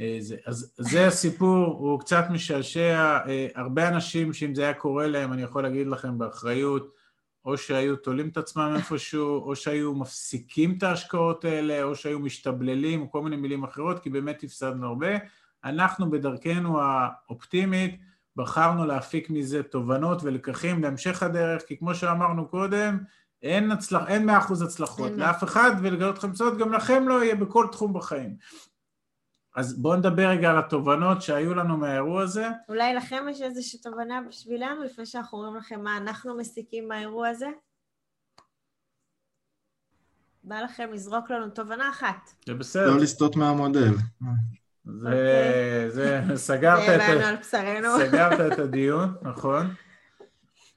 אה, זה- אז זה הסיפור, הוא קצת משעשע. אה, הרבה אנשים שאם זה היה קורה להם, אני יכול להגיד לכם באחריות, או שהיו תולים את עצמם איפשהו, או שהיו מפסיקים את ההשקעות האלה, או שהיו משתבללים, או כל מיני מילים אחרות, כי באמת הפסדנו הרבה. אנחנו בדרכנו האופטימית בחרנו להפיק מזה תובנות ולקחים להמשך הדרך, כי כמו שאמרנו קודם, אין, הצלח, אין 100% הצלחות אין לאף אחד, ולגלות לכם סוד, גם לכם לא יהיה בכל תחום בחיים. אז בואו נדבר רגע על התובנות שהיו לנו מהאירוע הזה. אולי לכם יש איזושהי תובנה בשבילנו, לפני שאנחנו אומרים לכם מה אנחנו מסיקים מהאירוע הזה? בא לכם לזרוק לנו תובנה אחת. זה בסדר. לא לסטות מהמודל. זה, זה, סגרת את. סגרת את הדיון, נכון?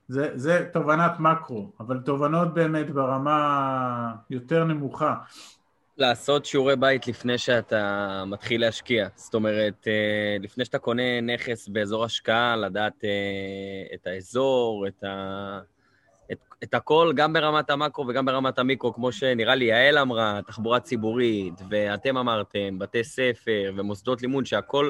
זה, זה תובנת מקרו, אבל תובנות באמת ברמה יותר נמוכה. לעשות שיעורי בית לפני שאתה מתחיל להשקיע. זאת אומרת, אה, לפני שאתה קונה נכס באזור השקעה, לדעת אה, את האזור, את, ה... את, את הכל, גם ברמת המקרו וגם ברמת המיקרו, כמו שנראה לי יעל אמרה, תחבורה ציבורית, ואתם אמרתם, בתי ספר ומוסדות לימוד, שהכל,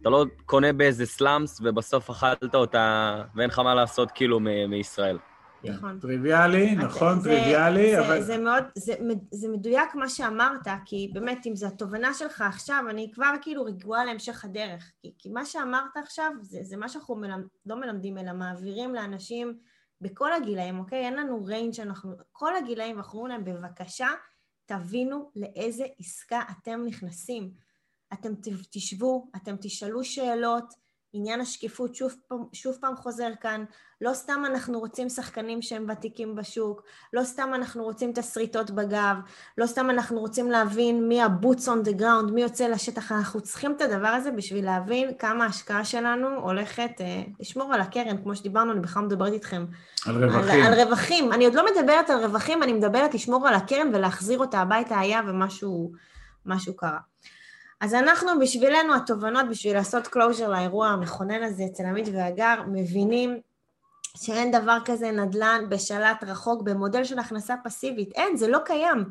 אתה לא קונה באיזה סלאמס ובסוף אכלת אותה ואין לך מה לעשות כאילו מ- מישראל. נכון. טריוויאלי, נכון, זה- טריוויאלי, זה, אבל... זה מאוד, זה, זה מדויק מה שאמרת, כי באמת, אם זו התובנה שלך עכשיו, אני כבר כאילו רגועה להמשך הדרך. כי, כי מה שאמרת עכשיו, זה, זה מה שאנחנו מלמד, לא מלמדים, אלא מעבירים לאנשים בכל הגילאים, אוקיי? אין לנו ריינג' שאנחנו... כל הגילאים, אנחנו אומרים להם, בבקשה, תבינו לאיזה עסקה אתם נכנסים. אתם תשבו, אתם תשאלו שאלות, עניין השקיפות שוב פעם, שוב פעם חוזר כאן, לא סתם אנחנו רוצים שחקנים שהם ותיקים בשוק, לא סתם אנחנו רוצים תסריטות בגב, לא סתם אנחנו רוצים להבין מי ה-boots on the ground, מי יוצא לשטח, אנחנו צריכים את הדבר הזה בשביל להבין כמה ההשקעה שלנו הולכת אה, לשמור על הקרן, כמו שדיברנו, אני בכלל מדברת איתכם. על רווחים. על, על רווחים. אני עוד לא מדברת על רווחים, אני מדברת לשמור על הקרן ולהחזיר אותה הביתה היה ומשהו משהו קרה. אז אנחנו, בשבילנו, התובנות, בשביל לעשות closure לאירוע המכונן הזה אצל עמית והגר, מבינים שאין דבר כזה נדל"ן בשלט רחוק במודל של הכנסה פסיבית. אין, זה לא קיים.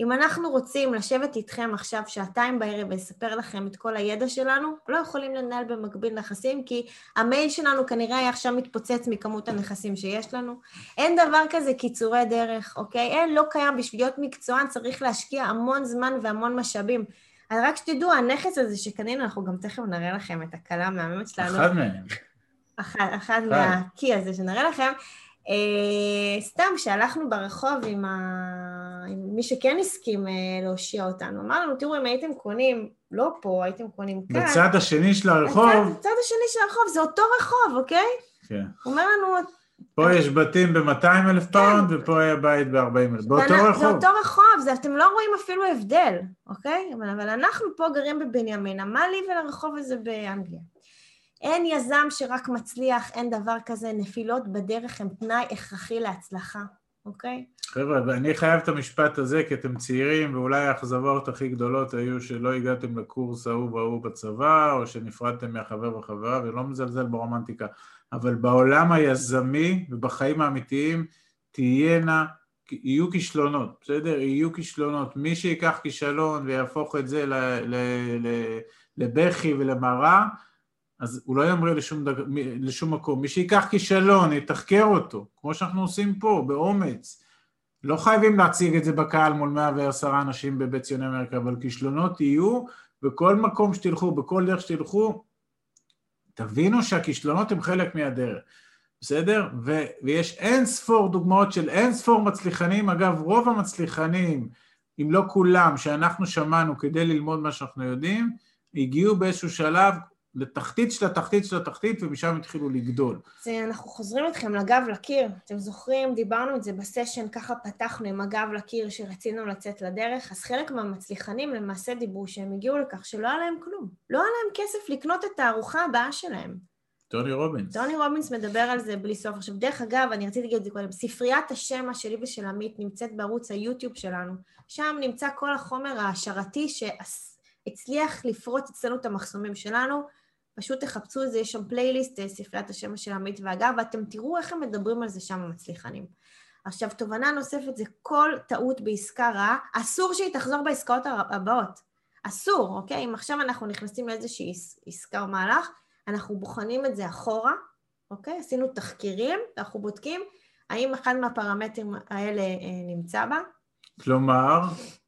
אם אנחנו רוצים לשבת איתכם עכשיו שעתיים בערב ולספר לכם את כל הידע שלנו, לא יכולים לנהל במקביל נכסים, כי המייל שלנו כנראה היה עכשיו מתפוצץ מכמות הנכסים שיש לנו. אין דבר כזה קיצורי דרך, אוקיי? אין, לא קיים. בשביל להיות מקצוען צריך להשקיע המון זמן והמון משאבים. אז רק שתדעו, הנכס הזה שקנינו, אנחנו גם תכף נראה לכם את הכלה המהממת שלנו. אחד מהם. אחד, אחד מהקי הזה שנראה לכם. אה, סתם, כשהלכנו ברחוב עם, ה... עם מי שכן הסכים אה, להושיע אותנו, אמר לנו, תראו, אם הייתם קונים, לא פה, הייתם קונים כאן. בצד השני של הרחוב. בצד, בצד השני של הרחוב, זה אותו רחוב, אוקיי? כן. הוא אומר לנו, פה יש בתים ב-200 אלף פאונד, ופה היה בית ב-40 אלף. באותו רחוב. אותו רחוב, זה, אתם לא רואים אפילו הבדל, אוקיי? אבל, אבל אנחנו פה גרים בבנימינה, מה לי ולרחוב הזה באנגליה? אין יזם שרק מצליח, אין דבר כזה, נפילות בדרך הם תנאי הכרחי להצלחה, אוקיי? חבר'ה, ואני חייב את המשפט הזה, כי אתם צעירים, ואולי האכזבות הכי גדולות היו שלא הגעתם לקורס ההוא וההוא בצבא, או שנפרדתם מהחבר וחברה, ולא מזלזל ברומנטיקה. אבל בעולם היזמי ובחיים האמיתיים תהיינה, יהיו כישלונות, בסדר? יהיו כישלונות. מי שיקח כישלון ויהפוך את זה ל, ל, ל, לבכי ולמראה, אז הוא לא ימריא לשום, דג... לשום מקום. מי שיקח כישלון, יתחקר אותו, כמו שאנחנו עושים פה, באומץ. לא חייבים להציג את זה בקהל מול 110 אנשים בבית ציוני אמריקה, אבל כישלונות יהיו בכל מקום שתלכו, בכל דרך שתלכו, תבינו שהכישלונות הם חלק מהדרך, בסדר? ו- ויש אין ספור דוגמאות של אין ספור מצליחנים, אגב רוב המצליחנים, אם לא כולם, שאנחנו שמענו כדי ללמוד מה שאנחנו יודעים, הגיעו באיזשהו שלב לתחתית של התחתית של התחתית, ומשם התחילו לגדול. זה, אנחנו חוזרים אתכם לגב לקיר. אתם זוכרים, דיברנו את זה בסשן, ככה פתחנו עם הגב לקיר שרצינו לצאת לדרך, אז חלק מהמצליחנים למעשה דיברו שהם הגיעו לכך שלא היה להם כלום. לא היה להם כסף לקנות את הארוחה הבאה שלהם. טוני רובינס. טוני רובינס מדבר על זה בלי סוף. עכשיו, דרך אגב, אני רציתי להגיד את זה קודם, ספריית השמע שלי ושל עמית נמצאת בערוץ היוטיוב שלנו. שם נמצא כל החומר ההשערתי שהצליח לפרוץ אצלנו את המחסומים שלנו. פשוט תחפשו את זה, יש שם פלייליסט, אה, ספריית השמע של עמית ואגב, ואתם תראו איך הם מדברים על זה שם המצליחנים. עכשיו, תובנה נוספת זה כל טעות בעסקה רעה, אסור שהיא תחזור בעסקאות הבאות. אסור, אוקיי? אם עכשיו אנחנו נכנסים לאיזושהי עסקה או מהלך, אנחנו בוחנים את זה אחורה, אוקיי? עשינו תחקירים, ואנחנו בודקים האם אחד מהפרמטרים האלה אה, נמצא בה. כלומר,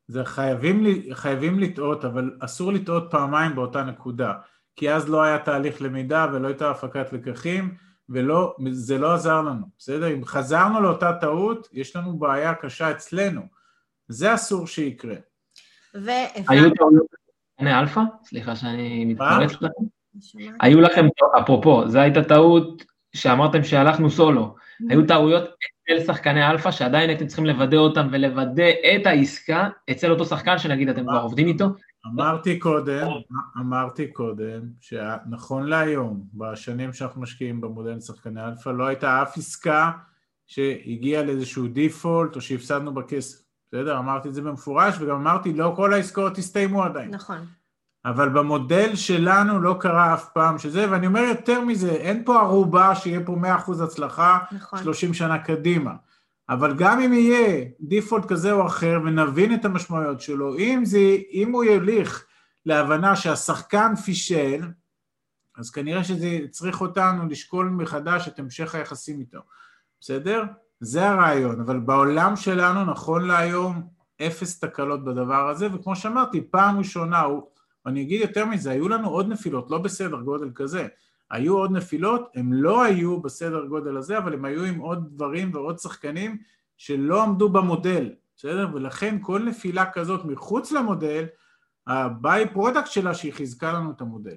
זה חייבים, חייבים לטעות, אבל אסור לטעות פעמיים באותה נקודה. כי אז לא היה תהליך למידה ולא הייתה הפקת לקחים, וזה לא עזר לנו, בסדר? אם חזרנו לאותה טעות, יש לנו בעיה קשה אצלנו. זה אסור שיקרה. היו טעויות בשחקני אלפא? סליחה שאני מתפרץ לכם. היו לכם, אפרופו, זו הייתה טעות שאמרתם שהלכנו סולו. היו טעויות אצל שחקני אלפא שעדיין הייתם צריכים לוודא אותם ולוודא את העסקה אצל אותו שחקן שנגיד אתם כבר עובדים איתו, אמרתי קודם, אמרתי קודם, שנכון להיום, בשנים שאנחנו משקיעים במודל שחקני אלפא, לא הייתה אף עסקה שהגיעה לאיזשהו דיפולט או שהפסדנו בכסף, בסדר? אמרתי את זה במפורש, וגם אמרתי, לא כל העסקאות הסתיימו עדיין. נכון. אבל במודל שלנו לא קרה אף פעם שזה, ואני אומר יותר מזה, אין פה ערובה שיהיה פה 100% הצלחה נכון. 30 שנה קדימה. אבל גם אם יהיה דיפולט כזה או אחר ונבין את המשמעויות שלו, אם, זה, אם הוא יוליך להבנה שהשחקן פישל, אז כנראה שזה צריך אותנו לשקול מחדש את המשך היחסים איתו, בסדר? זה הרעיון, אבל בעולם שלנו נכון להיום אפס תקלות בדבר הזה, וכמו שאמרתי, פעם ראשונה, אני אגיד יותר מזה, היו לנו עוד נפילות, לא בסדר גודל כזה, היו עוד נפילות, הם לא היו בסדר גודל הזה, אבל הם היו עם עוד דברים ועוד שחקנים שלא עמדו במודל, בסדר? ולכן כל נפילה כזאת מחוץ למודל, ה by-product שלה שהיא חיזקה לנו את המודל.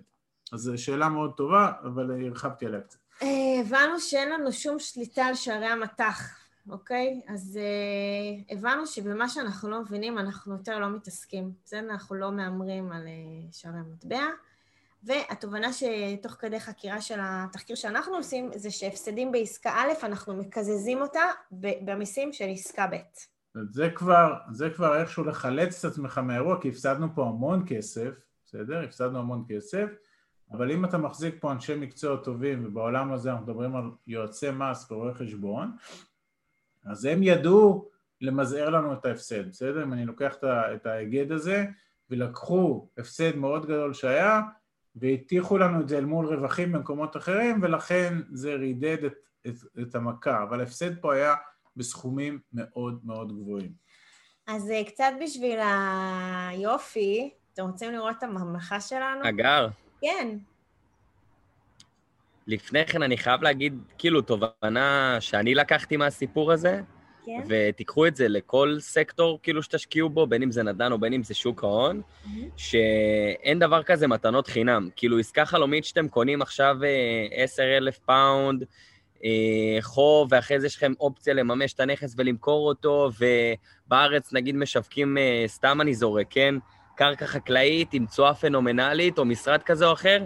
אז זו שאלה מאוד טובה, אבל הרחבתי עליה קצת. אה, הבנו שאין לנו שום שליטה על שערי המטח, אוקיי? אז אה, הבנו שבמה שאנחנו לא מבינים אנחנו יותר לא מתעסקים. בסדר? אנחנו לא מהמרים על אה, שערי המטבע. והתובנה שתוך כדי חקירה של התחקיר שאנחנו עושים, זה שהפסדים בעסקה א', אנחנו מקזזים אותה במיסים של עסקה ב'. זה כבר, זה כבר איכשהו לחלץ את עצמך מהאירוע, כי הפסדנו פה המון כסף, בסדר? הפסדנו המון כסף, אבל אם אתה מחזיק פה אנשי מקצוע טובים, ובעולם הזה אנחנו מדברים על יועצי מס ורואי חשבון, אז הם ידעו למזער לנו את ההפסד, בסדר? אם אני לוקח את ההיגד הזה, ולקחו הפסד מאוד גדול שהיה, והטיחו לנו את זה אל מול רווחים במקומות אחרים, ולכן זה רידד את, את, את המכה, אבל ההפסד פה היה בסכומים מאוד מאוד גבוהים. אז אה, קצת בשביל היופי, אתם רוצים לראות את הממלכה שלנו? אגר. כן. לפני כן אני חייב להגיד, כאילו, תובנה שאני לקחתי מהסיפור הזה, כן. ותיקחו את זה לכל סקטור כאילו שתשקיעו בו, בין אם זה נדל"ן או בין אם זה שוק ההון, mm-hmm. שאין דבר כזה מתנות חינם. כאילו, עסקה חלומית שאתם קונים עכשיו 10,000 אה, pound, אה, חוב, ואחרי זה יש לכם אופציה לממש את הנכס ולמכור אותו, ובארץ נגיד משווקים, אה, סתם אני זורק, כן? קרקע חקלאית עם תשואה פנומנלית, או משרד כזה או אחר,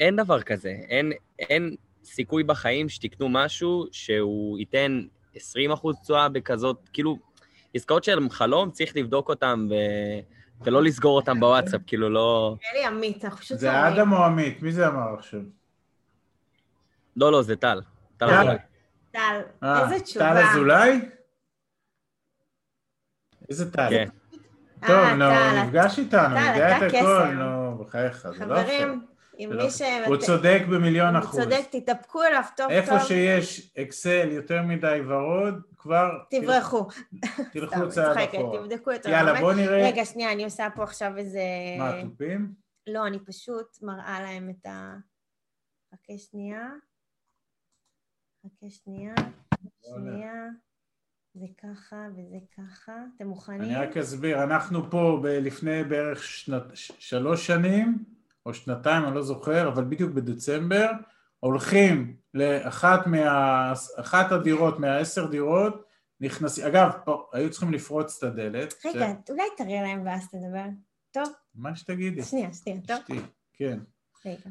אין דבר כזה. אין, אין סיכוי בחיים שתקנו משהו שהוא ייתן 20 אחוז תשואה בכזאת, כאילו, עסקאות של חלום, צריך לבדוק אותן ו... ולא לסגור אותן בוואטסאפ, כאילו לא... אלי עמית, אנחנו פשוט זה אדם או עמית? מי זה אמר עכשיו? לא, לא, זה טל. טל אזולאי. טל, אה, איזה תשובה. טל אזולאי? איזה טל? כן. טוב, אה, נו, נפגש איתנו, יודע את הכל, נו, בחייך, זה לא יפה. חברים, עם מי ש... הוא צודק במיליון אחוז. הוא צודק, תתאפקו אליו טוב טוב. איפה שיש אקסל יותר מדי ורוד, כבר... תברחו. תלכו צעד אחורה. תבדקו את יאללה, בוא נראה. רגע, שנייה, אני עושה פה עכשיו איזה... מה, תופים? לא, אני פשוט מראה להם את ה... חכה שנייה. חכה שנייה. שנייה. זה ככה וזה ככה. אתם מוכנים? אני רק אסביר, אנחנו פה לפני בערך שלוש שנים, או שנתיים, אני לא זוכר, אבל בדיוק בדצמבר, הולכים לאחת מה... אחת הדירות, מהעשר דירות, נכנסים, אגב, פה, היו צריכים לפרוץ את הדלת. רגע, ש... אולי תראה להם ואז תדבר. טוב? מה שתגידי. שנייה, שנייה, טוב? שתי, כן. רגע.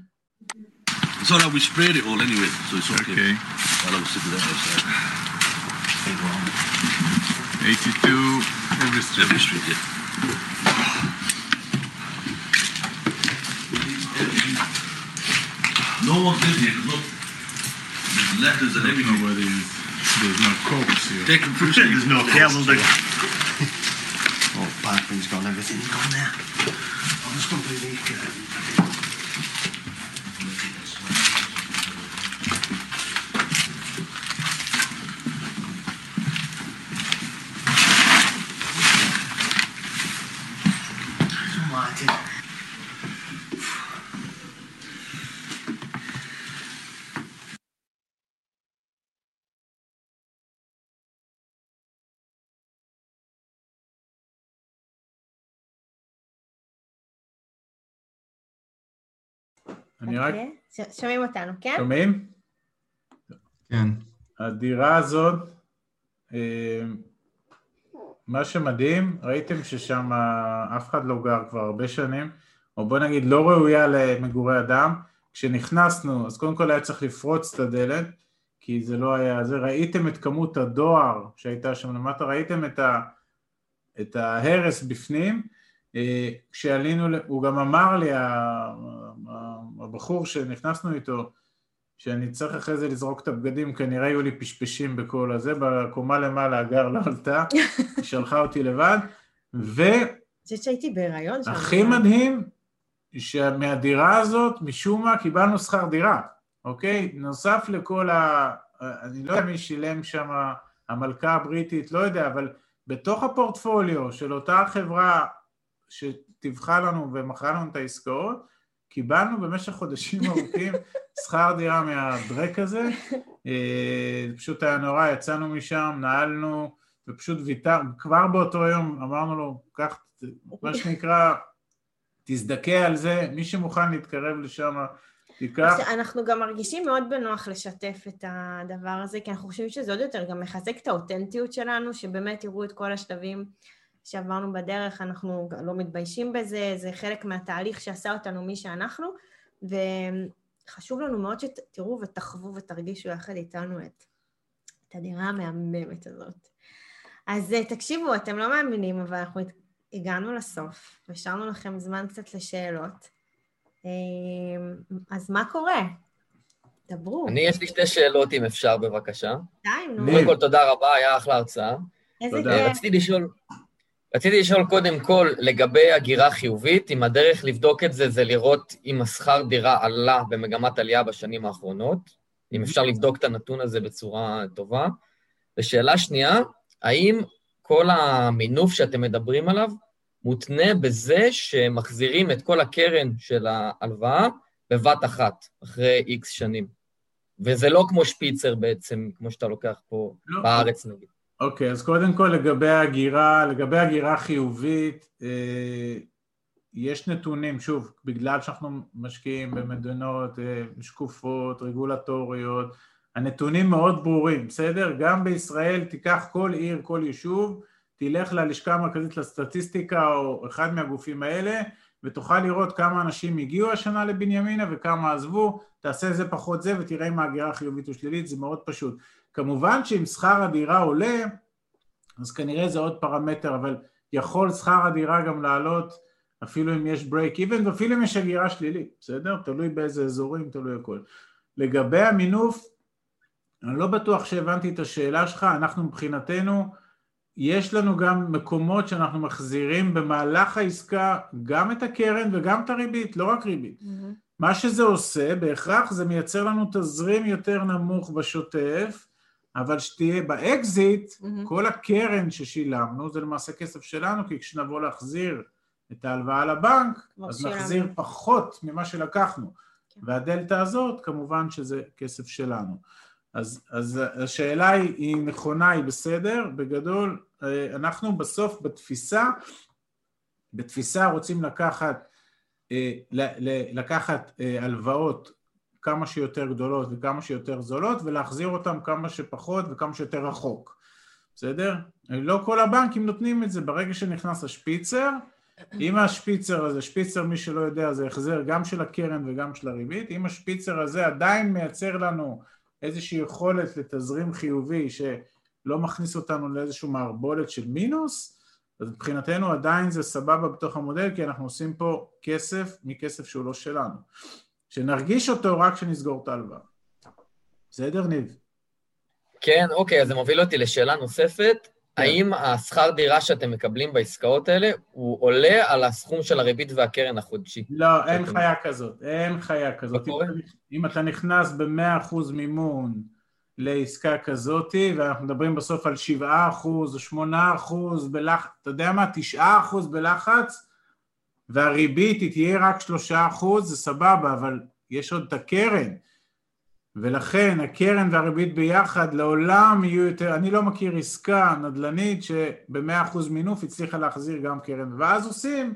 So now we sprayed it all anyway, so it's okay. Okay. While I was sitting there outside. 82 every street. Every street, yeah. No one's in here, look. There's letters and everything. Know where these, there's no corpse here. Take them through. There's no calendar. Oh, bathroom's gone, everything's gone there. I'm just going to these. Uh, אני רק... אוקיי. שומעים אותנו, כן? שומעים? כן. הדירה הזאת, אה, מה שמדהים, ראיתם ששם אף אחד לא גר כבר הרבה שנים, או בוא נגיד לא ראויה למגורי אדם. כשנכנסנו, אז קודם כל היה צריך לפרוץ את הדלת, כי זה לא היה זה. ראיתם את כמות הדואר שהייתה שם למטה, ראיתם את, ה, את ההרס בפנים. אה, כשעלינו, הוא גם אמר לי, הבחור שנכנסנו איתו, שאני צריך אחרי זה לזרוק את הבגדים, כנראה היו לי פשפשים בכל הזה, בקומה למעלה הגר לא עלתה, היא שלחה אותי לבד, ו... אני חושבת שהייתי בהיריון שם. הכי מדהים, שמהדירה הזאת, משום מה, קיבלנו שכר דירה, אוקיי? נוסף לכל ה... אני לא יודע מי שילם שם, המלכה הבריטית, לא יודע, אבל בתוך הפורטפוליו של אותה חברה שטיווחה לנו ומכרה לנו את העסקאות, קיבלנו במשך חודשים ארוכים שכר דירה מהדרק הזה, אה, פשוט היה נורא, יצאנו משם, נעלנו, ופשוט ויתר, כבר באותו יום אמרנו לו, קח, מה שנקרא, תזדכה על זה, מי שמוכן להתקרב לשם, תיקח. אנחנו גם מרגישים מאוד בנוח לשתף את הדבר הזה, כי אנחנו חושבים שזה עוד יותר גם מחזק את האותנטיות שלנו, שבאמת יראו את כל השלבים שעברנו בדרך, אנחנו לא מתביישים בזה, זה חלק מהתהליך שעשה אותנו מי שאנחנו, וחשוב לנו מאוד שתראו ותחוו ותרגישו יחד איתנו את, את הדירה המהממת הזאת. אז אה, תקשיבו, אתם לא מאמינים, אבל אנחנו הגענו לסוף, והשארנו לכם זמן קצת לשאלות. אה, אז מה קורה? דברו. אני, יש לי שתי שאלות, אם אפשר, בבקשה. די, נו. קודם כל, תודה רבה, היה אחלה הרצאה. איזה. כיף. רציתי לשאול, רציתי לשאול קודם כל לגבי הגירה חיובית, אם הדרך לבדוק את זה זה לראות אם השכר דירה עלה במגמת עלייה בשנים האחרונות, אם אפשר לבדוק את הנתון הזה בצורה טובה. ושאלה שנייה, האם כל המינוף שאתם מדברים עליו מותנה בזה שמחזירים את כל הקרן של ההלוואה בבת אחת, אחרי איקס שנים? וזה לא כמו שפיצר בעצם, כמו שאתה לוקח פה לא. בארץ נגיד. אוקיי, אז קודם כל לגבי הגירה, לגבי הגירה חיובית, אה, יש נתונים, שוב, בגלל שאנחנו משקיעים במדינות אה, שקופות, רגולטוריות, הנתונים מאוד ברורים, בסדר? גם בישראל תיקח כל עיר, כל יישוב, תלך ללשכה המרכזית לסטטיסטיקה או אחד מהגופים האלה, ותוכל לראות כמה אנשים הגיעו השנה לבנימינה וכמה עזבו, תעשה זה פחות זה ותראה אם ההגירה חיובית או שלילית, זה מאוד פשוט. כמובן שאם שכר הדירה עולה, אז כנראה זה עוד פרמטר, אבל יכול שכר הדירה גם לעלות אפילו אם יש break even ואפילו אם יש הגירה שלילית, בסדר? תלוי באיזה אזורים, תלוי הכל. לגבי המינוף, אני לא בטוח שהבנתי את השאלה שלך, אנחנו מבחינתנו, יש לנו גם מקומות שאנחנו מחזירים במהלך העסקה גם את הקרן וגם את הריבית, לא רק ריבית. מה שזה עושה, בהכרח זה מייצר לנו תזרים יותר נמוך בשוטף, אבל שתהיה באקזיט, כל הקרן ששילמנו זה למעשה כסף שלנו, כי כשנבוא להחזיר את ההלוואה לבנק, אז שילמנו. נחזיר פחות ממה שלקחנו. והדלתא הזאת, כמובן שזה כסף שלנו. אז, אז השאלה היא, היא נכונה, היא בסדר, בגדול, אה, אנחנו בסוף בתפיסה, בתפיסה רוצים לקחת, אה, לקחת אה, הלוואות כמה שיותר גדולות וכמה שיותר זולות ולהחזיר אותן כמה שפחות וכמה שיותר רחוק, בסדר? לא כל הבנקים נותנים את זה, ברגע שנכנס השפיצר, אם השפיצר הזה, שפיצר מי שלא יודע זה החזר גם של הקרן וגם של הריבית, אם השפיצר הזה עדיין מייצר לנו איזושהי יכולת לתזרים חיובי שלא מכניס אותנו לאיזושהי מערבולת של מינוס, אז מבחינתנו עדיין זה סבבה בתוך המודל, כי אנחנו עושים פה כסף מכסף שהוא לא שלנו. שנרגיש אותו רק כשנסגור את ההלוואה. בסדר, ניב? כן, אוקיי, אז זה מוביל אותי לשאלה נוספת. האם השכר דירה שאתם מקבלים בעסקאות האלה, הוא עולה על הסכום של הריבית והקרן החודשי? לא, אין חיה כזאת, אין חיה כזאת. אם אתה- אם אתה נכנס ב-100% מימון לעסקה כזאת, ואנחנו מדברים בסוף על 7% או 8% בלחץ, אתה יודע מה, 9% בלחץ, והריבית היא תהיה רק 3%, זה סבבה, אבל יש עוד את הקרן. ולכן הקרן והריבית ביחד לעולם יהיו יותר, אני לא מכיר עסקה נדל"נית שב-100% מינוף הצליחה להחזיר גם קרן, ואז עושים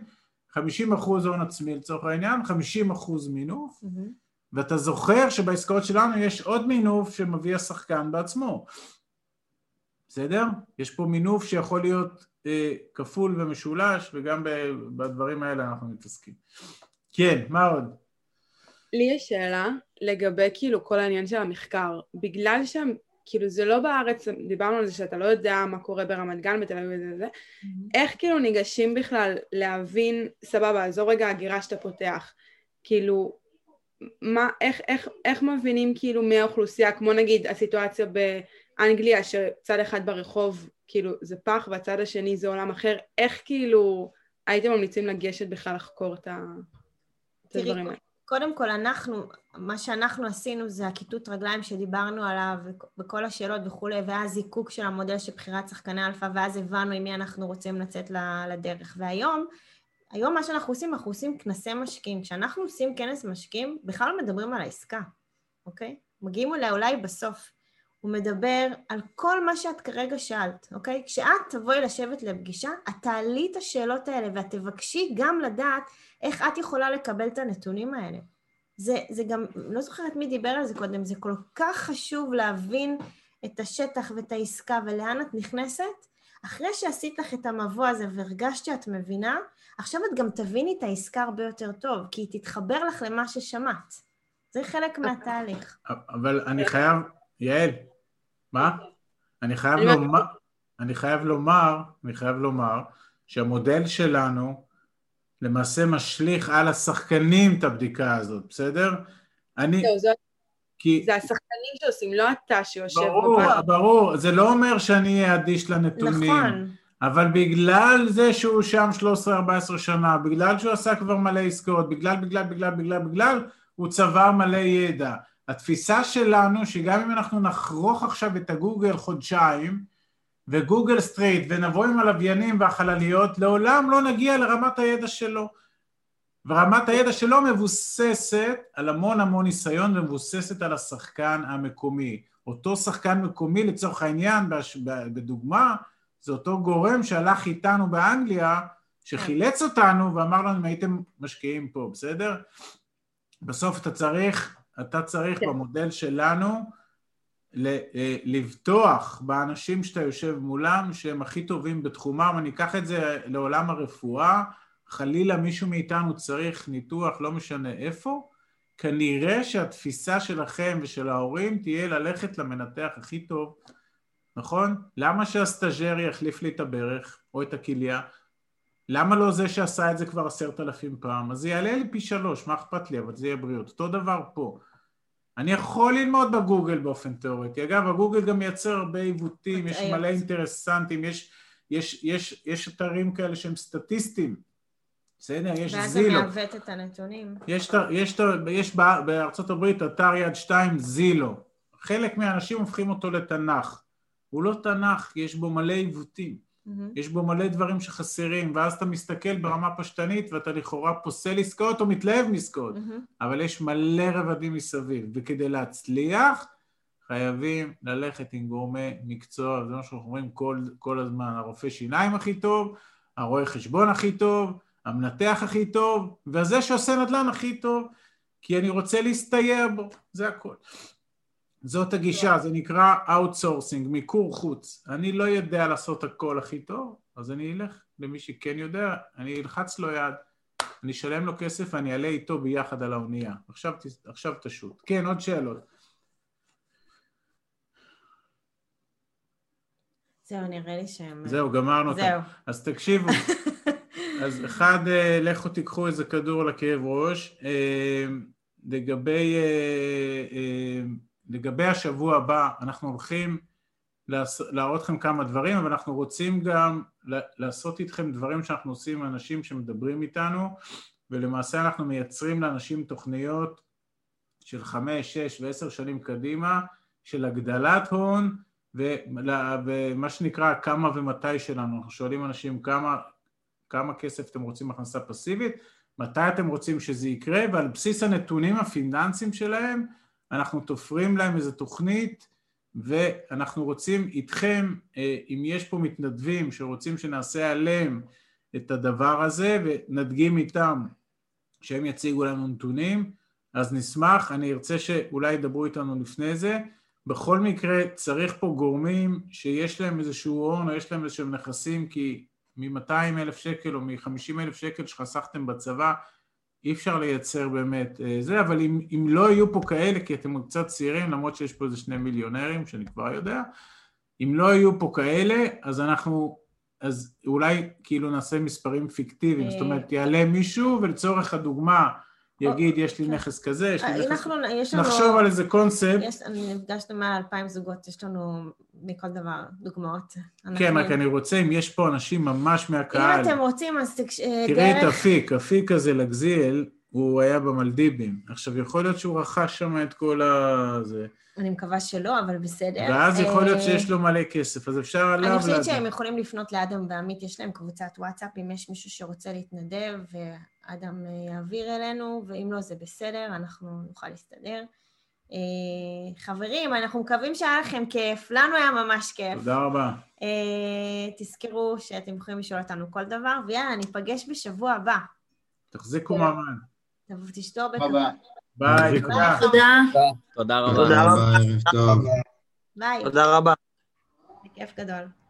50% הון עצמי לצורך העניין, 50% מינוף, ואתה זוכר שבעסקאות שלנו יש עוד מינוף שמביא השחקן בעצמו. בסדר? יש פה מינוף שיכול להיות כפול ומשולש, וגם בדברים האלה אנחנו מתעסקים. כן, מה עוד? לי יש שאלה לגבי כאילו כל העניין של המחקר. בגלל שהם, כאילו זה לא בארץ, דיברנו על זה שאתה לא יודע מה קורה ברמת גן, בתל אביב וזה וזה, איך כאילו ניגשים בכלל להבין, סבבה, זו רגע הגירה שאתה פותח, כאילו, מה, איך, איך, איך מבינים כאילו מי האוכלוסייה, כמו נגיד הסיטואציה באנגליה, שצד אחד ברחוב כאילו זה פח והצד השני זה עולם אחר, איך כאילו הייתם ממליצים לגשת בכלל לחקור את ה- את הדברים האלה? קודם כל, אנחנו, מה שאנחנו עשינו זה הכיתות רגליים שדיברנו עליו וכל השאלות וכולי, ואז זיקוק של המודל של בחירת שחקני אלפא, ואז הבנו עם מי אנחנו רוצים לצאת לדרך. והיום, היום מה שאנחנו עושים, אנחנו עושים כנסי משקיעים. כשאנחנו עושים כנס משקיעים, בכלל לא מדברים על העסקה, אוקיי? מגיעים אליה אולי בסוף. הוא מדבר על כל מה שאת כרגע שאלת, אוקיי? כשאת תבואי לשבת לפגישה, את תעלי את השאלות האלה ואת תבקשי גם לדעת איך את יכולה לקבל את הנתונים האלה. זה, זה גם, לא זוכרת מי דיבר על זה קודם, זה כל כך חשוב להבין את השטח ואת העסקה ולאן את נכנסת. אחרי שעשית לך את המבוא הזה והרגשת שאת מבינה, עכשיו את גם תביני את העסקה הרבה יותר טוב, כי היא תתחבר לך למה ששמעת. זה חלק מהתהליך. אבל אני חייב, יעל, מה? אני חייב אני לומר, אני חייב לומר, אני חייב לומר, שהמודל שלנו למעשה משליך על השחקנים את הבדיקה הזאת, בסדר? אני, זו- כי... זה השחקנים שעושים, לא אתה שיושב ברור, בבית. ברור, זה לא אומר שאני אהיה אדיש לנתונים. נכון. אבל בגלל זה שהוא שם 13-14 שנה, בגלל שהוא עשה כבר מלא עסקאות, בגלל, בגלל, בגלל, בגלל, בגלל, הוא צבר מלא ידע. התפיסה שלנו, שגם אם אנחנו נחרוך עכשיו את הגוגל חודשיים, וגוגל סטריט, ונבוא עם הלוויינים והחלליות, לעולם לא נגיע לרמת הידע שלו. ורמת הידע שלו מבוססת על המון המון ניסיון ומבוססת על השחקן המקומי. אותו שחקן מקומי לצורך העניין, בדוגמה, זה אותו גורם שהלך איתנו באנגליה, שחילץ אותנו ואמר לנו אם הייתם משקיעים פה, בסדר? בסוף אתה צריך, אתה צריך כן. במודל שלנו אה, לבטוח באנשים שאתה יושב מולם שהם הכי טובים בתחומם, אני אקח את זה לעולם הרפואה, חלילה מישהו מאיתנו צריך ניתוח, לא משנה איפה, כנראה שהתפיסה שלכם ושל ההורים תהיה ללכת למנתח הכי טוב, נכון? למה שהסטאג'ר יחליף לי את הברך או את הכליה? למה לא זה שעשה את זה כבר עשרת אלפים פעם? אז זה יעלה לי פי שלוש, מה אכפת לי? אבל זה יהיה בריאות. אותו דבר פה. אני יכול ללמוד בגוגל באופן תיאורטי. אגב, הגוגל גם מייצר הרבה עיוותים, יש הטעיות. מלא אינטרסנטים, יש, יש, יש, יש אתרים כאלה שהם סטטיסטיים. בסדר? יש ואז זה זילו. מעוות את הנתונים. יש, יש, יש בא- בארצות הברית אתר יד שתיים זילו. חלק מהאנשים הופכים אותו לתנ"ך. הוא לא תנ"ך, יש בו מלא עיוותים. מהמם. יש בו מלא דברים שחסרים, ואז אתה מסתכל ברמה פשטנית ואתה לכאורה פוסל עסקאות או מתלהב מעסקאות, מהמם. אבל יש מלא רבדים מסביב, וכדי להצליח חייבים ללכת עם גורמי מקצוע, זה מה שאנחנו אומרים כל, כל הזמן, הרופא שיניים הכי טוב, הרואה חשבון הכי טוב, המנתח הכי טוב, וזה שעושה נדל"ן הכי טוב, כי אני רוצה להסתייע בו, זה הכל. זאת הגישה, זה נקרא outsourcing, מיקור חוץ. אני לא יודע לעשות הכל הכי טוב, אז אני אלך למי שכן יודע, אני אלחץ לו יד, אני אשלם לו כסף ואני אעלה איתו ביחד על האונייה. עכשיו, עכשיו תשוט. כן, עוד שאלות. זהו, נראה לי שהם... זהו, גמרנו אותם. זהו. אז תקשיבו. אז אחד, אה, לכו תיקחו איזה כדור לכאב ראש. אה, לגבי, אה, לגבי השבוע הבא, אנחנו הולכים להראות לכם כמה דברים, אבל אנחנו רוצים גם לעשות איתכם דברים שאנחנו עושים עם אנשים שמדברים איתנו, ולמעשה אנחנו מייצרים לאנשים תוכניות של חמש, שש ועשר שנים קדימה, של הגדלת הון, ומה שנקרא כמה ומתי שלנו. אנחנו שואלים אנשים כמה, כמה כסף אתם רוצים הכנסה פסיבית, מתי אתם רוצים שזה יקרה, ועל בסיס הנתונים הפיננסיים שלהם, אנחנו תופרים להם איזו תוכנית, ואנחנו רוצים איתכם, אה, אם יש פה מתנדבים שרוצים שנעשה עליהם את הדבר הזה, ונדגים איתם שהם יציגו לנו נתונים, אז נשמח, אני ארצה שאולי ידברו איתנו לפני זה. בכל מקרה, צריך פה גורמים שיש להם איזשהו הון או יש להם איזשהם נכסים, כי מ-200 אלף שקל או מ-50 אלף שקל שחסכתם בצבא, אי אפשר לייצר באמת אה, זה, אבל אם, אם לא יהיו פה כאלה, כי אתם קצת צעירים, למרות שיש פה איזה שני מיליונרים, שאני כבר יודע, אם לא יהיו פה כאלה, אז אנחנו, אז אולי כאילו נעשה מספרים פיקטיביים, זאת אומרת, יעלה מישהו ולצורך הדוגמה יגיד, יש לי נכס כזה, יש לי אה, נכס... אנחנו, יש לנו... נחשוב על איזה קונספט. יש, אני נפגשנו מעל אלפיים זוגות, יש לנו מכל דבר דוגמאות. כן, רק אני רוצה, אם יש פה אנשים ממש אם מהקהל, אתם רוצים, אז תקש... אה, תראי את. אפיק, אפיק הזה לגזיאל, הוא היה במלדיבים. עכשיו, יכול להיות שהוא רכש שם את כל ה... זה. אני מקווה שלא, אבל בסדר. ואז יכול להיות אה, שיש לו מלא כסף, אז אפשר עליו אני חושבת. שהם יכולים לפנות לאדם ועמית, יש להם קבוצת וואטסאפ, אם יש מישהו שרוצה להתנדב, ואדם אה, יעביר אלינו, ואם לא, זה בסדר, אנחנו נוכל להסתדר. אה, חברים, אנחנו מקווים שהיה לכם כיף, לנו היה ממש כיף. תודה רבה. אה, תזכרו שאתם יכולים לשאול אותנו כל דבר, ויאללה, ניפגש בשבוע הבא. תחזיקו מעמד. תשתו הרבה ביי. ביי, תודה. תודה. תודה רבה. תודה רבה. ביי. תודה רבה. בכיף גדול.